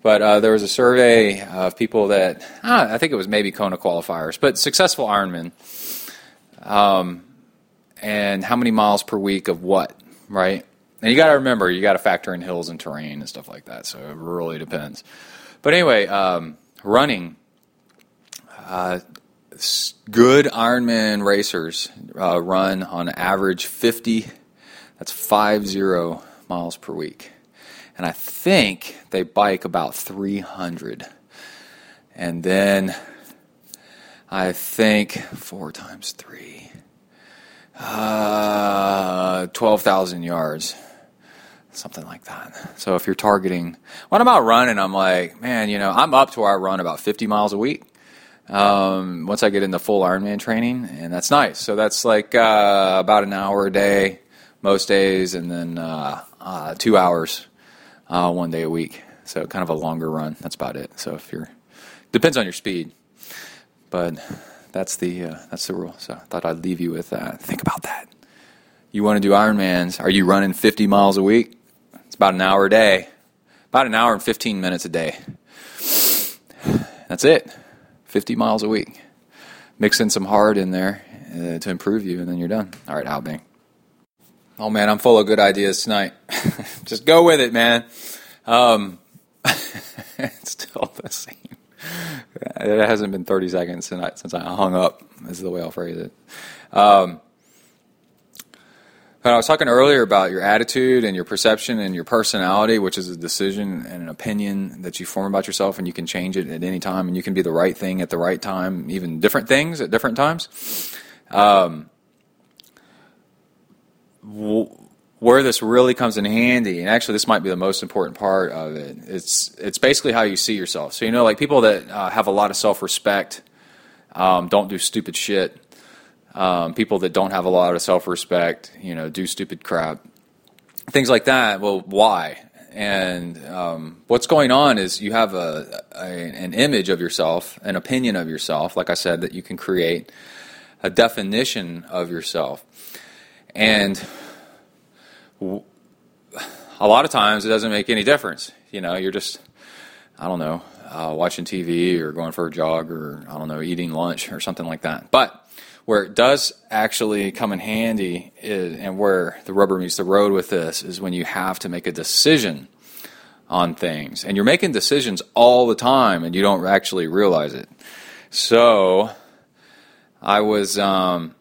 But uh, there was a survey of people that, ah, I think it was maybe Kona qualifiers, but successful Ironman. Um, and how many miles per week of what, right? And you got to remember, you got to factor in hills and terrain and stuff like that. So it really depends. But anyway, um, running. Uh, good Ironman racers uh, run on average 50, that's 50 miles per week. And I think they bike about 300. And then I think four times three, uh, 12,000 yards something like that. So if you're targeting, when I'm out running, I'm like, man, you know, I'm up to where I run about 50 miles a week. Um, once I get into full Ironman training, and that's nice. So that's like uh, about an hour a day most days, and then uh, uh, two hours uh, one day a week. So kind of a longer run. That's about it. So if you're depends on your speed, but that's the uh, that's the rule. So I thought I'd leave you with that. Think about that. You want to do Ironmans? Are you running 50 miles a week? About an hour a day, about an hour and 15 minutes a day. That's it. 50 miles a week. Mix in some hard in there uh, to improve you, and then you're done. All right, Albing. Oh man, I'm full of good ideas tonight. Just go with it, man. Um, it's still the same. It hasn't been 30 seconds tonight since I hung up, is the way I'll phrase it. Um, I was talking earlier about your attitude and your perception and your personality, which is a decision and an opinion that you form about yourself, and you can change it at any time, and you can be the right thing at the right time, even different things at different times. Um, where this really comes in handy, and actually this might be the most important part of it. It's it's basically how you see yourself. So you know, like people that uh, have a lot of self respect um, don't do stupid shit um, people that don't have a lot of self respect, you know, do stupid crap, things like that. Well, why? And um, what's going on is you have a, a, an image of yourself, an opinion of yourself, like I said, that you can create a definition of yourself. And w- a lot of times it doesn't make any difference. You know, you're just, I don't know, uh, watching TV or going for a jog or, I don't know, eating lunch or something like that. But where it does actually come in handy is, and where the rubber meets the road with this is when you have to make a decision on things. And you're making decisions all the time and you don't actually realize it. So I was um,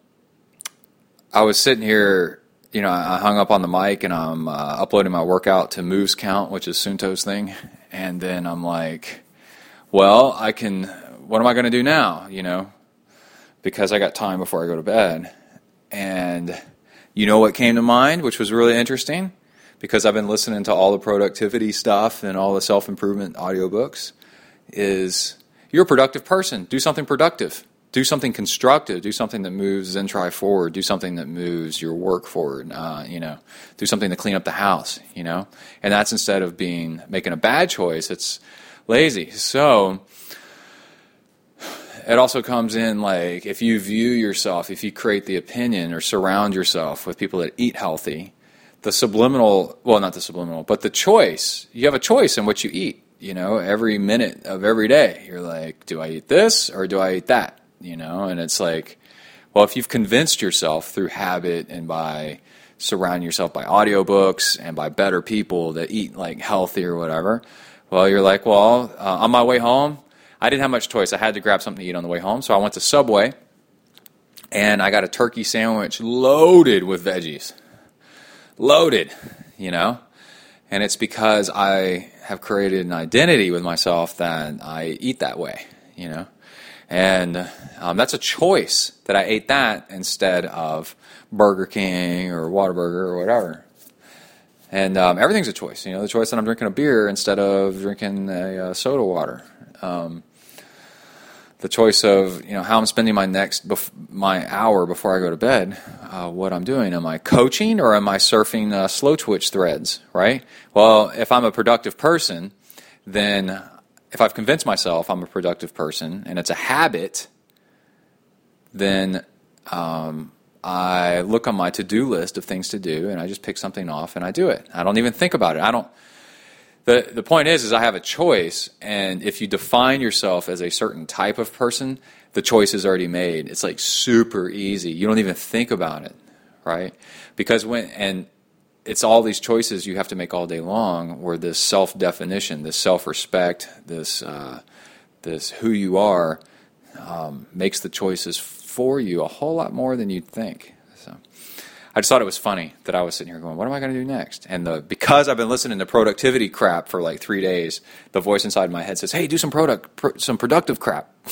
I was sitting here you know, I hung up on the mic and I'm uh, uploading my workout to Movescount, which is Suunto's thing. And then I'm like, well, I can, what am I going to do now? You know, because I got time before I go to bed. And you know what came to mind, which was really interesting? Because I've been listening to all the productivity stuff and all the self improvement audiobooks, is you're a productive person. Do something productive do something constructive, do something that moves ZenTri forward, do something that moves your work forward, uh, you know, do something to clean up the house, you know, and that's instead of being making a bad choice, it's lazy. So it also comes in like if you view yourself, if you create the opinion or surround yourself with people that eat healthy, the subliminal, well, not the subliminal, but the choice, you have a choice in what you eat. You know, every minute of every day, you're like, do I eat this or do I eat that? you know? And it's like, well, if you've convinced yourself through habit and by surrounding yourself by audiobooks and by better people that eat like healthy or whatever, well, you're like, well, uh, on my way home, I didn't have much choice. I had to grab something to eat on the way home. So I went to Subway and I got a turkey sandwich loaded with veggies. Loaded, you know? And it's because I have created an identity with myself that I eat that way, you know? And um, that's a choice that I ate that instead of Burger King or Whataburger or whatever. And um, everything's a choice. You know, the choice that I'm drinking a beer instead of drinking a uh, soda water. Um, the choice of you know how I'm spending my next bef- my hour before I go to bed. Uh, what I'm doing? Am I coaching or am I surfing uh, Slowtwitch threads? Right. Well, if I'm a productive person, then if I've convinced myself I'm a productive person and it's a habit, then um, I look on my to do list of things to do and I just pick something off and I do it. I don't even think about it. I don't. The, the point is, is I have a choice, and if you define yourself as a certain type of person, the choice is already made. It's like super easy. You don't even think about it, right? Because when and it's all these choices you have to make all day long where this self definition, this self respect, this, uh, this who you are um, makes the choices for you a whole lot more than you'd think. I just thought it was funny that I was sitting here going, what am I going to do next? And the, because I've been listening to productivity crap for like three days, the voice inside my head says, hey, do some, product, pro- some productive crap.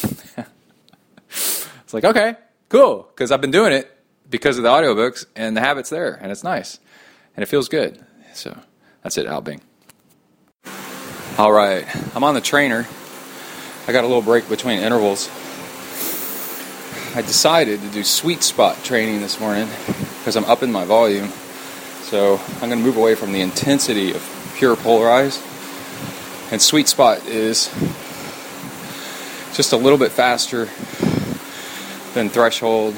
it's like, okay, cool, because I've been doing it because of the audiobooks and the habits there, and it's nice and it feels good. So that's it, Albing. All right, I'm on the trainer. I got a little break between intervals. I decided to do sweet spot training this morning because I'm upping my volume. So I'm going to move away from the intensity of pure polarized. And sweet spot is just a little bit faster than threshold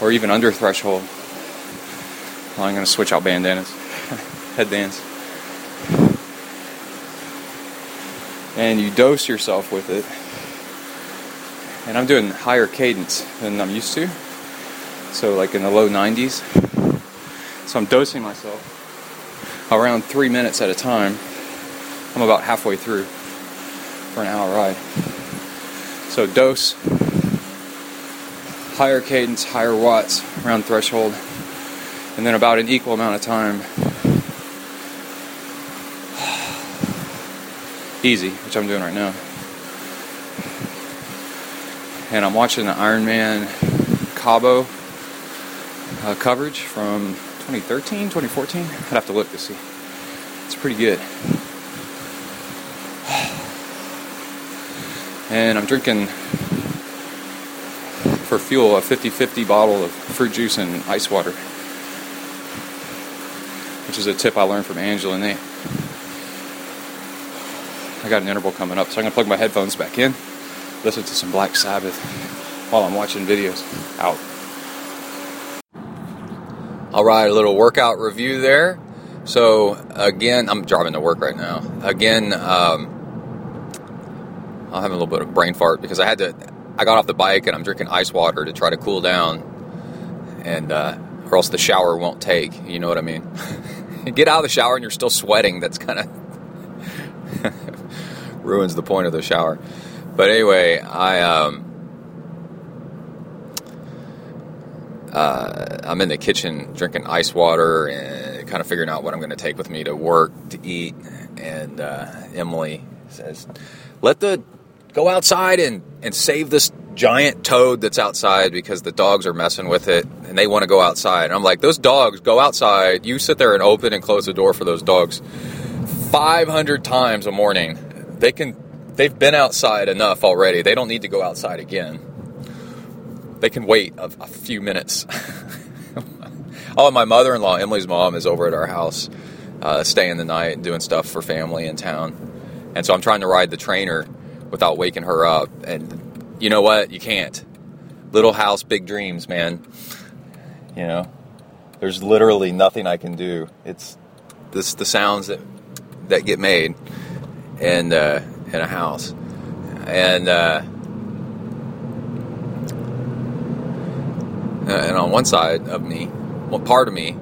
or even under threshold. Well, I'm going to switch out bandanas, headbands. And you dose yourself with it. And I'm doing higher cadence than I'm used to. So, like in the low 90s. So, I'm dosing myself around three minutes at a time. I'm about halfway through for an hour ride. So, dose, higher cadence, higher watts around threshold and then about an equal amount of time easy, which I'm doing right now. And I'm watching the Ironman Cabo uh, coverage from 2013, 2014. I'd have to look to see. It's pretty good. And I'm drinking for fuel a 50 50 bottle of fruit juice and ice water which is a tip I learned from Angela Naeth. I got an interval coming up, so I'm gonna plug my headphones back in, listen to some Black Sabbath while I'm watching videos. Out. All right, a little workout review there. So again, I'm driving to work right now. Again, um, I'm having a little bit of brain fart because I had to. I got off the bike and I'm drinking ice water to try to cool down, and uh, or else the shower won't take. You know what I mean? get out of the shower and you're still sweating. That's kind of ruins the point of the shower. But anyway, I um, uh, I'm in the kitchen drinking ice water and kind of figuring out what I'm going to take with me to work to eat. And uh, Emily says, "Let the go outside and and save this giant toad that's outside because the dogs are messing with it and they want to go outside." And I'm like, "Those dogs go outside. You sit there and open and close the door for those dogs 500 times a morning. They can." They've been outside enough already. They don't need to go outside again they can wait a, a few minutes. oh, my mother-in-law, Emily's mom, is over at our house, uh, staying the night and doing stuff for family in town. And so I'm trying to ride the trainer without waking her up. And you know what? You can't. Little house, big dreams, man. You know, there's literally nothing I can do. It's this the sounds that that get made, and uh, in a house, and. Uh, Uh, and on one side of me, well, part of me,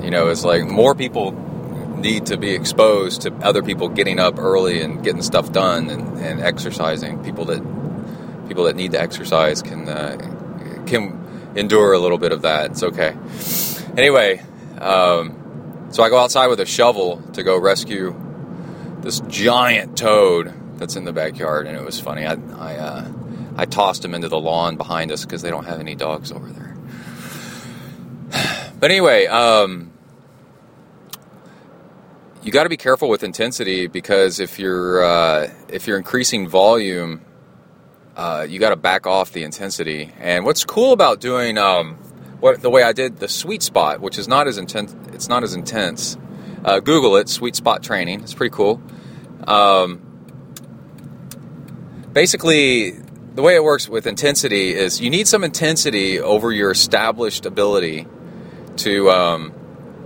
you know, is like more people need to be exposed to other people getting up early and getting stuff done and, and exercising. People that people that need to exercise can uh, can endure a little bit of that. It's okay. Anyway, um, so I go outside with a shovel to go rescue this giant toad that's in the backyard, and it was funny. I, I uh, I tossed him into the lawn behind us because they don't have any dogs over there. But anyway, um, you got to be careful with intensity because if you're uh, if you're increasing volume, uh, you got to back off the intensity. And what's cool about doing um, what the way I did the sweet spot, which is not as intense, it's not as intense. Uh, Google it, sweet spot training. It's pretty cool. Um, basically, the way it works with intensity is you need some intensity over your established ability to um,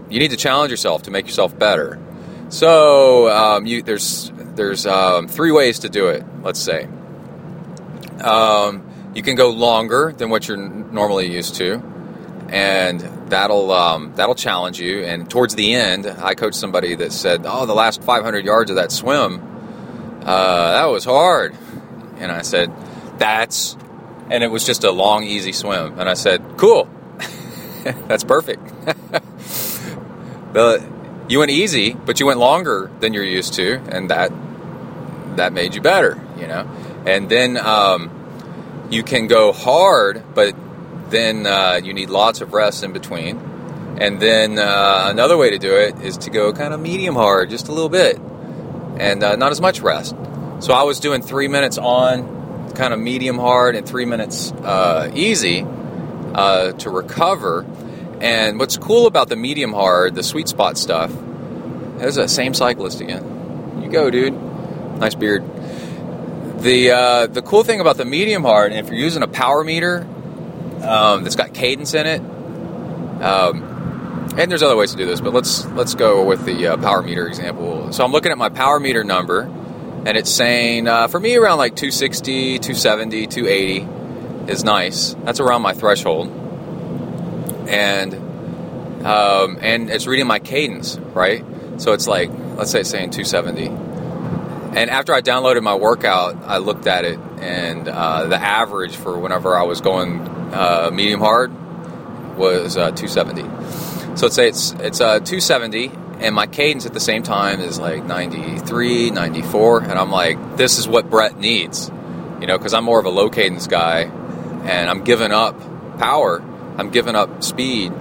you need to challenge yourself to make yourself better so um, you, there's there's um, three ways to do it let's say um, you can go longer than what you're normally used to and that'll um, that'll challenge you. And towards the end i coached somebody that said oh the last 500 yards of that swim uh, that was hard. And i said that's and it was just a long easy swim. And i said cool. That's perfect. The you went easy but you went longer than you're used to and that that made you better you know? And then um, you can go hard but then uh, you need lots of rest in between and then uh, another way to do it is to go kind of medium hard just a little bit and uh, not as much rest so i was doing three minutes on kind of medium hard and three minutes uh, easy uh, to recover. And what's cool about the medium hard, the sweet spot stuff, there's that same cyclist again. You go, dude. Nice beard. The uh, the cool thing about the medium hard, and if you're using a power meter um, that's got cadence in it, um, and there's other ways to do this, but let's let's go with the uh, power meter example. So I'm looking at my power meter number, and it's saying uh, for me around like 260 270 280 is nice. That's around my threshold. And um, and it's reading my cadence right? So it's like let's say it's saying 270 and after i downloaded my workout i looked at it and uh, the average for whenever i was going uh, medium hard was uh, 270 so let's say it's it's uh, 270 and my cadence at the same time is like 93 94 and i'm like this is what brett needs you know because i'm more of a low cadence guy and i'm giving up power. I'm giving up speed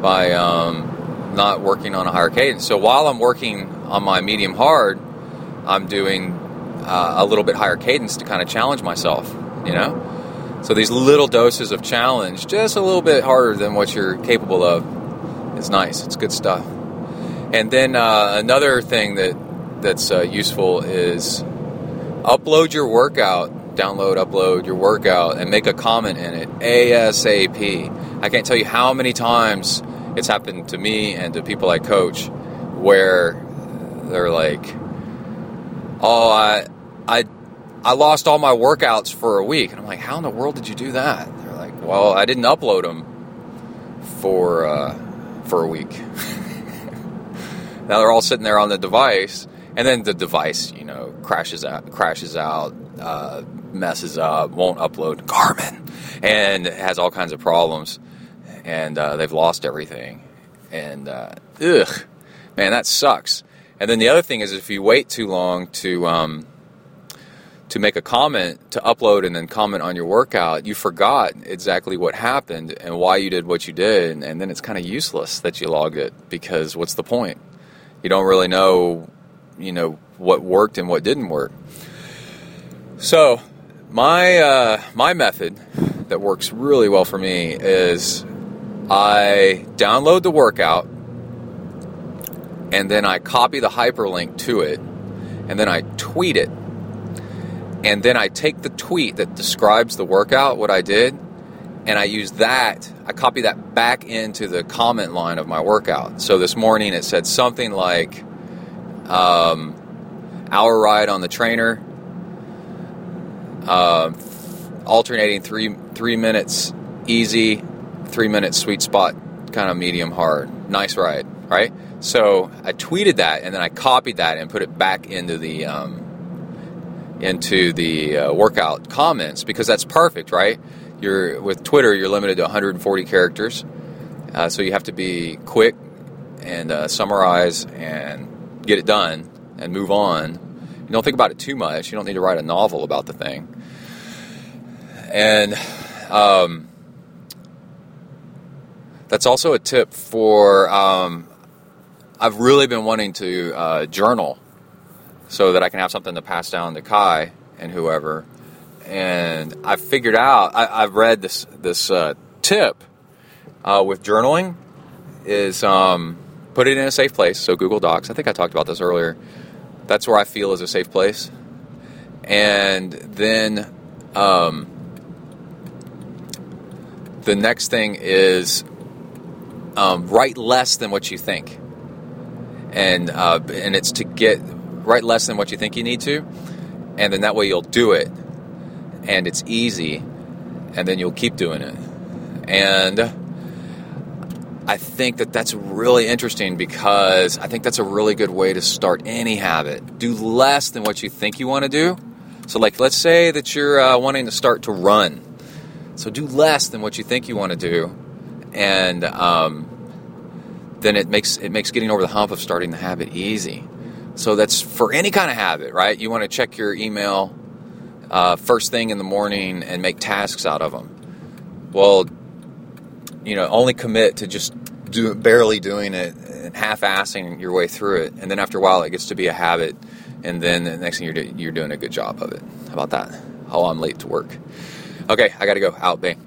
by um, not working on a higher cadence. So while i'm working on my medium hard i'm doing uh, a little bit higher cadence to kind of challenge myself you know so these little doses of challenge just a little bit harder than what you're capable of is nice it's good stuff and then uh, another thing that that's uh, useful is upload your workout, download, upload your workout, and make a comment in it ASAP. I can't tell you how many times it's happened to me and to people I coach where they're like, "Oh, I, I, I lost all my workouts for a week," and I'm like, "How in the world did you do that?" They're like, "Well, I didn't upload them for uh, for a week." Now they're all sitting there on the device, and then the device, you know, crashes out, crashes out, uh, messes up, won't upload Garmin, and has all kinds of problems, and uh, they've lost everything, and uh, ugh, man, that sucks. And then the other thing is, if you wait too long to um, to make a comment, to upload and then comment on your workout, you forgot exactly what happened and why you did what you did, and, then it's kind of useless that you logged it because what's the point? You don't really know, you know, what worked and what didn't work. So, my uh, my method that works really well for me is I download the workout and then I copy the hyperlink to it and then I tweet it and then I take the tweet that describes the workout, what I did, and I use that, I copy that back into the comment line of my workout. So this morning it said something like, um, hour ride on the trainer, uh, alternating three three minutes easy, three minutes sweet spot, kind of medium hard. Nice ride, right? So I tweeted that and then I copied that and put it back into the um, into the uh, workout comments because that's perfect, right? You're with Twitter, you're limited to 140 characters, uh, so you have to be quick and uh, summarize and get it done and move on. You don't think about it too much. You don't need to write a novel about the thing. And um, that's also a tip for. Um, I've really been wanting to uh, journal so that I can have something to pass down to Kai and whoever. And I figured out, I, have read this this uh, tip uh, with journaling is um, put it in a safe place. So Google Docs. I think I talked about this earlier. That's where I feel is a safe place. And then um, the next thing is um, write less than what you think, and uh, and it's to get write less than what you think you need to, and then that way you'll do it, and it's easy, and then you'll keep doing it. And I think that that's really interesting because I think that's a really good way to start any habit. Do less than what you think you want to do. So, like, let's say that you're uh, wanting to start to run. So, do less than what you think you want to do, and um, then it makes it makes getting over the hump of starting the habit easy. So that's for any kind of habit, right? You want to check your email uh, first thing in the morning and make tasks out of them. Well, you know, only commit to just do, barely doing it and half-assing your way through it, and then after a while, it gets to be a habit, and then the next thing you're do, you're doing a good job of it. How about that? Oh, I'm late to work. Okay, I got to go. Out, bang.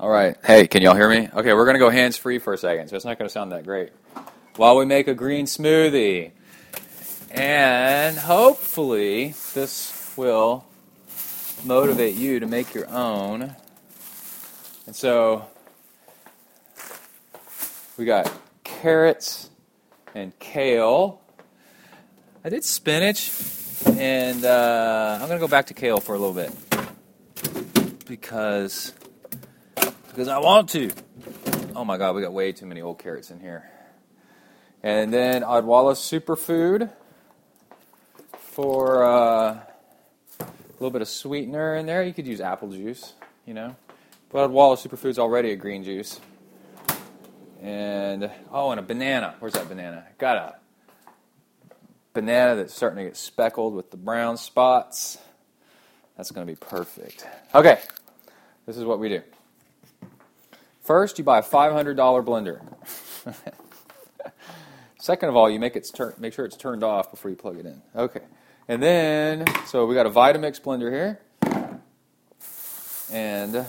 All right. Hey, can y'all hear me? Okay, we're gonna go hands free for a second, so it's not gonna sound that great while we make a green smoothie. And hopefully, this will motivate you to make your own. And so, we got carrots and kale. I did spinach, and uh, I'm going to go back to kale for a little bit because because I want to. Oh my God, we got way too many old carrots in here. And then Odwalla Superfood for uh, a little bit of sweetener in there. You could use apple juice, you know. But Odwalla Superfood's already a green juice. And, oh, and a banana. Where's that banana? Got a banana that's starting to get speckled with the brown spots. That's going to be perfect. Okay, this is what we do. First, you buy a $500 blender. Second of all, you make it turn, make sure it's turned off before you plug it in. Okay. And then, so we got a Vitamix blender here. And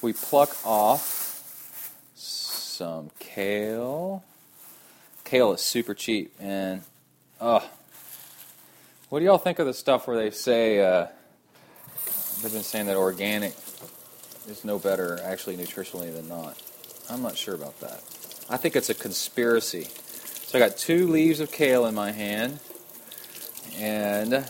we pluck off some kale. Kale is super cheap, and oh, what do y'all think of the stuff where they say uh, they've been saying that organic is no better actually nutritionally than not? I'm not sure about that. I think it's a conspiracy. So I got two leaves of kale in my hand, and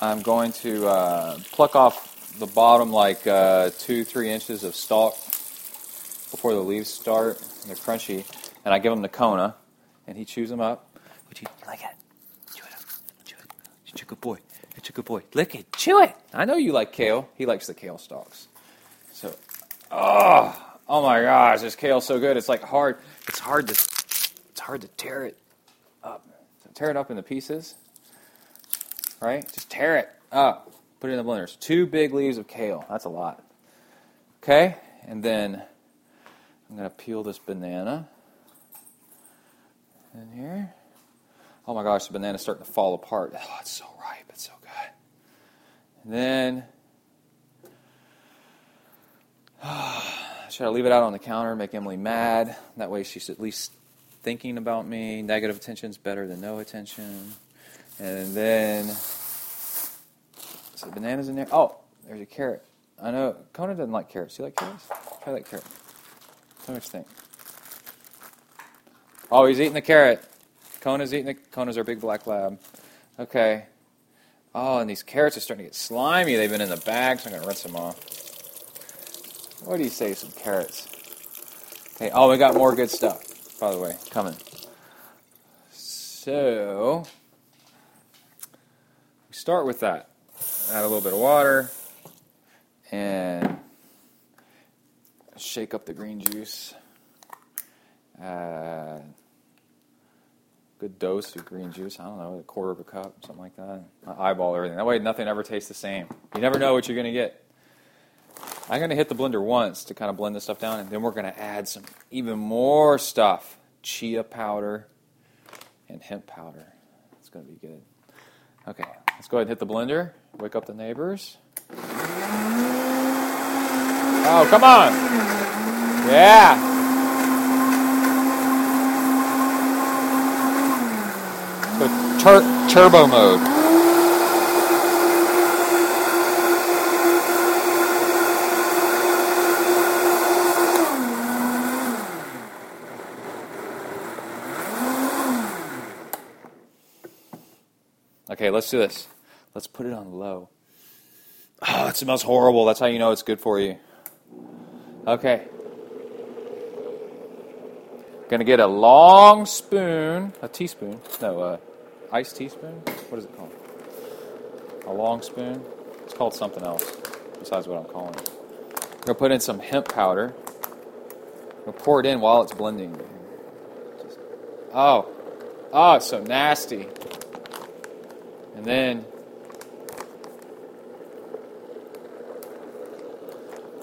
I'm going to uh, pluck off the bottom like uh, two, three inches of stalk before the leaves start. They're crunchy. and I give him the Kona, and he chews them up. Would you, you like it? Chew it up. Chew it. You're a good boy. You're a good boy. Lick it. Chew it. I know you like kale. He likes the kale stalks. So, oh, oh my gosh, this kale's so good. It's like hard. It's hard to, it's hard to tear it up. Tear it up into pieces. Right? Just tear it up. Put it in the blender. Two big leaves of kale. That's a lot. Okay, and then I'm gonna peel this banana in here. Oh my gosh, the banana's starting to fall apart. Oh, it's so ripe. It's so good. And then should I leave it out on the counter, make Emily mad? That way she's at least thinking about me. Negative attention is better than no attention. And then, so bananas in there. Oh, there's a carrot. I know Kona doesn't like carrots. Do you like carrots? Try that carrot. Me what you think. Oh, he's eating the carrot. Kona's eating the. Kona's our big black lab. Okay. Oh, and these carrots are starting to get slimy. They've been in the bag, so I'm gonna rinse them off. What do you say, some carrots? Okay. Oh, we got more good stuff. By the way, coming. So we start with that. Add a little bit of water and shake up the green juice. Uh, good dose of green juice. I don't know, a quarter of a cup, something like that. I eyeball everything. That way, nothing ever tastes the same. You never know what you're going to get. I'm going to hit the blender once to kind of blend this stuff down, and then we're going to add some even more stuff chia powder and hemp powder. It's going to be good. Okay, let's go ahead and hit the blender. Wake up the neighbors. Oh, come on. Yeah. So tur- turbo mode. Okay, let's do this. Let's put it on low. Oh, it smells horrible. That's how you know it's good for you. Okay. Gonna get a long spoon, a teaspoon, no, uh, ice teaspoon. What is it called? A long spoon. It's called something else besides what I'm calling it. I'm gonna put in some hemp powder. I'm gonna pour it in while it's blending. Just, oh, oh, it's so nasty. And then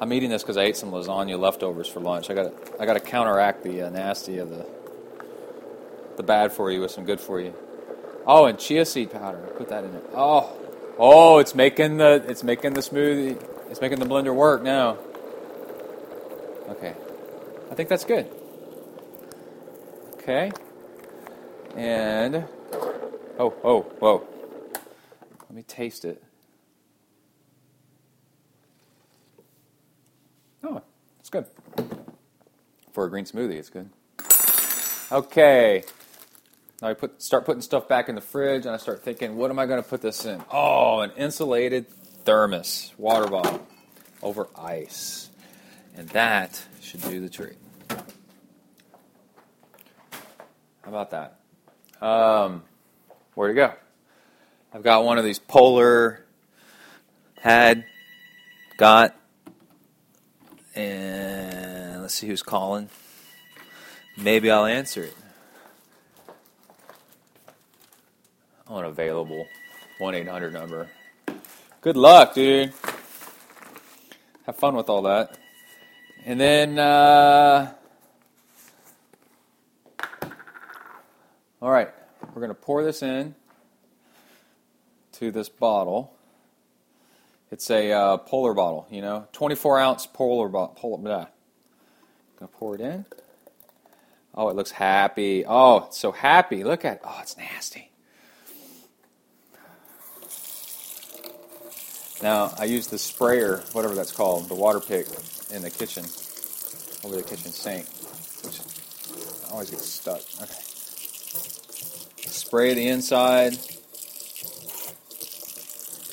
I'm eating this because I ate some lasagna leftovers for lunch. I got I got to counteract the uh, nasty of the the bad for you with some good for you. Oh, and chia seed powder. Put that in it. Oh, oh, it's making the it's making the smoothie. It's making the blender work now. Okay, I think that's good. Okay, and oh oh whoa. Let me taste it. Oh, it's good. For a green smoothie, it's good. Okay. Now I put start putting stuff back in the fridge, and I start thinking, what am I going to put this in? Oh, an insulated thermos water bottle over ice, and that should do the trick. How about that? Um, where to go? I've got one of these polar, had, got, and let's see who's calling. Maybe I'll answer it. Unavailable. 1 800 number. Good luck, dude. Have fun with all that. And then, uh, all right, we're going to pour this in to this bottle. It's a uh, polar bottle, you know, 24 ounce polar bottle. Polar, blah. Gonna pour it in. Oh, it looks happy. Oh, it's so happy. Look at. it. Oh, it's nasty. Now I use the sprayer, whatever that's called, the water pick in the kitchen, over the kitchen sink, which always gets stuck. Okay. Spray the inside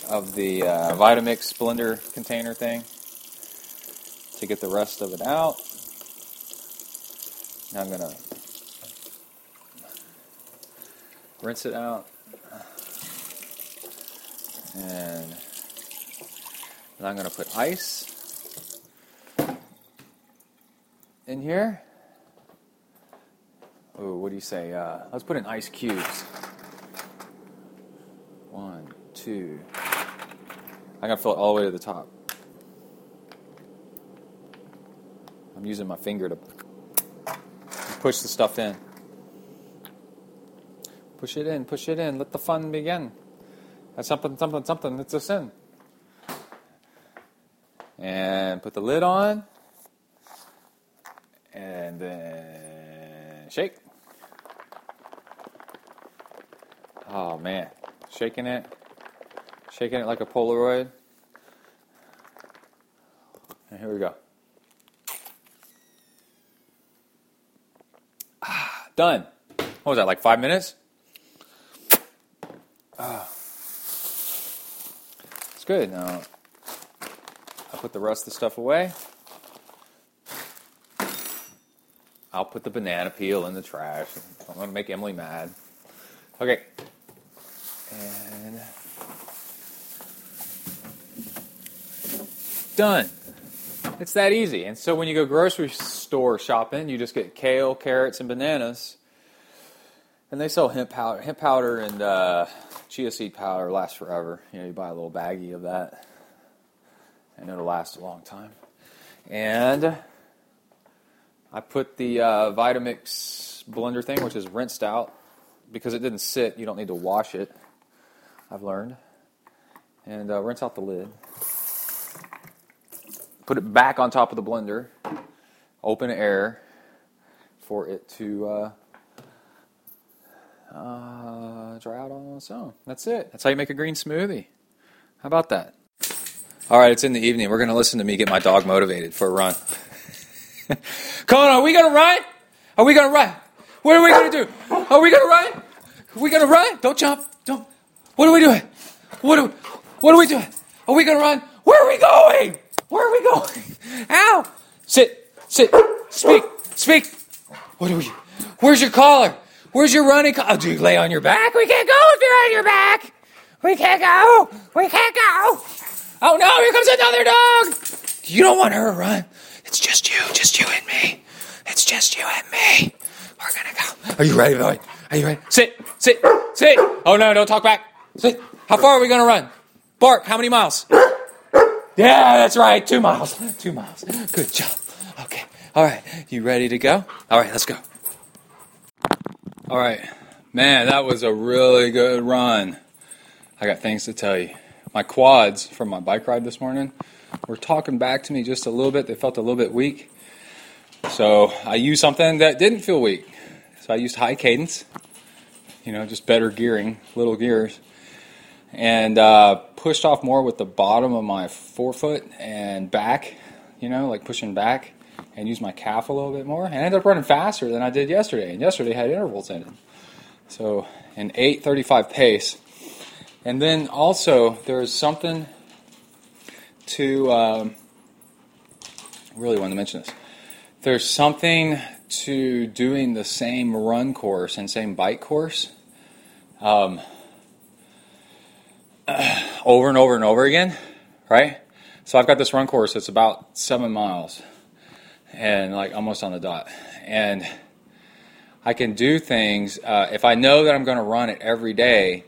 of the uh, Vitamix blender container thing to get the rest of it out. Now I'm going to rinse it out, and I'm going to put ice in here. Oh, what do you say? Uh, let's put in ice cubes. One, two. I'm gonna fill it all the way to the top. I'm using my finger to push the stuff in. Push it in, push it in. Let the fun begin. That's something, something, something. Let's us in. And put the lid on. And then shake. Oh man, shaking it, shaking it like a Polaroid. And here we go. Ah, done. What was that, like five minutes? Ah. It's good. Now, I'll put the rest of the stuff away. I'll put the banana peel in the trash. I'm going to make Emily mad. Okay. And done. It's that easy. And so when you go grocery store shopping, you just get kale, carrots, and bananas. And they sell hemp powder. Hemp powder and uh, chia seed powder last forever. You know, you buy a little baggie of that, and it'll last a long time. And I put the uh, Vitamix blender thing, which is rinsed out, because it didn't sit. You don't need to wash it. I've learned. And uh, rinse out the lid. Put it back on top of the blender. Open air for it to uh, uh, dry out on its own. That's it. That's how you make a green smoothie. How about that? All right, it's in the evening. We're going to listen to me get my dog motivated for a run. Come are we going to run? Are we going to run? What are we going to do? Are we going to run? Are we going to run? Don't jump. Don't. What are we doing? What are, what are we doing? Are we going to run? Where are we going? Where are we going? Ow! Sit, sit, speak, speak. What are we? Where's your collar? Where's your running collar? Oh, do you lay on your back? We can't go if you're on your back. We can't go. We can't go. Oh no, here comes another dog. You don't want her to run. It's just you, just you and me. It's just you and me. We're gonna go. Are you ready, boy? Are you ready? Sit, sit, sit. Oh no, don't talk back. Sit. How far are we gonna run? Bark, how many miles? Yeah, that's right. Two miles. Two miles. Good job. Okay. All right. You ready to go? All right, let's go. All right. Man, that was a really good run. I got things to tell you. My quads from my bike ride this morning were talking back to me just a little bit. They felt a little bit weak. So I used something that didn't feel weak. So I used high cadence, you know, just better gearing, little gears, and uh, pushed off more with the bottom of my forefoot and back, you know, like pushing back, and used my calf a little bit more. And ended up running faster than I did yesterday. And yesterday had intervals in it. So an 8:35 pace. And then also there's something to um, really want to mention this. There's something to doing the same run course and same bike course um, over and over and over again, right? So I've got this run course that's about seven miles and like almost on the dot. And I can do things, uh, if I know that I'm going to run it every day,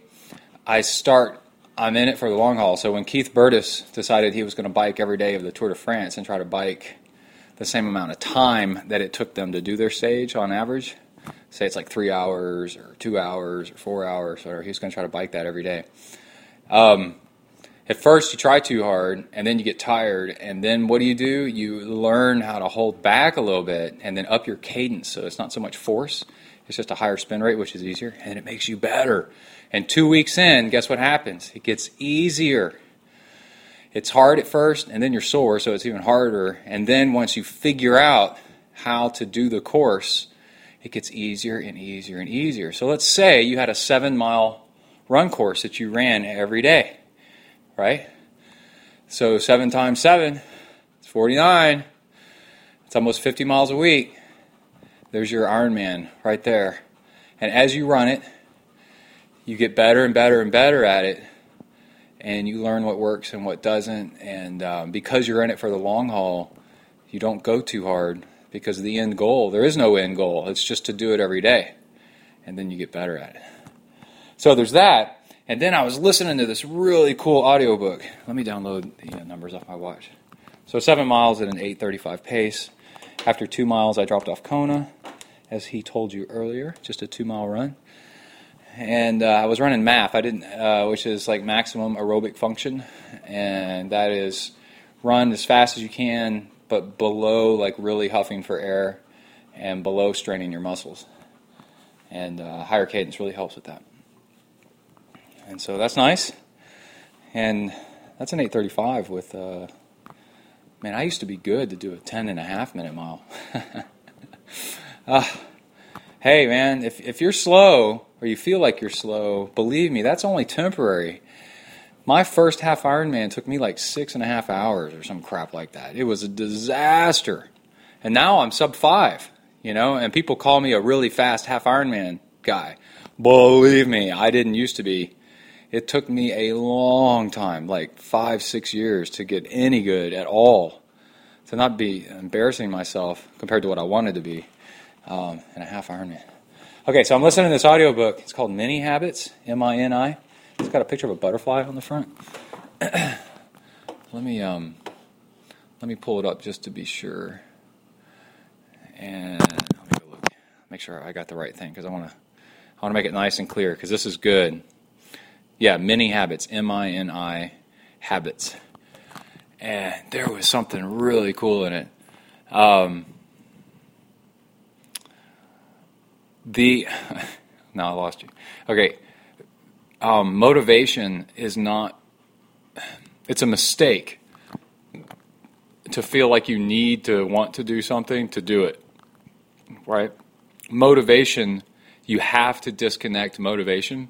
I start, I'm in it for the long haul. So when Keith Burtis decided he was going to bike every day of the Tour de France and try to bike the same amount of time that it took them to do their stage on average, say it's like three hours or two hours or four hours, or he's going to try to bike that every day. Um, at first, you try too hard, and then you get tired, and then what do you do? You learn how to hold back a little bit, and then up your cadence. So it's not so much force; it's just a higher spin rate, which is easier, and it makes you better. And two weeks in, guess what happens? It gets easier. It's hard at first, and then you're sore, so it's even harder. And then once you figure out how to do the course, it gets easier and easier and easier. So let's say you had a seven mile run course that you ran every day, right? So seven times seven, it's 49. It's almost 50 miles a week. There's your Ironman right there. And as you run it, you get better and better and better at it, and you learn what works and what doesn't. And um, because you're in it for the long haul, you don't go too hard because the end goal, there is no end goal. It's just to do it every day, and then you get better at it. So there's that. And then I was listening to this really cool audiobook. Let me download the uh, numbers off my watch. So seven miles at an 8:35 pace. After two miles, I dropped off Kona, as he told you earlier, just a two-mile run. And uh, I was running MAF. I didn't, uh, which is like maximum aerobic function, and that is run as fast as you can, but below like really huffing for air, and below straining your muscles. And uh, higher cadence really helps with that. And so that's nice. And that's an 835 with, uh, man, I used to be good to do a 10 and a half minute mile. uh, hey, man, if, if you're slow or you feel like you're slow, believe me, that's only temporary. My first half Ironman took me like six and a half hours or some crap like that. It was a disaster. And now I'm sub five, you know, and people call me a really fast half Ironman guy. Believe me, I didn't used to be. It took me a long time, like five, six years, to get any good at all, to not be embarrassing myself compared to what I wanted to be um, in a half Ironman. Okay, so I'm listening to this audiobook. It's called Mini Habits, M I N I. It's got a picture of a butterfly on the front. let me um, let me pull it up just to be sure, and go look, make sure I got the right thing because I want to I want to make it nice and clear because this is good. Yeah, mini habits, M I N I habits. And there was something really cool in it. Um, the no, I lost you. Okay, um, motivation is not. It's a mistake to feel like you need to want to do something to do it. Right? Motivation, you have to disconnect motivation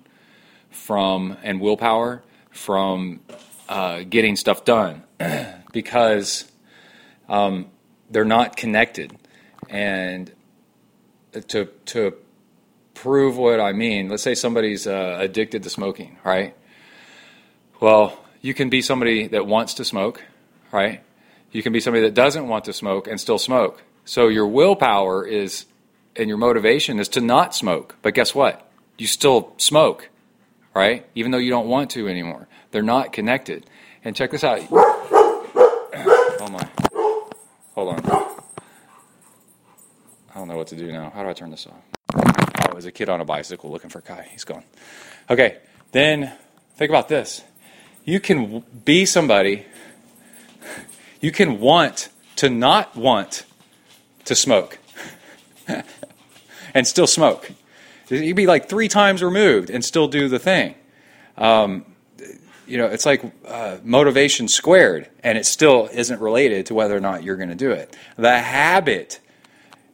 from and willpower from uh, getting stuff done because um, they're not connected. And to to prove what I mean, let's say somebody's uh, addicted to smoking, right? Well, you can be somebody that wants to smoke, right? You can be somebody that doesn't want to smoke and still smoke. So your willpower is and your motivation is to not smoke. But guess what? You still smoke right? Even though you don't want to anymore. They're not connected. And check this out. Oh my. Hold on. I don't know what to do now. How do I turn this off? Oh, there's a kid on a bicycle looking for Kai. He's gone. Okay, then think about this. You can be somebody, you can want to not want to smoke and still smoke. You'd be like three times removed and still do the thing. Um, you know, it's like uh, motivation squared, and it still isn't related to whether or not you're going to do it. The habit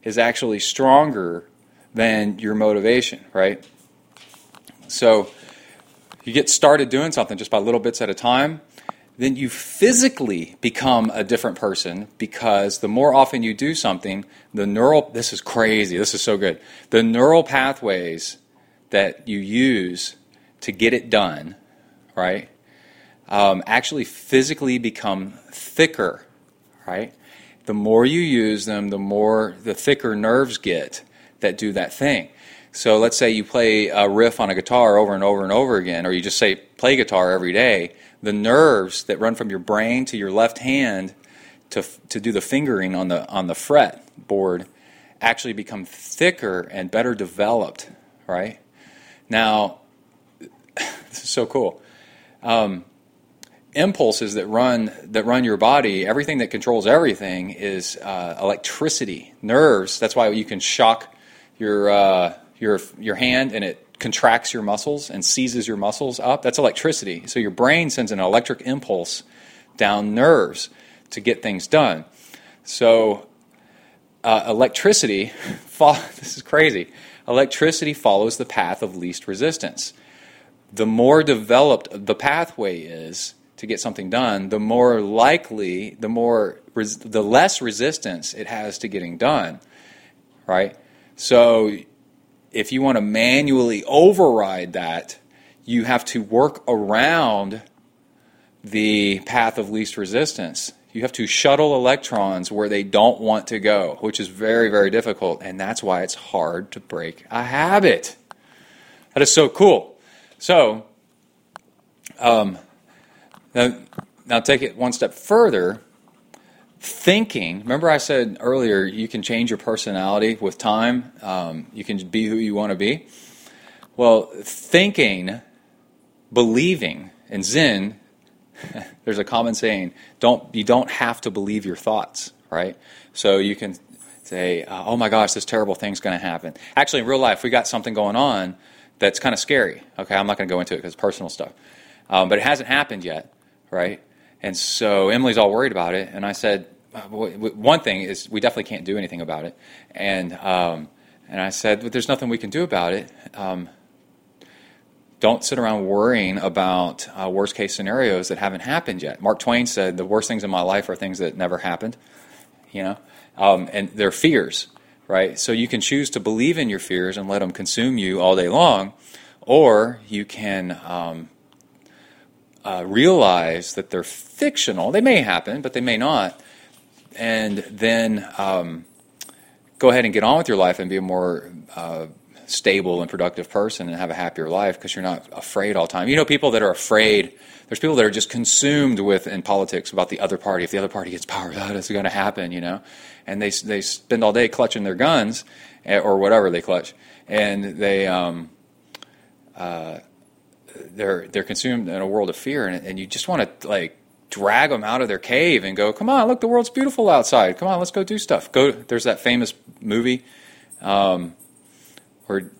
is actually stronger than your motivation, right? So you get started doing something just by little bits at a time, then you physically become a different person because the more often you do something, the neural, this is crazy, this is so good. The neural pathways that you use to get it done, right, um, actually physically become thicker, right? The more you use them, the more the thicker nerves get that do that thing. So let's say you play a riff on a guitar over and over and over again, or you just say play guitar every day the nerves that run from your brain to your left hand to, to do the fingering on the, on the fret board actually become thicker and better developed, right? Now, this is so cool. Um, impulses that run that run your body, everything that controls everything is uh, electricity, nerves. That's why you can shock your uh, your your hand and it contracts your muscles and seizes your muscles up, that's electricity. So your brain sends an electric impulse down nerves to get things done. So uh, electricity, this is crazy. Electricity follows the path of least resistance. The more developed the pathway is to get something done, the more likely, the more, res- the less resistance it has to getting done, right? So if you want to manually override that, you have to work around the path of least resistance. You have to shuttle electrons where they don't want to go, which is very, very difficult. And that's why it's hard to break a habit. That is so cool. So, um, now, now take it one step further. Thinking, remember I said earlier, you can change your personality with time, um, you can be who you want to be. Well, thinking, believing, and Zen, there's a common saying: don't you don't have to believe your thoughts, right? So you can say, "Oh my gosh, this terrible thing's going to happen." Actually, in real life, we got something going on that's kind of scary. Okay, I'm not going to go into it because personal stuff, um, but it hasn't happened yet, right? And so Emily's all worried about it, and I said, uh, one thing is we definitely can't do anything about it, and um, and I said, but there's nothing we can do about it. Um, don't sit around worrying about uh, worst case scenarios that haven't happened yet. Mark Twain said the worst things in my life are things that never happened, you know, um, and they're fears, right? So you can choose to believe in your fears and let them consume you all day long, or you can um, uh, realize that they're fictional. They may happen, but they may not, and then um, go ahead and get on with your life and be a more uh, stable and productive person and have a happier life because you're not afraid all the time. You know, people that are afraid, there's people that are just consumed with in politics about the other party. If the other party gets power, that is going to happen, you know? And they, they spend all day clutching their guns eh, or whatever they clutch. And they, um, uh, they're, they're consumed in a world of fear. And, and you just want to, like, drag them out of their cave and go, come on, look, the world's beautiful outside. Come on, let's go do stuff. Go. There's that famous movie. Um, where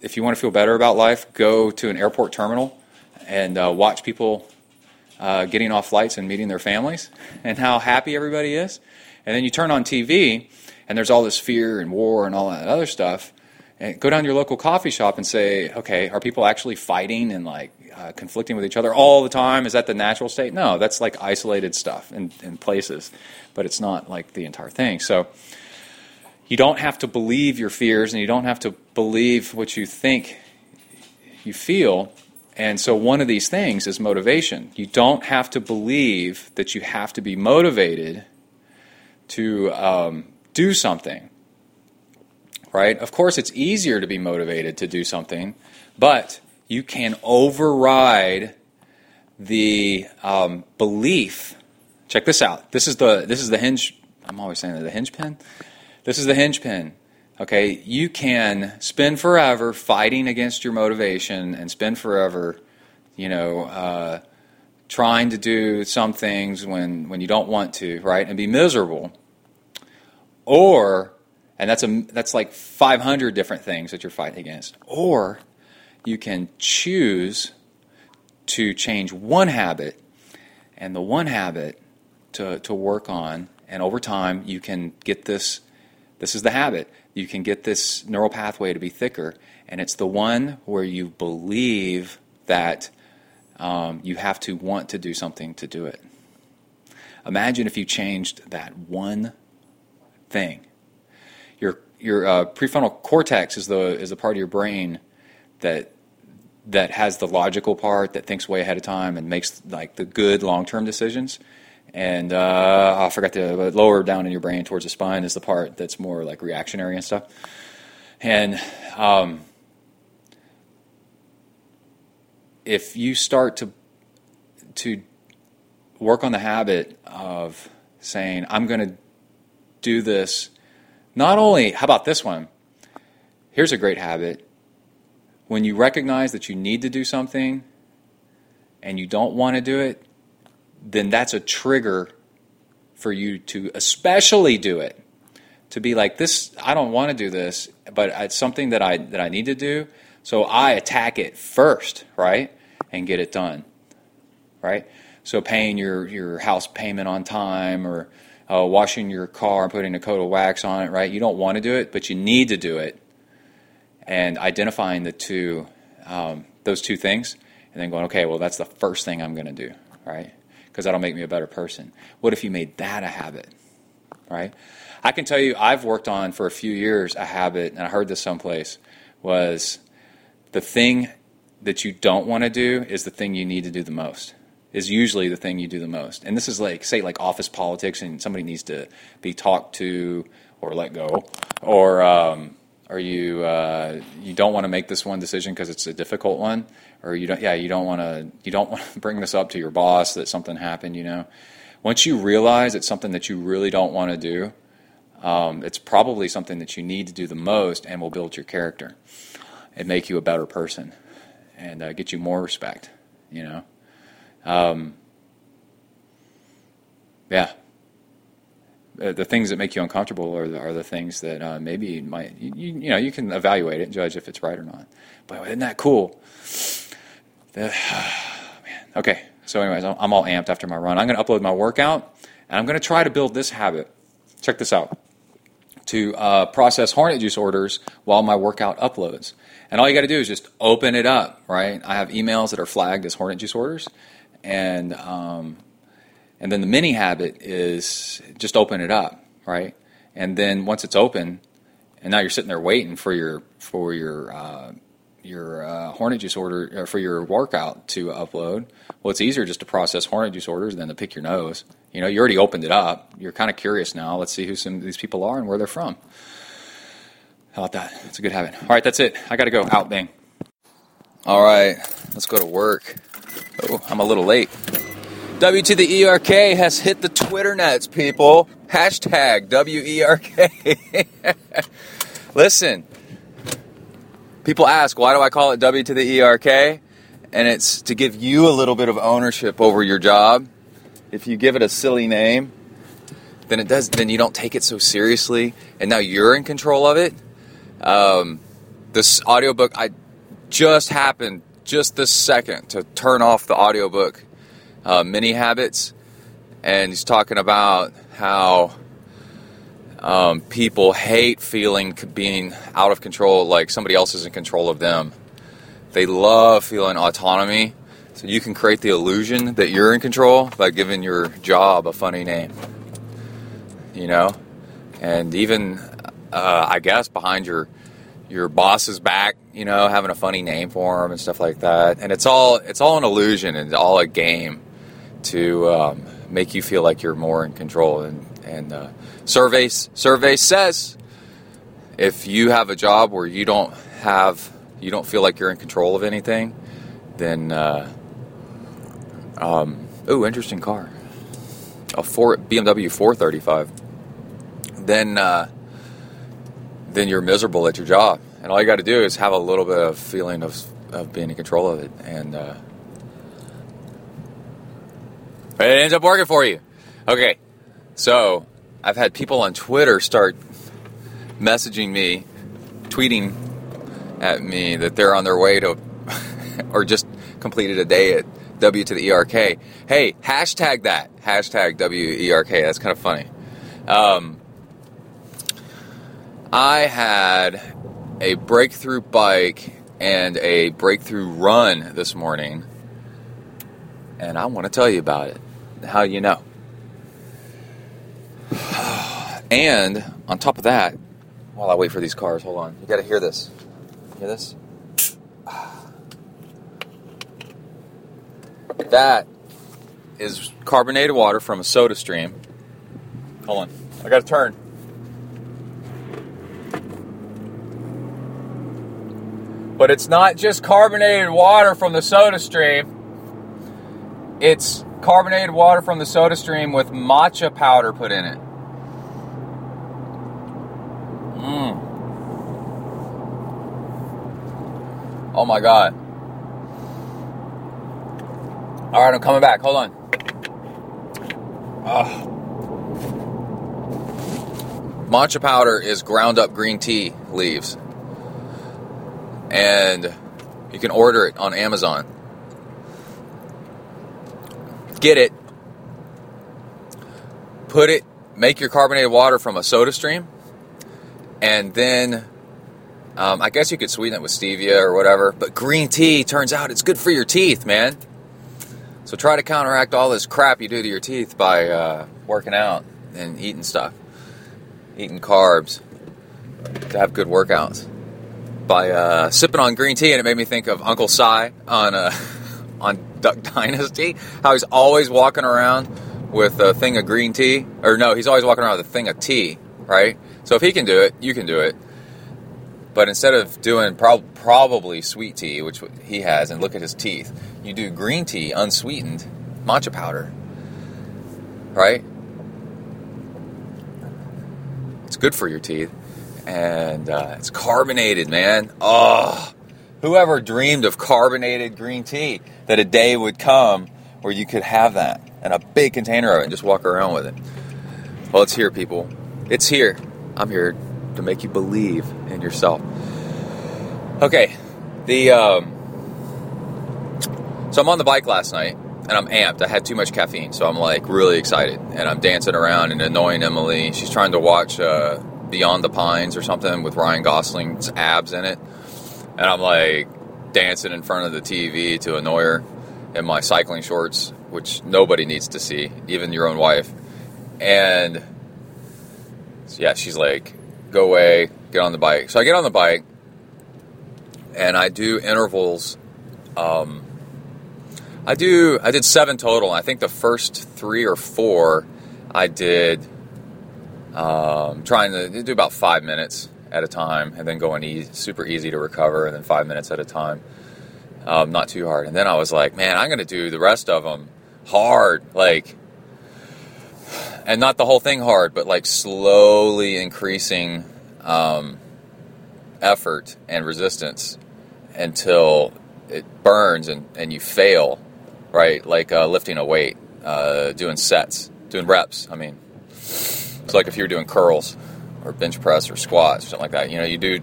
if you want to feel better about life, go to an airport terminal and uh, watch people uh, getting off flights and meeting their families and how happy everybody is. And then you turn on TV and there's all this fear and war and all that other stuff. And go down to your local coffee shop and say, okay, are people actually fighting and like uh, conflicting with each other all the time? Is that the natural state? No, that's like isolated stuff in, in places, but it's not like the entire thing. So you don't have to believe your fears and you don't have to believe what you think you feel. And so, one of these things is motivation. You don't have to believe that you have to be motivated to um, do something. Right? Of course, it's easier to be motivated to do something, but you can override the um, belief. Check this out. This is the this is the hinge. I'm always saying that the hinge pin. This is the hinge pin. Okay, you can spend forever fighting against your motivation and spend forever, you know, uh, trying to do some things when, when you don't want to, right, and be miserable. Or, and that's a that's like 500 different things that you're fighting against. Or you can choose to change one habit, and the one habit to to work on, and over time you can get this this is the habit. You can get this neural pathway to be thicker, and it's the one where you believe that um, you have to want to do something to do it. Imagine if you changed that one thing. Your uh, prefrontal cortex is the is the part of your brain that that has the logical part that thinks way ahead of time and makes like the good long term decisions. And uh, I forgot to lower down in your brain towards the spine is the part that's more like reactionary and stuff. And um, if you start to to work on the habit of saying, "I'm going to do this," not only how about this one? Here's a great habit. When you recognize that you need to do something and you don't want to do it, then that's a trigger for you to especially do it. To be like this, I don't want to do this, but it's something that I that I need to do. So I attack it first, right, and get it done, right. So paying your your house payment on time, or uh, washing your car and putting a coat of wax on it, right. You don't want to do it, but you need to do it, and identifying the two, um, those two things, and then going, okay, well that's the first thing I'm going to do, right because that'll make me a better person. What if you made that a habit? Right? I can tell you, I've worked on for a few years a habit, and I heard this someplace, was the thing that you don't want to do is the thing you need to do the most. Is usually the thing you do the most. And this is like, say, like office politics, and somebody needs to be talked to or let go, or um, or you uh, you don't want to make this one decision because it's a difficult one, or you don't, yeah, you don't want to you don't want to bring this up to your boss that something happened. You know, once you realize it's something that you really don't want to do, um, it's probably something that you need to do the most and will build your character and make you a better person and uh, get you more respect. You know, um, yeah. Uh, the things that make you uncomfortable are the, are the things that uh, maybe might you, you, you know you can evaluate it and judge if it's right or not. But isn't that cool? The, man. Okay. So, anyways, I'm, I'm all amped after my run. I'm going to upload my workout, and I'm going to try to build this habit. Check this out to uh, process Hornet Juice orders while my workout uploads. And all you got to do is just open it up, right? I have emails that are flagged as Hornet Juice orders, and um, and then the mini habit is just open it up, right? And then once it's open, and now you're sitting there waiting for your for your uh, your uh, Hornet Juice order or for your workout to upload. Well, it's easier just to process Hornet Juice orders than to pick your nose. You know, you already opened it up. You're kind of curious now. Let's see who some of these people are and where they're from. How about that? It's a good habit. All right, that's it. I got to go. Out, bang. All right, let's go to work. Oh, I'm a little late. W to the ERK has hit the Twitter nets, people. Hashtag WERK. Listen, people ask, why do I call it W to the ERK? And it's to give you a little bit of ownership over your job. If you give it a silly name, then it does. Then you don't take it so seriously, and now you're in control of it. Um, this audiobook, I just happened just this second to turn off the audiobook uh, mini habits, and he's talking about how um, people hate feeling being out of control, like somebody else is in control of them. They love feeling autonomy. So you can create the illusion that you're in control by giving your job a funny name. You know, and even uh, I guess behind your your boss's back, you know, having a funny name for him and stuff like that. And it's all it's all an illusion and all a game to um, make you feel like you're more in control. And and uh, surveys survey says if you have a job where you don't have you don't feel like you're in control of anything, then uh, um, oh, interesting car, a four BMW 435. Then uh, then you're miserable at your job, and all you got to do is have a little bit of feeling of of being in control of it, and uh, it ends up working for you. Okay, so I've had people on Twitter start messaging me, tweeting at me that they're on their way to, or just completed a day at W to the ERK. Hey, hashtag that. Hashtag WERK. That's kind of funny. Um, I had a breakthrough bike and a breakthrough run this morning, and I want to tell you about it. How you know? And on top of that, while I wait for these cars, hold on. You got to hear this. Hear this? That is carbonated water from a soda stream. Hold on. I got to turn. But it's not just carbonated water from the soda stream. It's carbonated water from the soda stream with matcha powder put in it. Mmm. Oh my god. All right, I'm coming back. Hold on. Ugh. Matcha powder is ground up green tea leaves. And you can order it on Amazon. Get it. Put it, make your carbonated water from a soda stream. And then um, I guess you could sweeten it with stevia or whatever. But green tea, turns out it's good for your teeth, man. So try to counteract all this crap you do to your teeth by uh, working out and eating stuff, eating carbs to have good workouts. By uh, sipping on green tea, and it made me think of Uncle Si on uh, on Duck Dynasty. How he's always walking around with a thing of green tea, or no, he's always walking around with a thing of tea, right? So if he can do it, you can do it. But instead of doing prob- probably sweet tea, which he has, and look at his teeth, you do green tea, unsweetened, matcha powder, right? It's good for your teeth, and uh, it's carbonated, man. Oh, whoever dreamed of carbonated green tea that a day would come where you could have that and a big container of it and just walk around with it. Well, it's here, people. It's here. I'm here to make you believe in yourself. Okay, the um, so I'm on the bike last night and I'm amped. I had too much caffeine, so I'm like really excited and I'm dancing around and annoying Emily. She's trying to watch uh, Beyond the Pines or something with Ryan Gosling's abs in it, and I'm like dancing in front of the TV to annoy her in my cycling shorts, which nobody needs to see, even your own wife. And yeah, she's like, "Go away, get on the bike." So I get on the bike and I do intervals. Um, I do. I did seven total. I think the first three or four, I did um, trying to do about five minutes at a time, and then going easy, super easy to recover, and then five minutes at a time, um, not too hard. And then I was like, man, I'm going to do the rest of them hard, like, and not the whole thing hard, but like slowly increasing um, effort and resistance until it burns and, and you fail, right? Like uh, lifting a weight, uh, doing sets, doing reps. I mean, it's like if you're doing curls or bench press or squats or something like that. You know, you do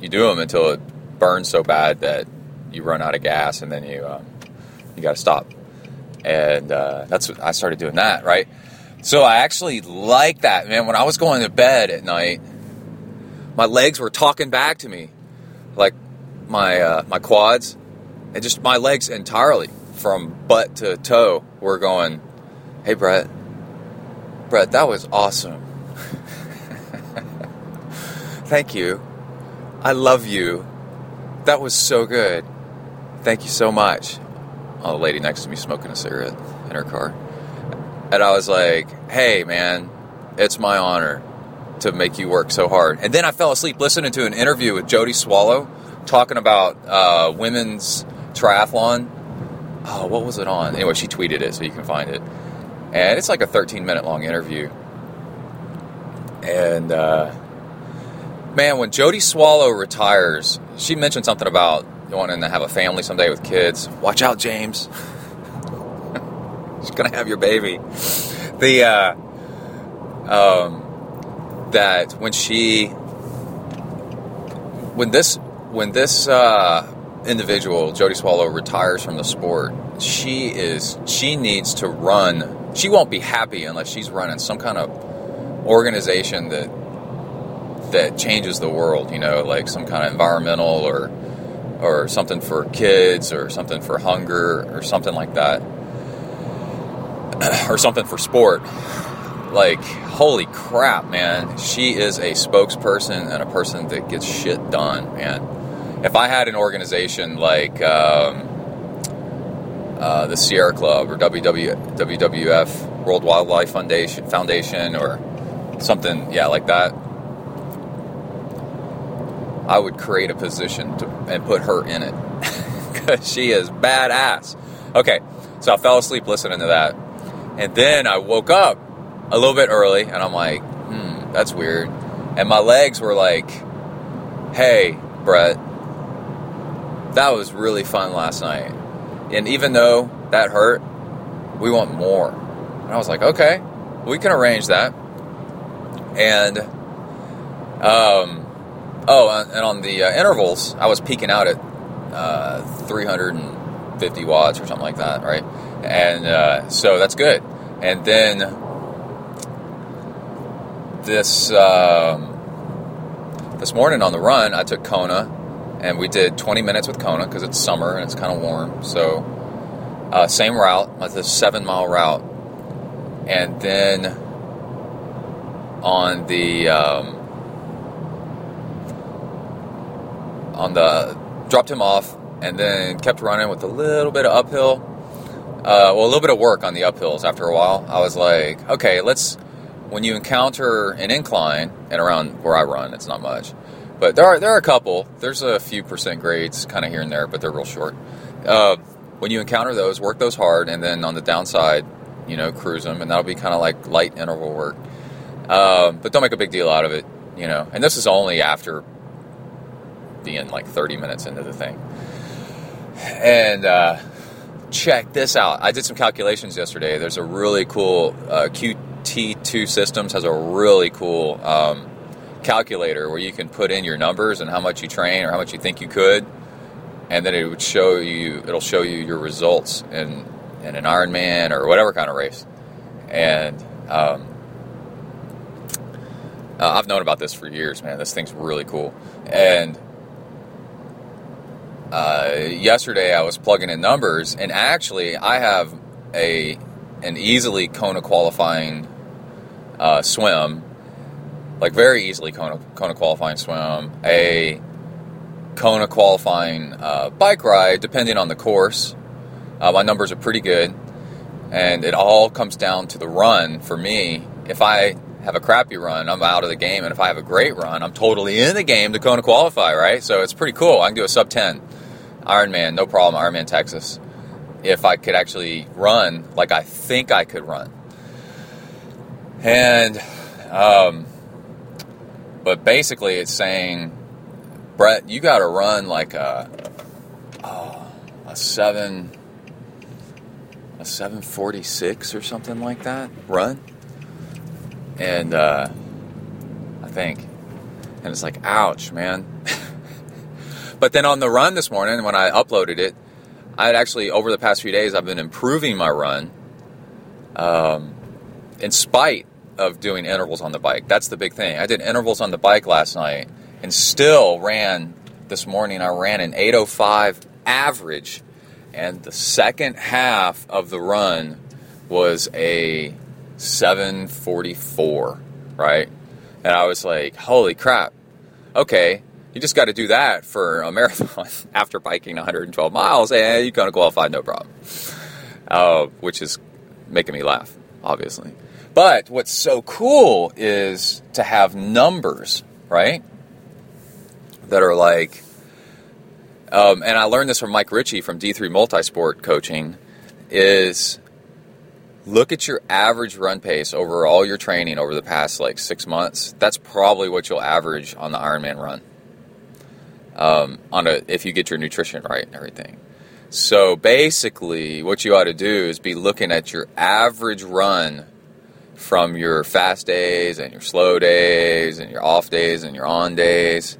you do them until it burns so bad that you run out of gas and then you um, you got to stop. And uh, that's what I started doing that, right? So I actually like that, man. When I was going to bed at night, my legs were talking back to me, like my uh, my quads, and just my legs entirely from butt to toe were going. Hey, Brett. Brett, that was awesome. Thank you. I love you. That was so good. Thank you so much. Oh, the lady next to me smoking a cigarette in her car. And I was like, hey, man, it's my honor to make you work so hard. And then I fell asleep listening to an interview with Jodie Swallow talking about uh, women's triathlon. Oh, what was it on? Anyway, she tweeted it so you can find it. And it's like a 13 minute long interview. And uh, man, when Jodie Swallow retires, she mentioned something about wanting to have a family someday with kids. Watch out, James. She's gonna have your baby. The uh, um, that when she when this when this uh, individual Jodie Swallow retires from the sport, she is she needs to run. She won't be happy unless she's running some kind of organization that that changes the world. You know, like some kind of environmental or or something for kids or something for hunger or something like that. Or something for sport. Like holy crap man. She is a spokesperson and a person that gets shit done man. If i had an organization like um, uh, the sierra club or WW, wwf world wildlife foundation foundation or something yeah like that I would create a position to, and put her in it because she is badass. Okay, so I fell asleep listening to that, and then I woke up a little bit early, and I'm like, hmm, that's weird. And my legs were like, hey, Brett, that was really fun last night. And even though that hurt, we want more. And I was like, okay, we can arrange that. And, um, Oh, and on the uh, intervals, I was peaking out at uh, 350 watts or something like that, right? And uh, so that's good. And then this um, this morning on the run, I took Kona, and we did 20 minutes with Kona because it's summer and it's kind of warm. So uh, same route, it's a seven mile route, and then on the um, on the dropped him off, and then kept running with a little bit of uphill. Uh, well, a little bit of work on the uphills. After a while, I was like, okay, let's. When you encounter an incline, and around where I run, it's not much, but there are there are a couple. There's a few percent grades, kind of here and there, but they're real short. Uh, when you encounter those, work those hard, and then on the downside, you know, cruise them, and that'll be kind of like light interval work. Um, but don't make a big deal out of it, you know. And this is only after being like 30 minutes into the thing. And uh, check this out. I did some calculations yesterday. There's a really cool uh, QT2 Systems has a really cool um, calculator where you can put in your numbers and how much you train or how much you think you could, and then it would show you. It'll show you your results in in an Ironman or whatever kind of race. And um, uh, I've known about this for years, man. This thing's really cool. And uh, yesterday I was plugging in numbers, and actually I have a an easily Kona qualifying uh, swim, like very easily Kona, Kona qualifying swim, a Kona qualifying uh, bike ride, depending on the course. Uh, my numbers are pretty good, and it all comes down to the run for me. If I have a crappy run, I'm out of the game, and if I have a great run, I'm totally in the game to Kona qualify, right? So it's pretty cool. I can do a sub 10 Ironman, no problem, Ironman Texas, if I could actually run like I think I could run. And, um, but basically, it's saying, Brett, you got to run like a, oh, a seven, a 746 or something like that run. And uh, I think, and it's like, ouch, man. but then on the run this morning, when I uploaded it, I had actually, over the past few days, I've been improving my run um, in spite of doing intervals on the bike. That's the big thing. I did intervals on the bike last night and still ran this morning. I ran an 805 average, and the second half of the run was a 744, right? And I was like, holy crap. Okay, you just got to do that for a marathon after biking 112 miles, and you're going to qualify no problem. Uh, which is making me laugh, obviously. But what's so cool is to have numbers, right? That are like, um, and I learned this from Mike Ricci from D3 Multisport Coaching, is look at your average run pace over all your training over the past like six months. That's probably what you'll average on the Ironman run. Um, on a if you get your nutrition right and everything. So basically, what you ought to do is be looking at your average run from your fast days and your slow days and your off days and your on days,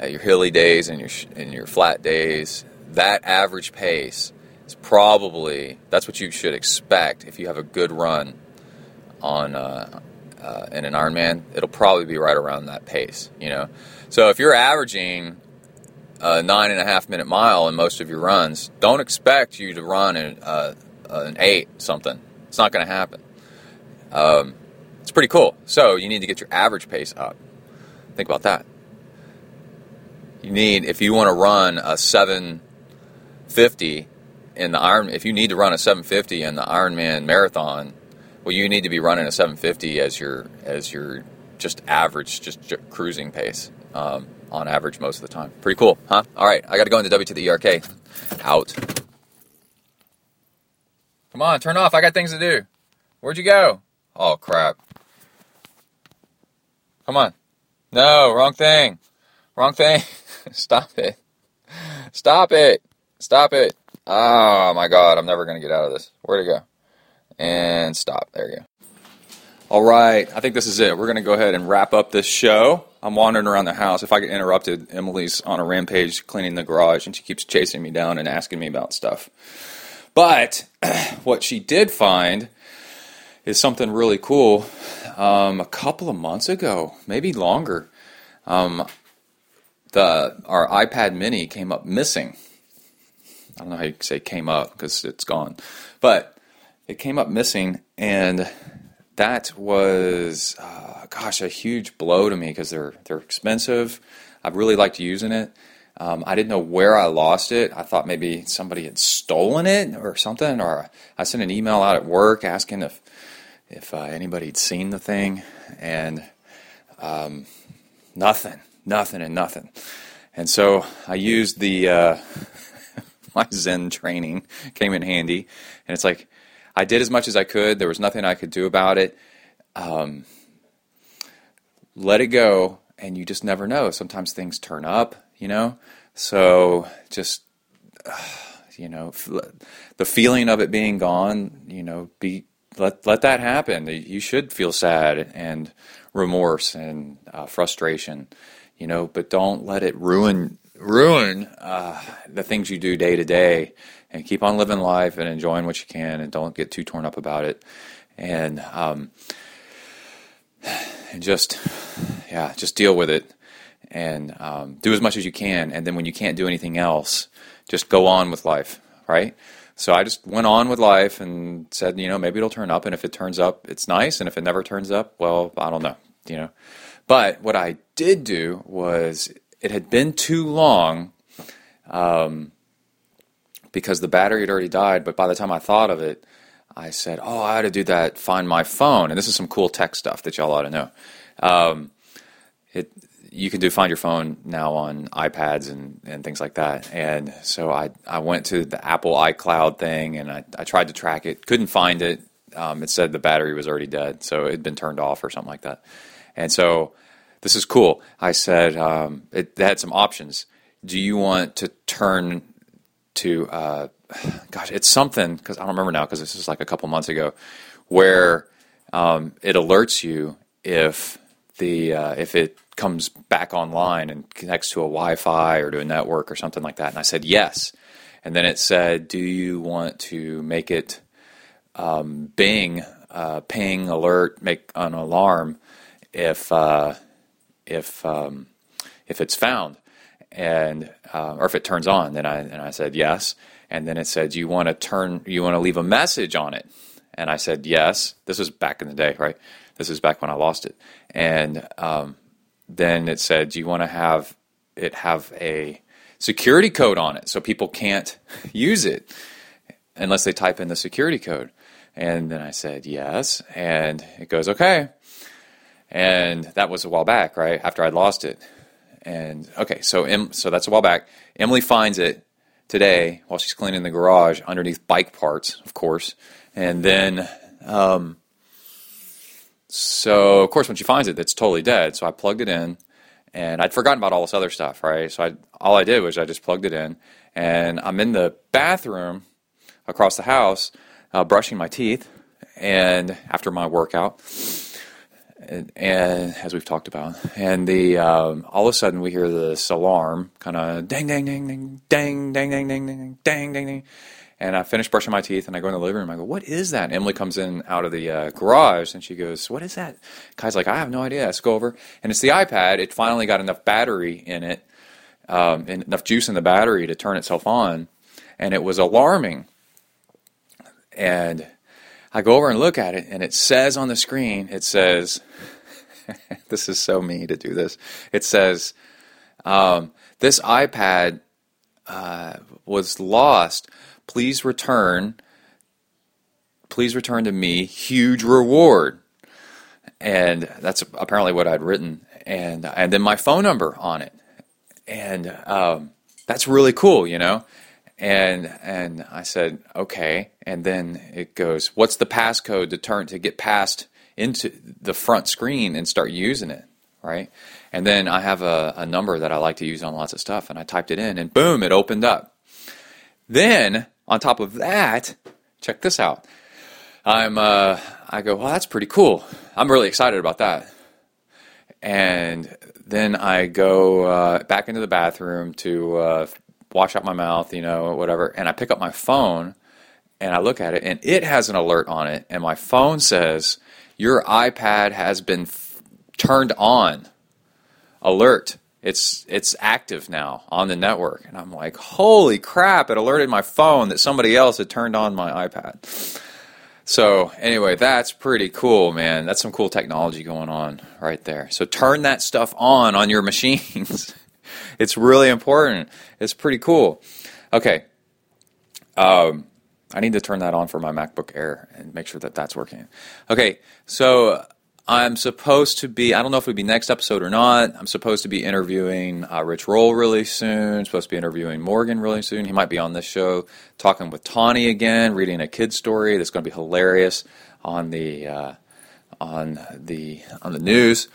uh, your hilly days and your and your flat days. That average pace probably that's what you should expect if you have a good run on uh, uh, in an Ironman. It'll probably be right around that pace, you know. So if you're averaging a nine and a half minute mile in most of your runs, don't expect you to run an, uh, an eight something. It's not going to happen. Um, it's pretty cool. So you need to get your average pace up. Think about that. You need if you want to run a 750 in the Iron, if you need to run a 750 in the Ironman marathon, well, you need to be running a 750 as your as your just average, just cruising pace um, on average most of the time. Pretty cool, huh? All right, I got to go into W to the ERK. Out. Come on, turn off. I got things to do. Where'd you go? Oh crap. Come on. No, wrong thing. Wrong thing. Stop it. Stop it. Stop it. Oh my god, I'm never going to get out of this. Where'd it go? And stop. There you go. All right, I think this is it. We're going to go ahead and wrap up this show. I'm wandering around the house. If I get interrupted, Emily's on a rampage cleaning the garage and she keeps chasing me down and asking me about stuff. But what she did find is something really cool. Um, a couple of months ago, maybe longer, um, the our iPad Mini came up missing I don't know how you say came up because it's gone, but it came up missing, and that was, uh, gosh, a huge blow to me because they're they're expensive. I've really liked using it. Um, I didn't know where I lost it. I thought maybe somebody had stolen it or something. Or I sent an email out at work asking if if uh, anybody had seen the thing, and um, nothing, nothing, and nothing. And so I used the uh, my Zen training came in handy, and it's like I did as much as I could. There was nothing I could do about it. Um, let it go, and you just never know. Sometimes things turn up, you know. So just uh, you know, the feeling of it being gone, you know, be let let that happen. You should feel sad and remorse and uh, frustration, you know, but don't let it ruin ruin uh, the things you do day to day. And keep on living life and enjoying what you can, and don't get too torn up about it. And um, and just yeah, just deal with it and um, do as much as you can. And then when you can't do anything else, just go on with life, right? So I just went on with life and said, you know, maybe it'll turn up, and if it turns up, it's nice, and if it never turns up, well, I don't know, you know. But what I did do was it had been too long um, because the battery had already died. But by the time I thought of it, I said, oh, I ought to do that. Find my phone, and this is some cool tech stuff that y'all ought to know. Um, it you can do find your phone now on iPads and, and things like that. And so I, I went to the Apple iCloud thing and I, I tried to track it, couldn't find it. Um, it said the battery was already dead, so it had been turned off or something like that. And so this is cool. I said um, it had some options. Do you want to turn to, uh, gosh, it's something, because I don't remember now because this is like a couple months ago, where um, it alerts you if the uh, if it comes back online and connects to a Wi-Fi or to a network or something like that. And I said yes. And then it said, "Do you want to make it um, Bing uh, ping alert, make an alarm if uh, if um, if it's found and uh, or if it turns on?" Then I and I said yes. And then it said, "Do you want to turn? You want to leave a message on it?" And I said yes. This was back in the day, right? This is back when I lost it. And um, then it said, "Do you want to have it have a security code on it so people can't use it unless they type in the security code?" And then I said, "Yes." And it goes, "Okay." And that was a while back, right after I'd lost it. And okay, so em, so that's a while back. Emily finds it today while she's cleaning the garage underneath bike parts, of course. And then um, so of course, when she finds it, it's totally dead. So I plugged it in, and I'd forgotten about all this other stuff, right? So I, all I did was I just plugged it in, and I'm in the bathroom across the house, uh, brushing my teeth, and after my workout, and, as we've talked about, and the um, all of a sudden we hear this alarm, kind of dang, dang, dang, dang, dang, dang, dang, dang, dang, dang, dang, dang. And I finish brushing my teeth and I go in the living room. I go, what is that? Emily comes in out of the uh, garage and she goes, what is that? Kai's like, I have no idea. Let's go over. And it's the iPad. It finally got enough battery in it, um, and enough juice in the battery to turn itself on. And it was alarming. And I go over and look at it and it says on the screen, it says, this is so me to do this. It says, um, this iPad uh, was lost. Please return please return to me. Huge reward. And that's apparently what i'd written and and then my phone number on it. And um, that's really cool you know and and i said okay and then it goes what's the passcode to turn to get past into the front screen and start using it right and then i have a, a number that i like to use on lots of stuff and i typed it in and boom it opened up then on top of that, check this out. I'm uh, I go, well, that's pretty cool. I'm really excited about that. And then I go uh, back into the bathroom to uh, wash out my mouth, you know, whatever. And I pick up my phone and I look at it, and it has an alert on it. And my phone says, Your iPad has been f- turned on. Alert it's it's active now on the network and i'm like holy crap it alerted my phone that somebody else had turned on my ipad so anyway that's pretty cool man that's some cool technology going on right there so turn that stuff on on your machines it's really important. It's pretty cool. Okay. Um, I need to turn that on for my MacBook Air and make sure that that's working. Okay, so I'm supposed to be, I don't know if it'll be next episode or not. I'm supposed to be interviewing uh, Rich Roll really soon. supposed to be interviewing Morgan really soon. He might be on this show talking with Tawny again, reading a kid story that's going to be hilarious on the uh, on the on the news.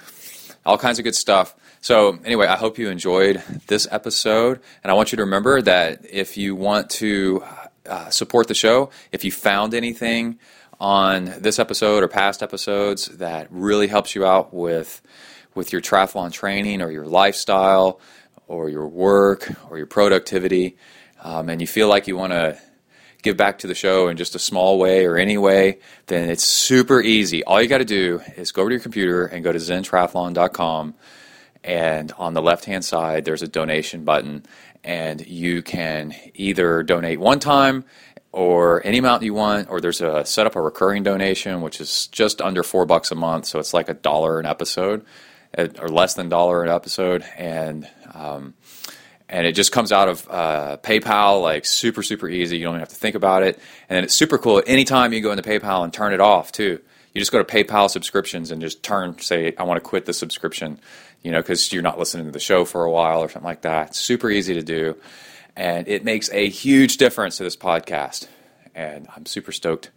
All kinds of good stuff. So anyway, I hope you enjoyed this episode, and I want you to remember that if you want to uh, support the show, if you found anything on this episode or past episodes that really helps you out with with your triathlon training or your lifestyle or your work or your productivity, um, and you feel like you want to give back to the show in just a small way or any way, then it's super easy. All you got to do is go over to your computer and go to zentriathlon.com. And on the left hand side, there's a donation button, and you can either donate one time or any amount you want, or there's a set up a recurring donation, which is just under four bucks a month, so it's like a dollar an episode, uh, or less than a dollar an episode, and um, and it just comes out of uh, PayPal, like super super easy. You don't even have to think about it, and it's super cool. Anytime you go into PayPal and turn it off too, you just go to PayPal subscriptions and just turn say I want to quit the subscription, you know, because you're not listening to the show for a while or something like that. It's super easy to do and it makes a huge difference to this podcast. And I'm super stoked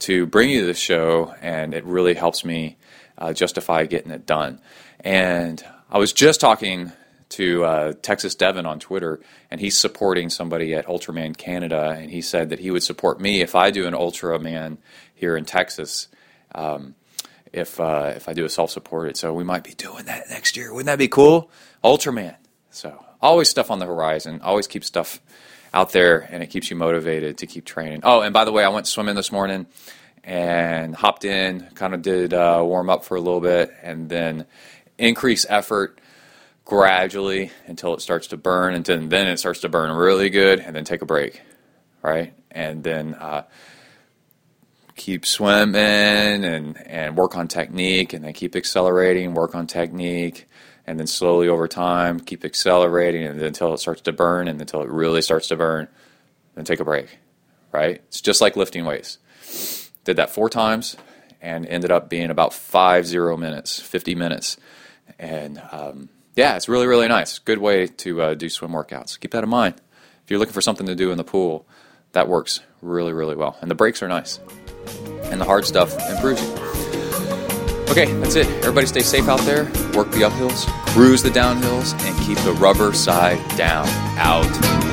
to bring you this show, and it really helps me uh, justify getting it done. And I was just talking to uh, Texas Devon on Twitter, and he's supporting somebody at Ultraman Canada, and he said that he would support me if I do an Ultraman here in Texas. Um, if uh, if I do a self supported, so we might be doing that next year. Wouldn't that be cool? Ultraman. So always stuff on the horizon. Always keep stuff out there, and it keeps you motivated to keep training. Oh, and by the way, I went swimming this morning and hopped in, kind of did uh, warm up for a little bit, and then increase effort gradually until it starts to burn, and then, then it starts to burn really good, and then take a break, right? And then uh, keep swimming and and work on technique, and then keep accelerating, work on technique, and then slowly over time keep accelerating and until it starts to burn and until it really starts to burn then take a break right? It's just like lifting weights. Did that four times and ended up being about five zero minutes 50 minutes. And um, yeah it's really really nice. Good way to uh, do swim workouts. Keep that in mind. If you're looking for something to do in the pool that works really really well. And the breaks are nice and the hard stuff improves you Okay, that's it. Everybody stay safe out there. Work the uphills, cruise the downhills, and keep the rubber side down. Out.